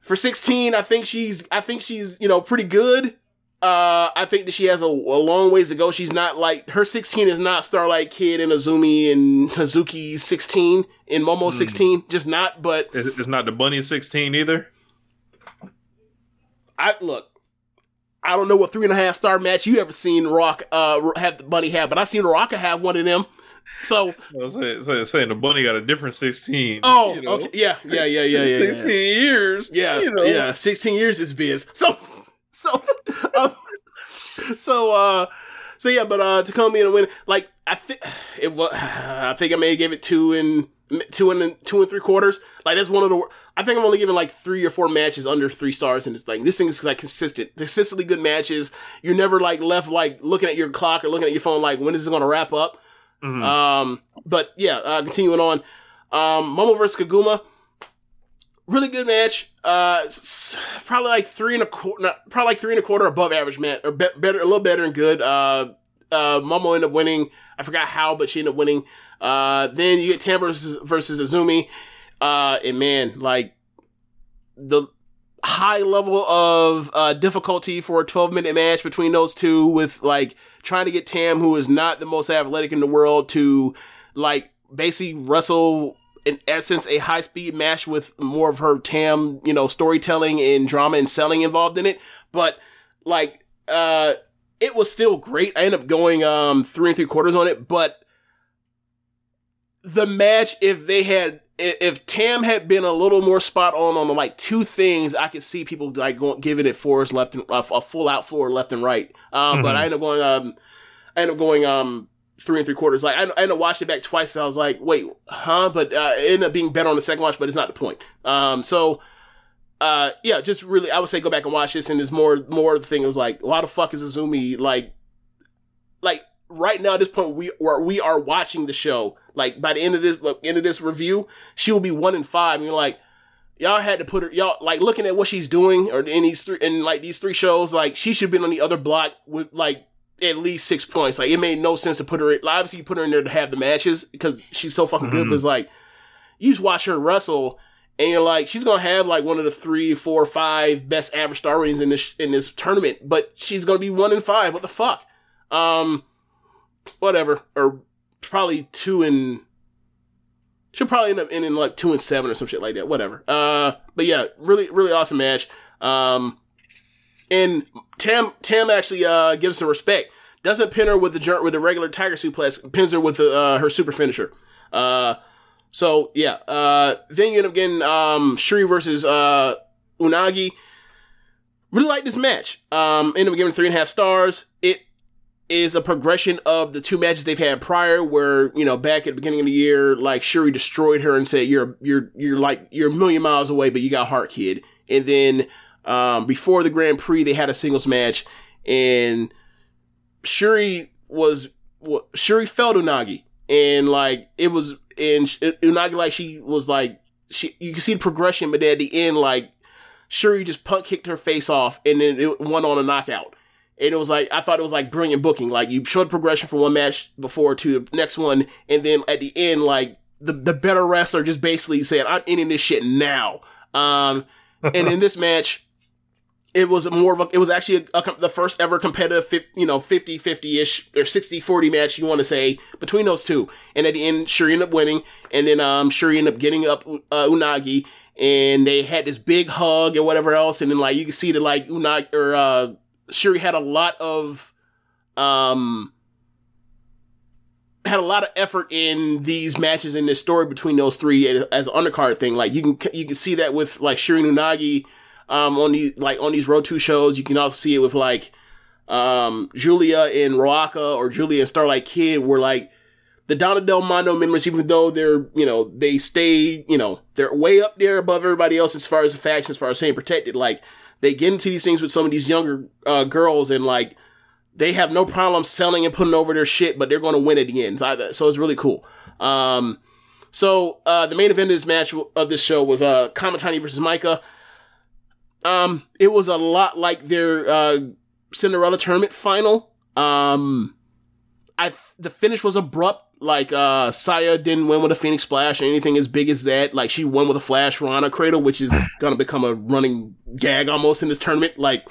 for 16 i think she's i think she's you know pretty good uh i think that she has a, a long ways to go she's not like her 16 is not starlight kid and azumi and hazuki 16 and momo 16 just not but It's not the bunny 16 either. i look i don't know what three and a half star match you ever seen rock uh have the bunny have but i seen Ruaka have one of them so was saying, saying, saying the bunny got a different 16. oh you know? okay yeah yeah yeah yeah yeah, yeah. 16 years. Yeah, You know. yeah. Sixteen years is biz. So, so, um, so, uh, so yeah. But uh, Tacoma and win. Like I think it was. I think I may have gave it two and two and two and three quarters. Like that's one of the. I think I'm only giving like three or four matches under three stars in this thing. This thing is like consistent, consistently good matches. You're never like left like looking at your clock or looking at your phone like when is this going to wrap up. Mhm. Um, but yeah, uh, continuing on, um, Momo versus Koguma, really good match. Uh, probably like three and a quarter, probably like three and a quarter above average match, or be- better, a little better and good. Uh, uh, Momo ended up winning. I forgot how, but she ended up winning. Uh, then you get Tam versus versus Azumi. Uh, and man, like the high level of uh, difficulty for a 12 minute match between those two with like trying to get Tam, who is not the most athletic in the world, to like basically wrestle in essence a high speed match with more of her Tam, you know, storytelling and drama and selling involved in it. But like, uh, it was still great. I ended up going um three and three quarters on it, but the match, if they had, if Tam had been a little more spot on on like two things, I could see people like going giving it fours left and uh, a full out floor left and right. Um, but Mhm. I ended up going um, I ended up going um three and three quarters. Like I, I ended up watching it back twice. And I was like, wait, huh? But uh, it ended up being better on the second watch, but it's not the point. Um, so. Uh yeah, just really I would say go back and watch this and there's more more of the thing it was like why the fuck is Azumi like like right now at this point we where we are watching the show like by the end of this end of this review she will be one in five. And you're like y'all had to put her y'all like looking at what she's doing or in these three in like these three shows like she should have been on the other block with like at least six points. Like it made no sense to put her in obviously you put her in there to have the matches because she's so fucking good Mhm. but it's like you just watch her wrestle and you're like she's gonna have like one of the three four five best average star ratings in this in this tournament but she's gonna be one in five. What the fuck? Um whatever or probably two and she'll probably end up ending like two and seven or some shit like that whatever uh but yeah really really awesome match um and tam tam actually uh gives some respect doesn't pin her with the jer- with the regular tiger suplex pins her with the, uh, her super finisher uh so yeah, uh, then you end up getting um, Syuri versus uh, Unagi. Really like this match. Um, ended up giving three and a half stars. It is a progression of the two matches they've had prior, where you know back at the beginning of the year, like Syuri destroyed her and said, "You're you're you're like you're a million miles away, but you got heart, kid." And then um, before the Grand Prix, they had a singles match, and Syuri was wa- Syuri felt Unagi, and like it was, and Unagi like she was like she you can see the progression, but then at the end, like Syuri just punt kicked her face off, and then it went on a knockout. And it was like I thought it was like brilliant booking. Like you showed progression from one match before to the next one, and then at the end, like the the better wrestler just basically said, "I'm ending this shit now." Um, and in this match, it was more of a, it was actually a, a, the first ever competitive, you know, 50 50 ish or 60 40 match, you want to say, between those two. And at the end, Syuri ended up winning. And then um, Syuri ended up getting up uh, Unagi. And they had this big hug and whatever else. And then, like, you can see that, like, Unagi or uh, Syuri had a lot of. um had a lot of effort in these matches in this story between those three as an undercard thing. Like you can you can see that with like Syuri Unagi um, on these like on these Road Two shows. You can also see it with like um, Julia and Ruaka or Julia and Starlight Kid, where like the Donna Del Mondo members, even though they're you know they stay you know they're way up there above everybody else as far as the faction, as far as staying protected. Like they get into these things with some of these younger uh, girls and like they have no problem selling and putting over their shit, but they're going to win at the end. So, so it's really cool. Um, so uh, the main event of this match of this show was uh, Kamitani versus Maika. Um, it was a lot like their uh, Cinderella tournament final. Um, I the finish was abrupt. Like uh, Saya didn't win with a Phoenix Splash or anything as big as that. Like she won with a Flash Rana Cradle, which is gonna become a running gag almost in this tournament. Like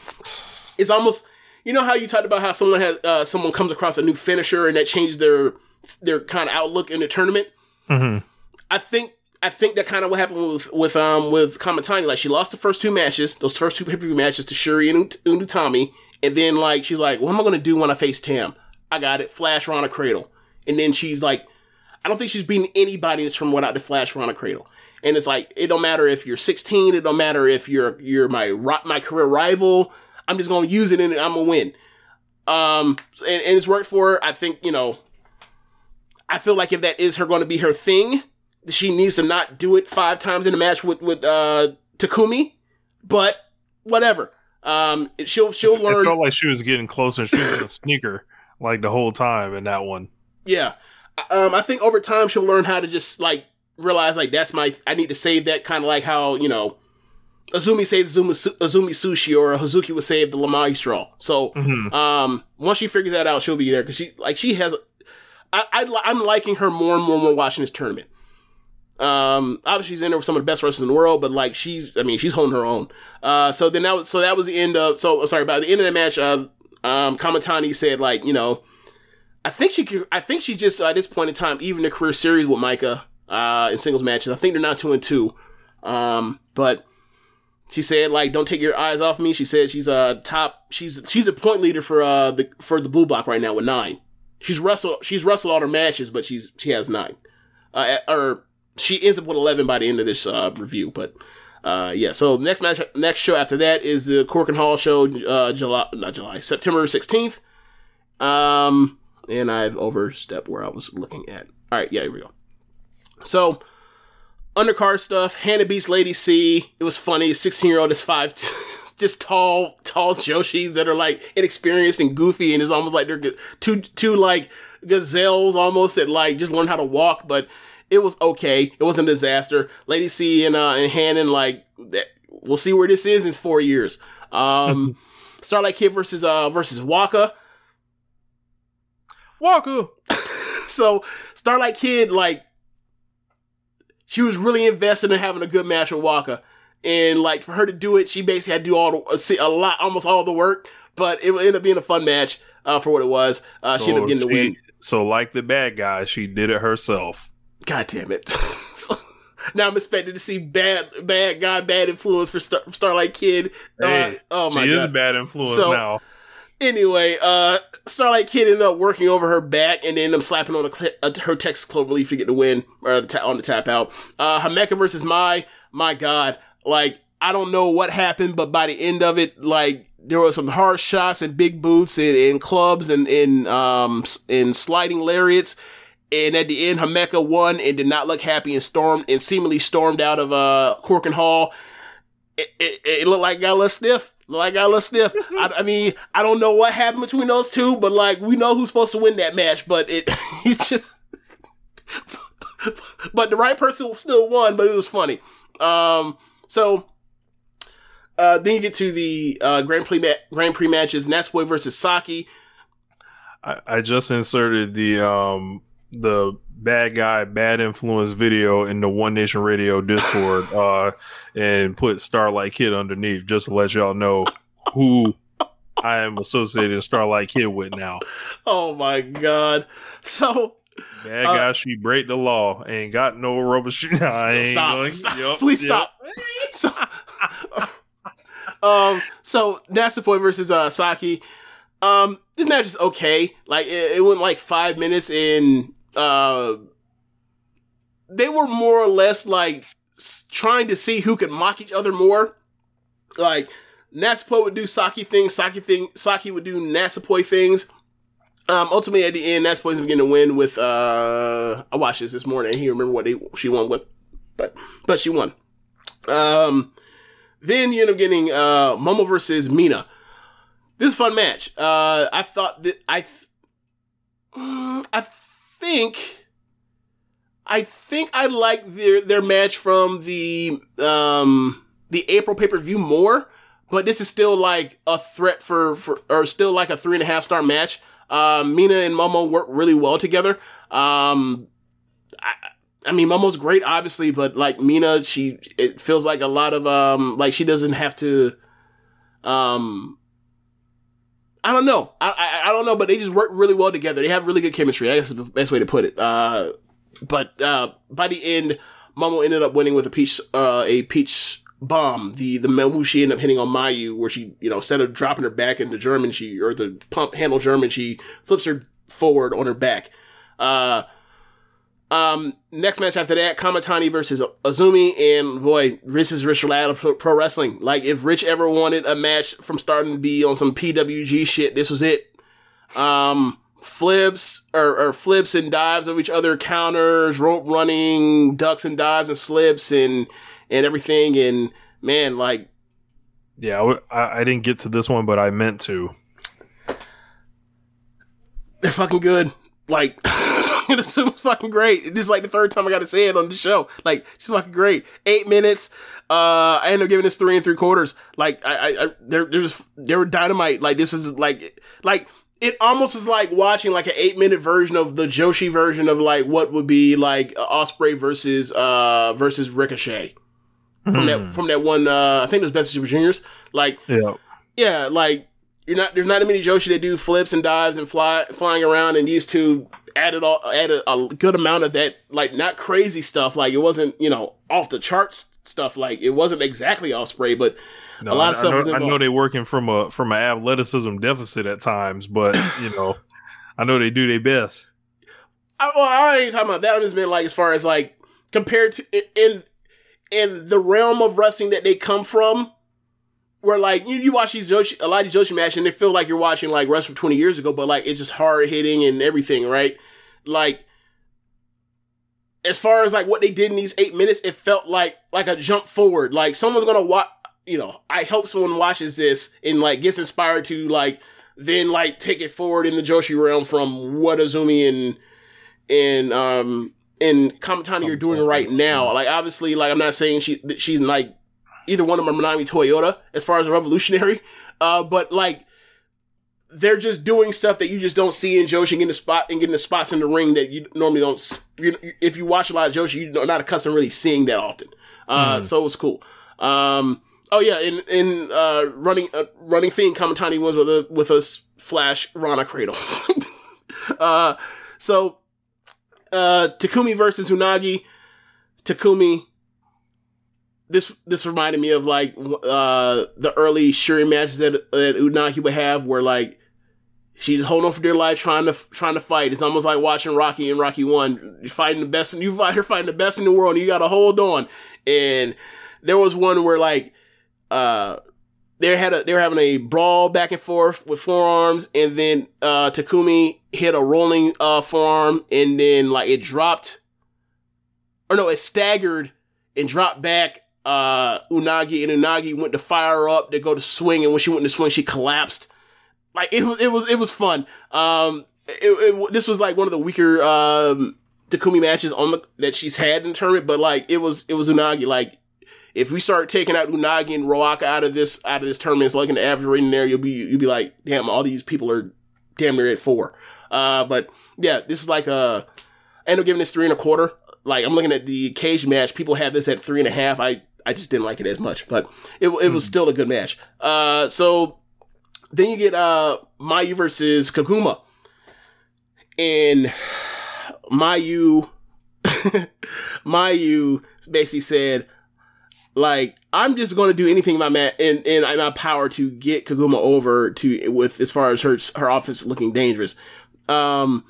it's almost you know how you talked about how someone has uh, someone comes across a new finisher and that changes their their kind of outlook in the tournament. Mm-hmm. I think I think that kind of what happened with with um with Kamitani. Like she lost the first two matches, those first two pay per view matches to Syuri and Unutami, and then like she's like, what am I gonna do when I face Tam? I got it, Flash Rana Cradle, and then she's like, I don't think she's beating anybody in this tournament without the Flash Rana Cradle. And it's like it don't matter if you're 16, it don't matter if you're you're my my career rival. I'm just gonna use it and I'm gonna win. Um, and, and it's worked for her. I think you know. I feel like if that is her going to be her thing, she needs to not do it five times in a match with with uh, Takumi, but whatever. Um, she'll she'll It learn. felt like she was getting closer. She was in a sneaker like the whole time in that one. Yeah. Um, I think over time she'll learn how to just like realize like that's my I need to save that kind of like how you know Azumi saves Azumi, Azumi Sushi or Hazuki would save the Lamai straw. So um, once she figures that out, she'll be there because she like she has. I, I I'm liking her more and more and more watching this tournament. Um, obviously she's in there with some of the best wrestlers in the world, but like she's, I mean, she's holding her own. Uh, so then that was, so that was the end of, so I'm sorry, by the end of the match, uh, um, Kamitani said like, you know, I think she, could- I think she just, uh, at this point in time, even the career series with Maika, uh, in singles matches, I think they're not two and two. Um, but she said like, don't take your eyes off me. She said she's uh top, she's, she's a point leader for, uh, the, for the blue block right now with nine. She's wrestled, she's wrestled all her matches, but she's, she has nine. Uh, or she ends up with 11 by the end of this uh, review. But uh, yeah, so next match, next show after that is the Korakuen Hall show, uh, July, not July, September 16th. Um, and I've overstepped where I was looking at. All right, yeah, here we go. So undercard stuff, Hanan beats Lady C. It was funny. 16 year old is five. Just tall, tall Joshis that are like inexperienced and goofy, and it's almost like they're two, two like gazelles almost that like just learn how to walk. But it was okay. It wasn't a disaster. Lady C and uh and Hanan like that. We'll see where this is in four years. Um, Starlight Kid versus uh versus Waka. Walker. so Starlight Kid, like, she was really invested in having a good match with Walker. and like for her to do it, she basically had to do all the a lot, almost all the work. But it ended up being a fun match uh, for what it was. Uh, she ended up getting the win. So, like the bad guy, she did it herself. God damn it! So, now I'm expected to see bad, bad guy, bad influence for Star- Starlight Kid. Uh, oh my she god! is a bad influence So- now. Anyway, uh, Starlight Kid ended up working over her back and then them slapping on cl- uh, her Texas Cloverleaf to get the win or the ta- on the tap out. Uh, Himeka versus Mai. My God, like I don't know what happened, but by the end of it, like there were some hard shots and big boots and, and clubs and in um and sliding lariats. And at the end, Himeka won and did not look happy and stormed and seemingly stormed out of uh and Hall it, it, it looked like got a little stiff. Looked like it got a little stiff. I, I mean, I don't know what happened between those two, but like we know who's supposed to win that match. But it, it's just, but the right person still won. But it was funny. Um, so uh, then you get to the uh, Grand Prix ma- Grand Prix matches: Natsupoi versus Saki. I, I just inserted the um the bad guy bad influence video in the One Nation Radio Discord uh and put Starlight Kid underneath just to let y'all know who I am associated Starlight Kid with now. Oh my god! So Bad Uh, guy, she break the law. Ain't got no rubber shoe. Nah, I ain't stop, going- stop. Yup, please yup. stop. So, um, so Natsupoi versus uh, Saki. Um, this match is okay. Like it, it went like five minutes, and uh, they were more or less like trying to see who could mock each other more. Like Natsupoi would do Saki things, Saki thing, Saki would do Natsupoi things. Um, ultimately at the end, Natsupoi's beginning to win with uh, I watched this this morning. I remember what they, she won with, but but she won. Um, then you end up getting uh, Momo versus Mina. This is fun match. Uh, I thought that I, th- Mm, I think, I think I like their their match from the um the April pay per view more, but this is still like a threat for for or still like a three and a half star match. Uh, Mina and Momo work really well together. Um, I, I mean, Momo's great, obviously, but like Mina, she it feels like a lot of um, like she doesn't have to, um, I don't know, I, I I don't know, but they just work really well together. They have really good chemistry. I guess is the best way to put it. Uh, but uh, by the end, Momo ended up winning with a peach uh a peach bomb. The the move she ended up hitting on Mayu, where she you know instead of dropping her back into German, she or the pump handle German, she flips her forward on her back. Uh, um, next match after that, Kamitani versus Azumi, and boy, this is Rich Lad Pro- Pro Wrestling. Like, if Rich ever wanted a match from starting to be on some PWG shit, this was it. Um, flips or, or flips and dives of each other, counters, rope running, ducks and dives and slips and and everything. And man, like Yeah, I w- I, I didn't get to this one, but I meant to. they're fucking good. Like this was fucking great. This is like the third time I got to say it on the show. Like she's fucking great. Eight minutes. Uh, I ended up giving this three and three quarters. Like I, I, I they're they're just they were dynamite. Like this is like like it almost is like watching like an eight minute version of the Joshi version of like what would be like Osprey versus uh versus Ricochet from that from that one. Uh, I think it was Best of Super Juniors. Like Yeah. yeah, like you're not there's not many Joshi that do flips and dives and fly flying around, and these two added all added a good amount of that, like not crazy stuff. Like it wasn't you know off the charts stuff. Like it wasn't exactly Osprey, but No, a lot of I, stuff I know, I know they working from a from an athleticism deficit at times, but you know, I know they do their best. I, well, I ain't talking about that. I just meant like as far as like compared to in in the realm of wrestling that they come from, where like you, you watch these Joshi, a lot of these Joshi matches and they feel like you're watching like wrestling from 20 years ago, but like it's just hard hitting and everything, right? Like as far as like what they did in these eight minutes, it felt like like a jump forward. Like someone's gonna watch. You know, I hope someone watches this and like gets inspired to like then like take it forward in the Joshi realm from what Azumi and and um and Kamitani are doing right now. Like obviously, like I'm not saying she she's like either one of them are Manami Toyota as far as a revolutionary, uh, but like they're just doing stuff that you just don't see in Joshi and getting the spot and getting the spots in the ring that you normally don't. You, if you watch a lot of Joshi, you're not accustomed to really seeing that often. Uh, So it was cool. Um, oh yeah, in in uh, running uh, running theme, Kamitani was with a with us Flash Rana Cradle. uh, so uh, Takumi versus Unagi. Takumi. This this reminded me of like uh, the early Syuri matches that, that Unagi would have, where like she's holding on for dear life, trying to trying to fight. It's almost like watching Rocky and Rocky One. Fighting the best, and you fight her fighting the best in the world, and you got to hold on. And there was one where like uh they had a they were having a brawl back and forth with forearms, and then uh Takumi hit a rolling uh forearm, and then like it dropped, or no, it staggered and dropped back. Uh, Unagi and Unagi went to fire up to go to swing, and when she went to swing, she collapsed. Like it was, it was, it was fun. Um, it, it, this was like one of the weaker um Takumi matches on the that she's had in the tournament, but like it was, it was Unagi. Like if we start taking out Unagi and Ruaka out of this out of this tournament, it's like an average rating there. You'll be you'll be like, damn, all these people are damn near at four. Uh, but yeah, this is like a. End up giving this three and a quarter. Like I'm looking at the cage match, people have this at three and a half. I I just didn't like it as much, but it it was still a good match. Uh, so then you get uh Mayu versus Koguma, and Mayu Mayu basically said like I'm just going to do anything in my ma- in in my power to get Koguma over to with as far as her her offense looking dangerous. Um,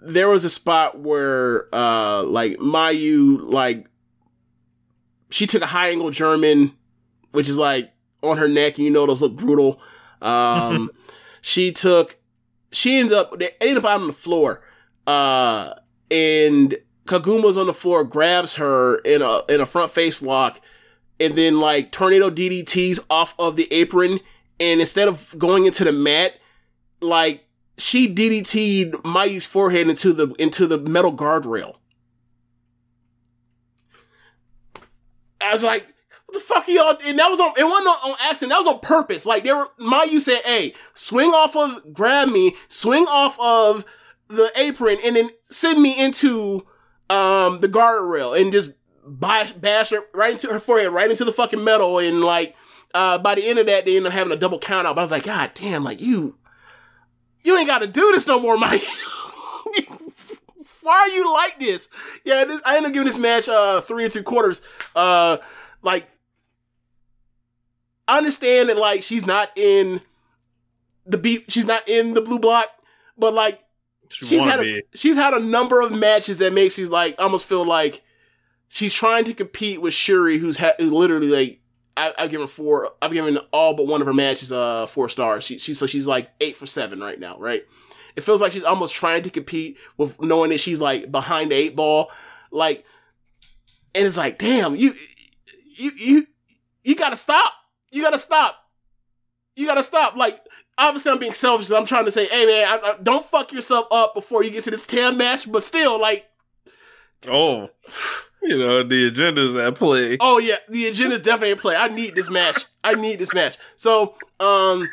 there was a spot where uh like Mayu like she took a high angle German, which is like on her neck, and you know those look brutal. Um, she took she ended up they ended up out on the floor, uh, and Koguma's on the floor, grabs her in a in a front face lock, and then like tornado DDTs off of the apron, and instead of going into the mat, like she DDT'd Mayu's forehead into the into the metal guardrail. I was like, what the fuck are y'all? And that was on, it wasn't on, on accident. That was on purpose. Like, they were, Mayu said, hey, swing off of, grab me, swing off of the apron, and then send me into, um, the guardrail and just bash, bash her right into her forehead, right into the fucking metal. And like, uh, by the end of that, they ended up having a double count out. But I was like, God damn, like, you, you ain't got to do this no more, Mike. Why are you like this? Yeah, this, I ended up giving this match uh three and three quarters. Uh, like I understand that like she's not in the beat, she's not in the blue block, but like She she's had a, be. she's had a number of matches that makes she's like almost feel like she's trying to compete with Syuri, who's ha- who literally like I, I've given four. I've given all but one of her matches uh four stars. She, she so she's like eight for seven right now, right? It feels like she's almost trying to compete with knowing that she's like behind the eight ball, like, and it's like, damn, you, you, you, you gotta stop. You gotta stop. You gotta stop. Like, obviously, I'm being selfish. I'm trying to say, hey man, I, I, don't fuck yourself up before you get to this Tam match. But still, like, Oh, you know the agenda's at play. Oh yeah, the agenda's definitely at play. I need this match. I need this match. So, um,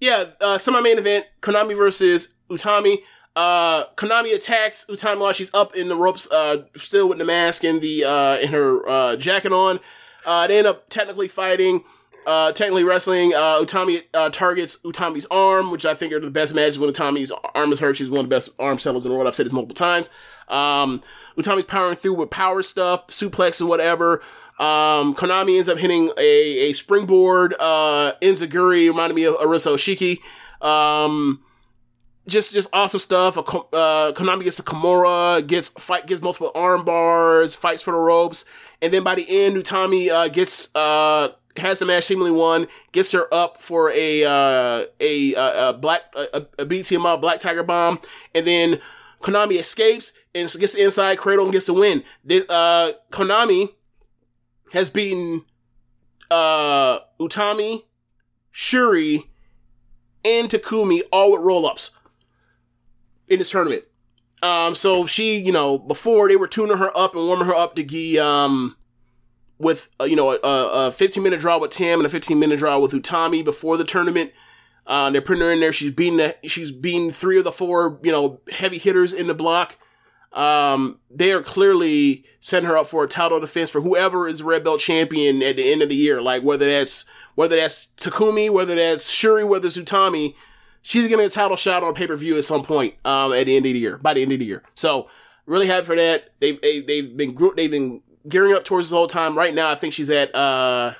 yeah, uh, semi main event: Konami versus Utami. Uh, Konami attacks Utami while she's up in the ropes, uh, still with the mask and the uh, and her uh, jacket on. Uh, they end up technically fighting. Uh, technically wrestling, uh, Utami uh, targets Utami's arm, which I think are the best matches when Utami's arm is hurt. She's one of the best arm sellers in the world. I've said this multiple times. Um, Utami's powering through with power stuff, suplex or whatever. Um, Konami ends up hitting a, a springboard, uh, Enziguri, reminded me of Arisa Hoshiki. Um, just, just awesome stuff. Uh, Konami gets a Kimura, gets fight, gets multiple arm bars, fights for the ropes. And then by the end, Utami, uh, gets, uh, has the match seemingly won, gets her up for a uh, a, a, a black a, a BTMI Black Tiger bomb, and then Konami escapes and gets inside Cradle and gets the win. Uh, Konami has beaten uh, Utami, Syuri, and Takumi all with roll ups in this tournament. Um, so she, you know, before they were tuning her up and warming her up to get um with uh, you know a, a 15 minute draw with Tam and a 15 minute draw with Utami before the tournament. Uh, they're putting her in there. She's beating the, she's beating three of the four you know heavy hitters in the block. Um, they are clearly setting her up for a title defense for whoever is red belt champion at the end of the year. Like whether that's whether that's Takumi, whether that's Syuri, whether it's Utami, she's getting a title shot on pay per view at some point um, at the end of the year. By the end of the year, so really happy for that. They've they, have they have been they've been gearing up towards this whole time. Right now, I think she's at uh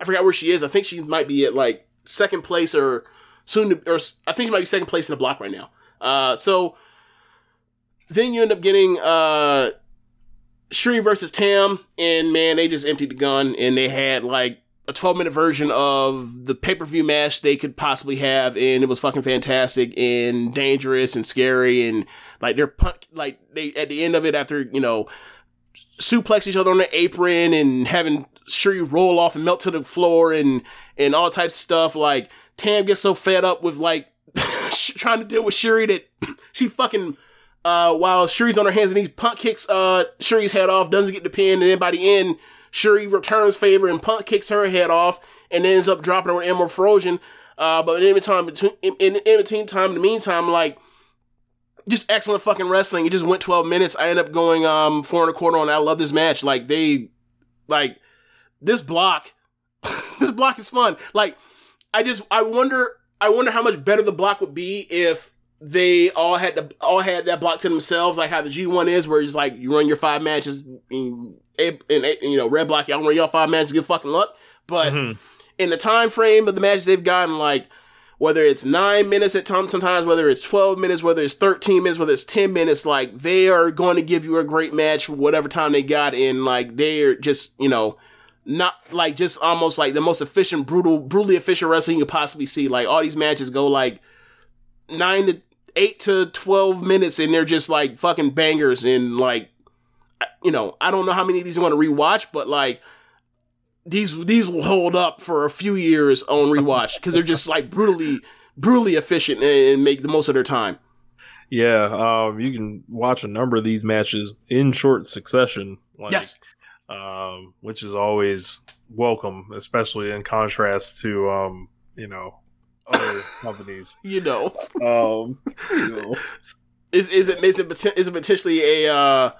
I forgot where she is. I think she might be at like second place or soon to, or I think she might be second place in the block right now. Uh so then you end up getting uh Syuri versus Tam, and man, they just emptied the gun and they had like a 12 minute version of the pay per view match they could possibly have, and it was fucking fantastic and dangerous and scary. And like they're punk, like they at the end of it after you know suplex each other on the apron and having Syuri roll off and melt to the floor and and all types of stuff. Like Tam gets so fed up with like trying to deal with Syuri that she fucking uh while Syuri's on her hands and knees, punk kicks uh Syuri's head off, doesn't get the pin, and then by the end Syuri returns favor and Punk kicks her head off and ends up dropping her with Emerald Flowsion. Uh, but in between, between in, in, in between time, in the meantime, like just excellent fucking wrestling. It just went 12 minutes. I end up going um four and a quarter on. I love this match. Like they, like this block, this block is fun. Like I just I wonder I wonder how much better the block would be if they all had the all had that block to themselves, like how the G one is, where it's like you run your five matches, and, and, and you know red block, y'all run y'all five matches, good fucking luck. But mm-hmm. in the time frame of the matches they've gotten, like whether it's nine minutes at times, sometimes whether it's twelve minutes, whether it's thirteen minutes, whether it's ten minutes, like they are going to give you a great match for whatever time they got in. Like they're just you know not like just almost like the most efficient, brutal, brutally efficient wrestling you could possibly see. Like all these matches go like nine to eight to 12 minutes and they're just like fucking bangers and like, you know, I don't know how many of these you want to rewatch, but like, these these will hold up for a few years on rewatch because they're just like brutally brutally efficient and make the most of their time. Yeah, um, you can watch a number of these matches in short succession. Like, yes, um, which is always welcome, especially in contrast to um, you know other companies. You know, um, you know, is is it is it is it potentially a uh,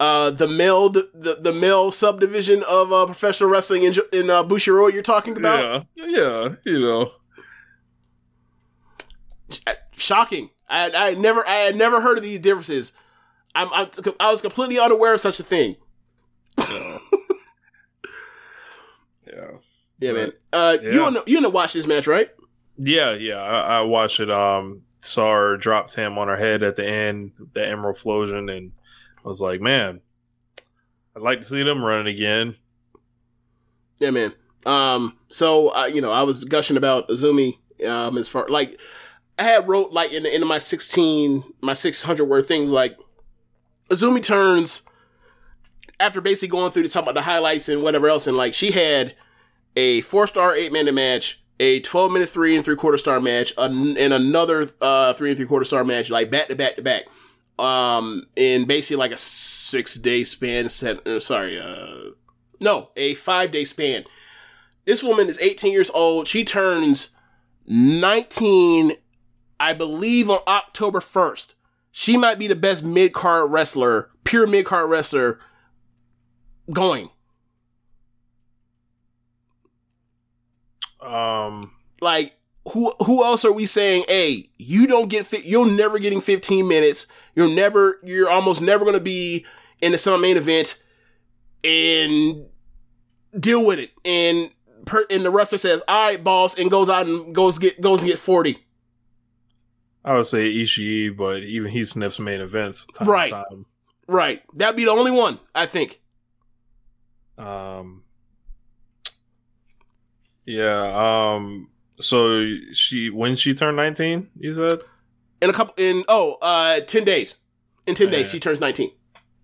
uh, the male the the male subdivision of uh, professional wrestling in in uh, Bushiroad you're talking about? Yeah, yeah, you know, shocking. I I never I had never heard of these differences. I'm, I'm I was completely unaware of such a thing. Yeah. yeah. Yeah, man. Uh, yeah. you wanna you wanna watch this match, right? Yeah, yeah. I, I watched it. Um, saw her drop Tam on her head at the end, the Emerald Flowsion, and I was like, man, I'd like to see them run it again. Yeah, man. Um, so uh, you know, I was gushing about Azumi. Um, as far like I had wrote like in the end of my sixteen, my six hundred word things like Azumi turns after basically going through the talking about the highlights and whatever else, and like she had a four star eight minute match, a twelve minute three and three quarter star match, an, and another uh three and three quarter star match, like back to back to back. Um, in basically like a six day span. Seven, uh, sorry, uh, no, a five day span. This woman is 18 years old. She turns 19, I believe, on October 1st. She might be the best mid card wrestler, pure mid card wrestler going. Um, like who who else are we saying? Hey, you don't get fit. You're never getting 15 minutes. You're never. You're almost never going to be in the summer main event, and deal with it. And per, and the wrestler says, "All right, boss," and goes out and goes get goes and get 40. I would say Ishii, but even he sniffs main events. Right. time. Right. That'd be the only one I think. Um. Yeah. Um. So she when she turned nineteen, you said. In a couple. In oh, uh, 10 days. In 10 days, she turns 19.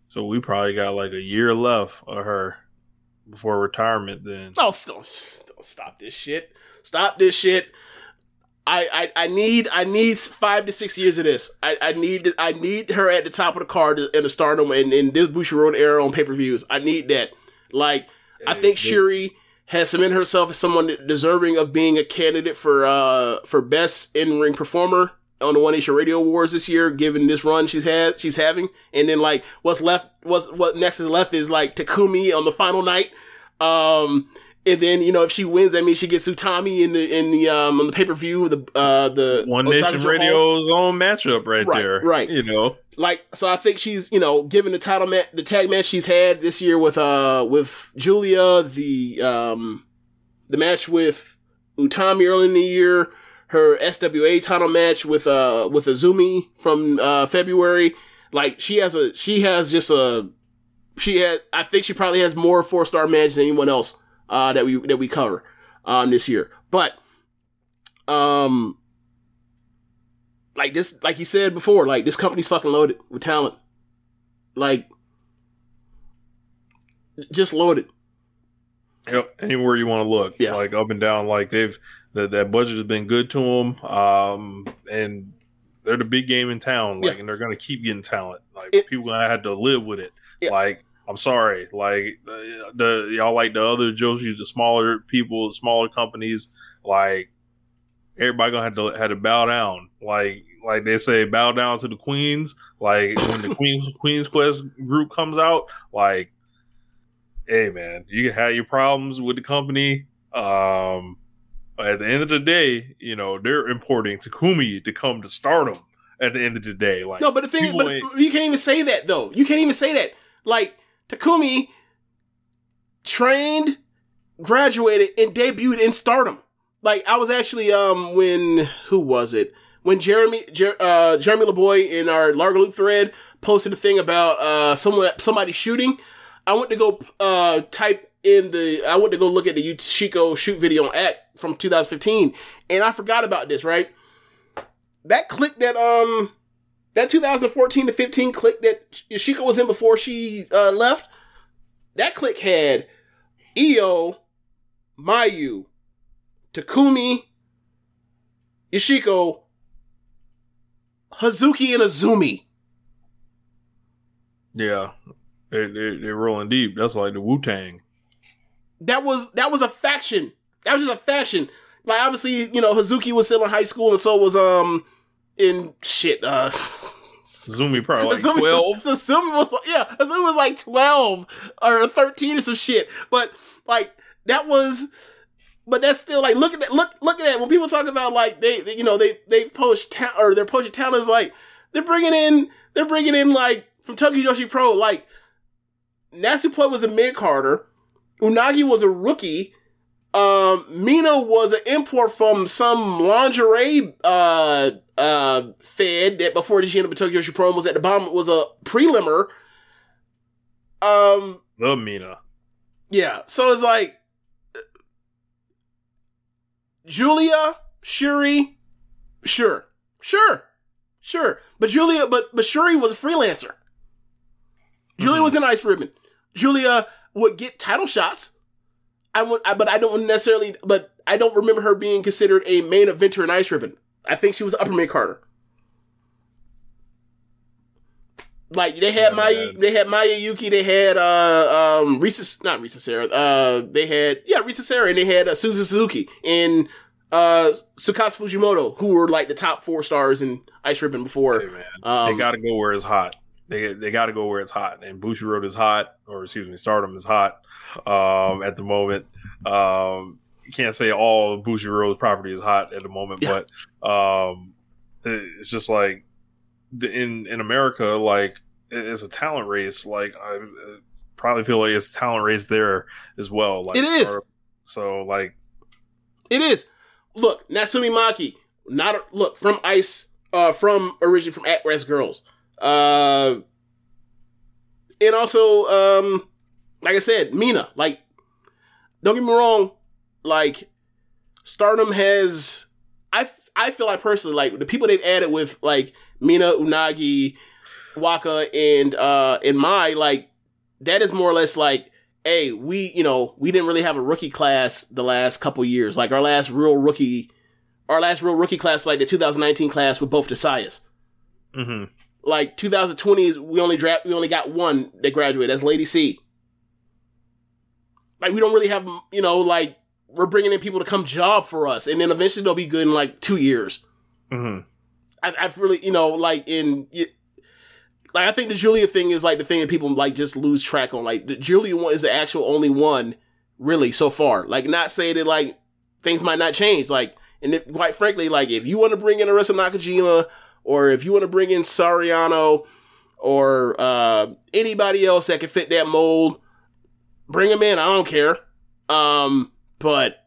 So we probably got like a year left of her before retirement. Then Oh, still, don't stop this shit. Stop this shit. I, I, I need I need five to six years of this. I, I need I need her at the top of the card in the stardom and in this Bushiroad era on pay per views. I need that. Like I think Syuri has cemented herself as someone deserving of being a candidate for uh for best in ring performer on the One Nation Radio Awards this year, given this run she's had she's having. And then like what's left what's what next is left is like Takumi on the final night. Um and then you know if she wins, that means she gets Utami in the in the um on the pay per view the uh the One Osaka Nation Hall. Radio's own matchup right, Right, there. right. You know. like so I think she's you know given the title match the tag match she's had this year with uh with Julia the um the match with Utami early in the year her SWA title match with uh with Azumi from uh February like she has a she has just a she had I think she probably has more four star matches than anyone else uh that we that we cover um this year but um like this like you said before like this company's fucking loaded with talent like just loaded Yep, anywhere you want to look, Yeah. like up and down. Like they've that that budget has been good to them, um, and they're the big game in town. Like, Yeah. and they're gonna keep getting talent. Like It- people gonna have to live with it. Yeah. Like I'm sorry, like the, the y'all like the other Joshi's, the smaller people, smaller companies. Like everybody gonna have to have to bow down. Like like they say, bow down to the queens. Like when the Queens Queens Quest group comes out, like hey man, you can have your problems with the company. Um, but at the end of the day, you know they're importing Takumi to come to stardom. At the end of the day, like no but the thing but you can't even say that though you can't even say that like Takumi trained graduated and debuted in stardom. Like I was actually um when who was it? When Jeremy Jer- uh Jeremy LeBoy in our Largo Loop thread posted a thing about uh someone somebody shooting I went to go uh type in the I went to go look at the Yoshiko shoot video on Act from 2015 and I forgot about this right? That click that um that 2014 to 15 click that Yoshiko was in before she uh, left, that click had Io, Mayu, Takumi, Yoshiko, Hazuki, and Azumi. yeah, they they they're rolling deep. That's like the Wu Tang. That was that was a faction. That was just a faction. Like obviously, you know, Hazuki was still in high school, and so was um in shit. Uh, Zumi probably like Azumi- twelve. Azumi was like, yeah, Azumi was like twelve or thirteen or some shit. But like that was, but that's still like look at that. Look look at that. When people talk about like they, they you know they they post ta- or they're poaching talents like they're bringing in they're bringing in like from Tokyo Joshi Pro like Natsupoi was a mid carder, Unagi was a rookie. Um, Mina was an import from some lingerie uh uh fed that before she ended up Tokyo Joshi Pro was at the bottom was a prelimer. Um, The Mina. yeah, so it's like Julia, Syuri, sure, sure, sure. But Julia, but but Syuri was a freelancer. Julia was an ice ribbon. Julia would get title shots. I would, I, but I don't necessarily, but I don't remember her being considered a main eventer in ice ribbon. I think she was upper mid carder. Like they had Maya, they had Maya Yukihi, they had uh um Risa, not Risa Sera, uh they had yeah Risa Sera, and they had uh, Suzu Suzuki and uh Tsukasa Fujimoto, who were like the top four stars in Ice Ribbon before. Hey, Um, they got to go where it's hot. They they got to go where it's hot. And Bushiroad is hot, or excuse me, Stardom is hot um, at the moment. Um, can't say all of Bushiroad's property is hot at the moment, Yeah. but um, it's just like the, in in America, like it's a talent race. Like I probably feel like it's a talent race there as well. Like It is. So like It is. Look, Natsumi Maki, not a, look from Ice, uh, from originally from Actwres girl'Z, uh, and also, um, like I said, Mina. Like, don't get me wrong, like Stardom has. I I feel like personally, like the people they've added with like Mina, Unagi, Waka, and uh, and Mai, like that is more or less like hey, we, you know, we didn't really have a rookie class the last couple years. Like our last real rookie, our last real rookie class, like the 2019 class with both Desaias. mhm. Like 2020 is we only draft, we only got one that graduated. That's Lady C. Like we don't really have, you know, like we're bringing in people to come job for us, and then eventually they'll be good in like two years. Mhm. I, I've really, you know, like in, like I think the Julia thing is like the thing that people like just lose track on. Like the Julia one is the actual only one, really, so far. Like not say that like things might not change. Like, and if, quite frankly, like if you want to bring in Arisa Nakajima, or if you want to bring in Sariano, or uh, anybody else that can fit that mold, bring them in. I don't care. Um, but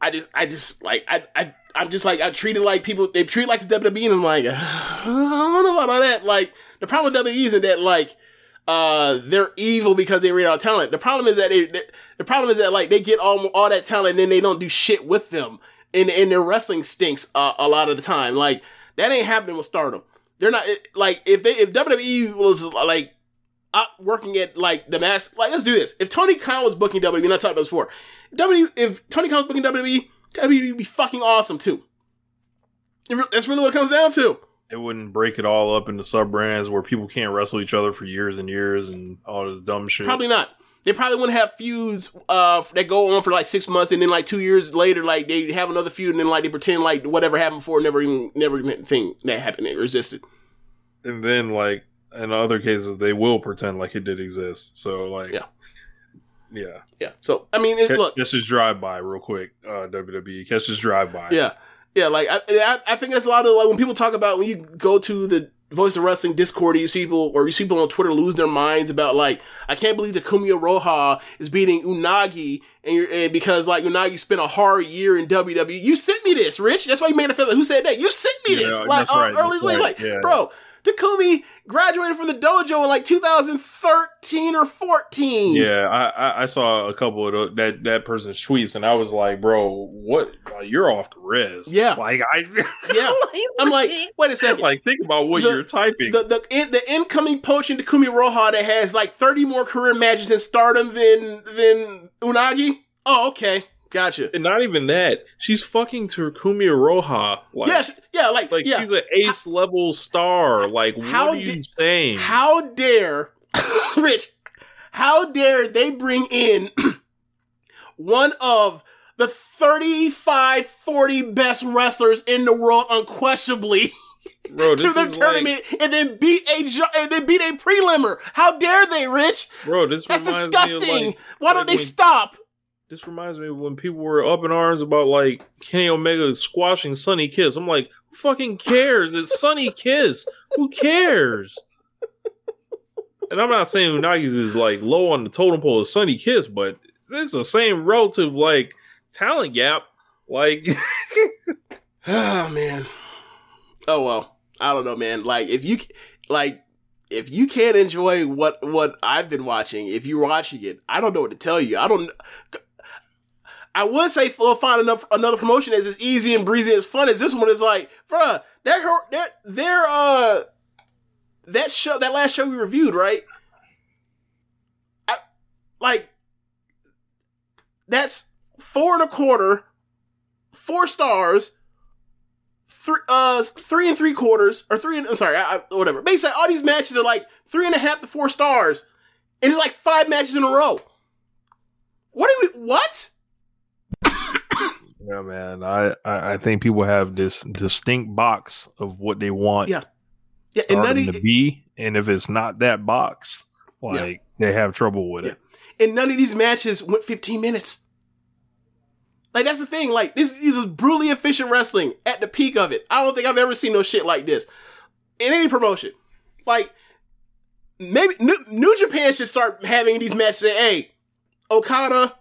I just, I just like, I, I, I'm just like, I treat it like people, they treat it like it's WWE, and I'm like, I don't know about all that. Like, the problem with WWE isn't that, like, uh, they're evil because they read out talent. The problem is that they, they- the problem is that, like, they get all, all that talent and then they don't do shit with them. And, and their wrestling stinks uh, a lot of the time. Like, that ain't happening with Stardom. They're not, it- like, if they, if WWE was, like, up working at like the mass. Like, let's do this. If Tony Khan was booking WWE, and I talked about this before, WWE. If Tony Khan was booking WWE, WWE would be fucking awesome too. That's really what it comes down to. it wouldn't break it all up into sub brands where people can't wrestle each other for years and years and all this dumb shit. Probably not. They probably wouldn't have feuds uh, that go on for like six months, and then like two years later, like they have another feud, and then like they pretend like whatever happened before never even never even thing that happened it existed. and then like in other cases they will pretend like it did exist. So like Yeah. yeah. Yeah. So I mean, it, look, just drive by real quick. Uh, WWE. Let's just drive by. Yeah, yeah. Like I, I, I think that's a lot of like when people talk about when you go to the Voice of Wrestling Discord, you see people or you see people on Twitter lose their minds about like I can't believe Takumi Iroha is beating Unagi and you're and because like Unagi spent a hard year in WWE. You sent me this, Rich. That's why you made a feel. Who said that? You sent me Yeah, this. Like uh, right, early right, like yeah. bro. Takumi graduated from the dojo in like 2013 or 14. Yeah, I, I, saw a couple of tho- that that person's tweets, and I was like, "Bro, what? you're off the res." Yeah. like I, Yeah. I'm like, wait a second. like think about what The- you're typing. the the in, the incoming poaching Takumi Iroha that has like 30 more career matches in Stardom than than Unagi. Oh, okay, gotcha. and not even that, she's fucking Takumi Iroha. Like, yes, yeah, like, like yeah. she's an ace level star. Like, how what are you saying? How dare, Rich? How dare they bring in one of the 35, 40 best wrestlers in the world, unquestionably, bro, to the tournament, and then beat a and then beat a prelimmer? How dare they, Rich? bro, this That's disgusting. like, Why don't they stop? This reminds me of when people were up in arms about like Kenny Omega squashing Sunny Kiss. I'm like, who fucking cares? It's Sunny Kiss. Who cares? And I'm not saying Unagi's is like low on the totem pole as Sunny Kiss, but it's the same relative like talent gap. Like, Oh man. Oh well. I don't know, man. Like if you like if you can't enjoy what what I've been watching, if you're watching it, I don't know what to tell you. I don't I would say we'll find enough another promotion that's as easy and breezy as fun as this one is. Like, bruh, that her that their uh that show that last show we reviewed, right? I like that's four and a quarter, four stars, three uh three and three quarters or three and I'm sorry, I, I, whatever. Basically, all these matches are like three and a half to four stars, and it's like five matches in a row. What do we? What? Yeah, man. I, I I think people have this distinct box of what they want. Yeah, yeah, and none of to be, and if it's not that box, like they have trouble with it. and none of these matches went 15 minutes. Like that's the thing. Like this, this is brutally efficient wrestling at the peak of it. I don't think I've ever seen no shit like this in any promotion. Like maybe New, New Japan should start having these matches. Say, hey, Okada,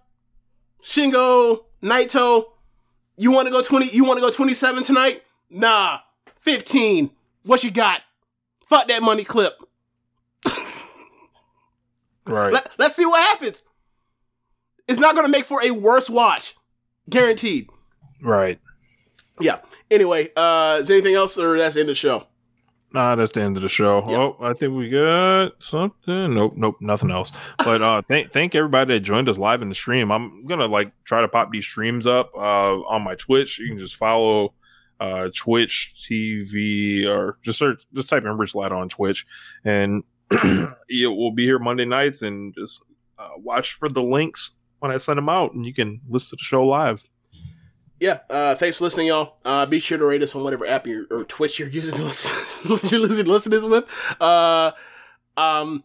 Shingo, Naito, you want to go 20? You want to go 27 tonight? Nah, 15. What you got? Fuck that money clip. Right. Let, let's see what happens. It's not going to make for a worse watch, guaranteed. Right. Yeah. Anyway, uh, is anything else, or that's of the show? Nah, that's the end of the show. Oh, I think we got something. Nope, nope, nothing else. But uh thank thank everybody that joined us live in the stream. I'm gonna like try to pop these streams up uh on my Twitch. You can just follow uh Twitch TV or just search just type in Rich Latta on Twitch and it will be here Monday nights and just uh, watch for the links when I send them out and you can listen to the show live. Yeah. Uh, thanks for listening, y'all. Uh, be sure to rate us on whatever app you're, or Twitch you're using to listen, you're using to listen to this with. Uh, um,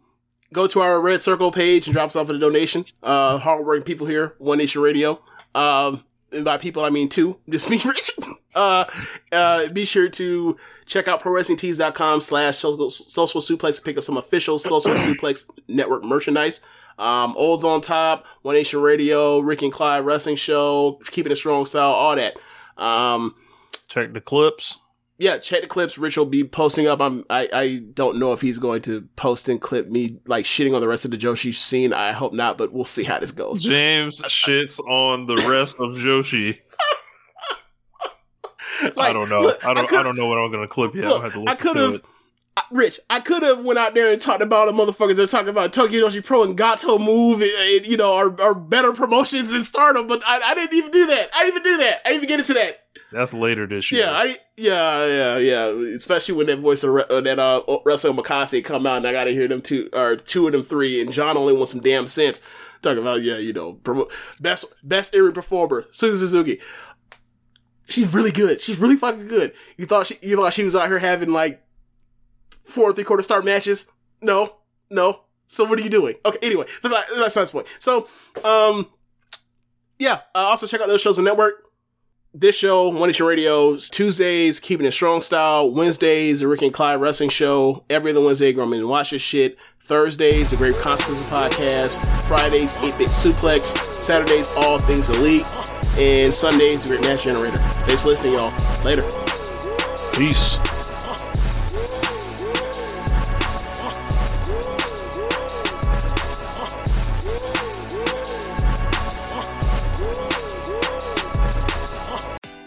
go to our Red Circle page and drop us off a donation. Uh, hardworking people here, One Nation Radio. Um, and by people, I mean two. Just me, Rich. Uh, uh, be sure to check out prowrestlingtees.com slash social suplex to pick up some official social suplex network merchandise. Um, Olds on top, One Nation Radio, Ricky and Clive Wrestling Show, Keeping a Strong Style, all that. Um, check the clips. Yeah, check the clips. Rich will be posting up. I'm. I. I don't know if he's going to post and clip me like shitting on the rest of the Joshi scene. I hope not, but we'll see how this goes. James shits on the rest of Joshi. I don't know. look, I don't. I, could- don't know what I'm gonna clip yet. Look, to listen could to have, it. Rich. I could have went out there and talked about the motherfuckers. They're talking about Tokyo Joshi Pro and Gatoh Move, and, and, you know, are, are better promotions than Stardom. But I, I didn't even do that. I didn't even do that. I didn't even get into that. That's later this year. Yeah, I, yeah, yeah, yeah. Especially when that voice of uh, that uh, Russell Makase come out, and I got to hear them two or two of them three, and John only wants some damn sense. Talking about yeah, you know, promo- best best in performer, Suzu Suzuki. She's really good. She's really fucking good. You thought she you thought she was out here having like four three quarter star matches? No, no. So what are you doing? Okay, anyway, that's not, that's the point. So, um, yeah. Uh, also check out those shows on network this show, One Nation Radio, Tuesdays, Keeping It Strong Style, Wednesdays, the Ricky and Clive Wrestling Show, every other Wednesday, go and watch this shit. Thursdays, the Grave Consequences Podcast, Fridays, 8-Bit Suplex, Saturdays, All Things Elite, and Sundays, the Great Match Generator. Thanks for listening, y'all. Later. Peace.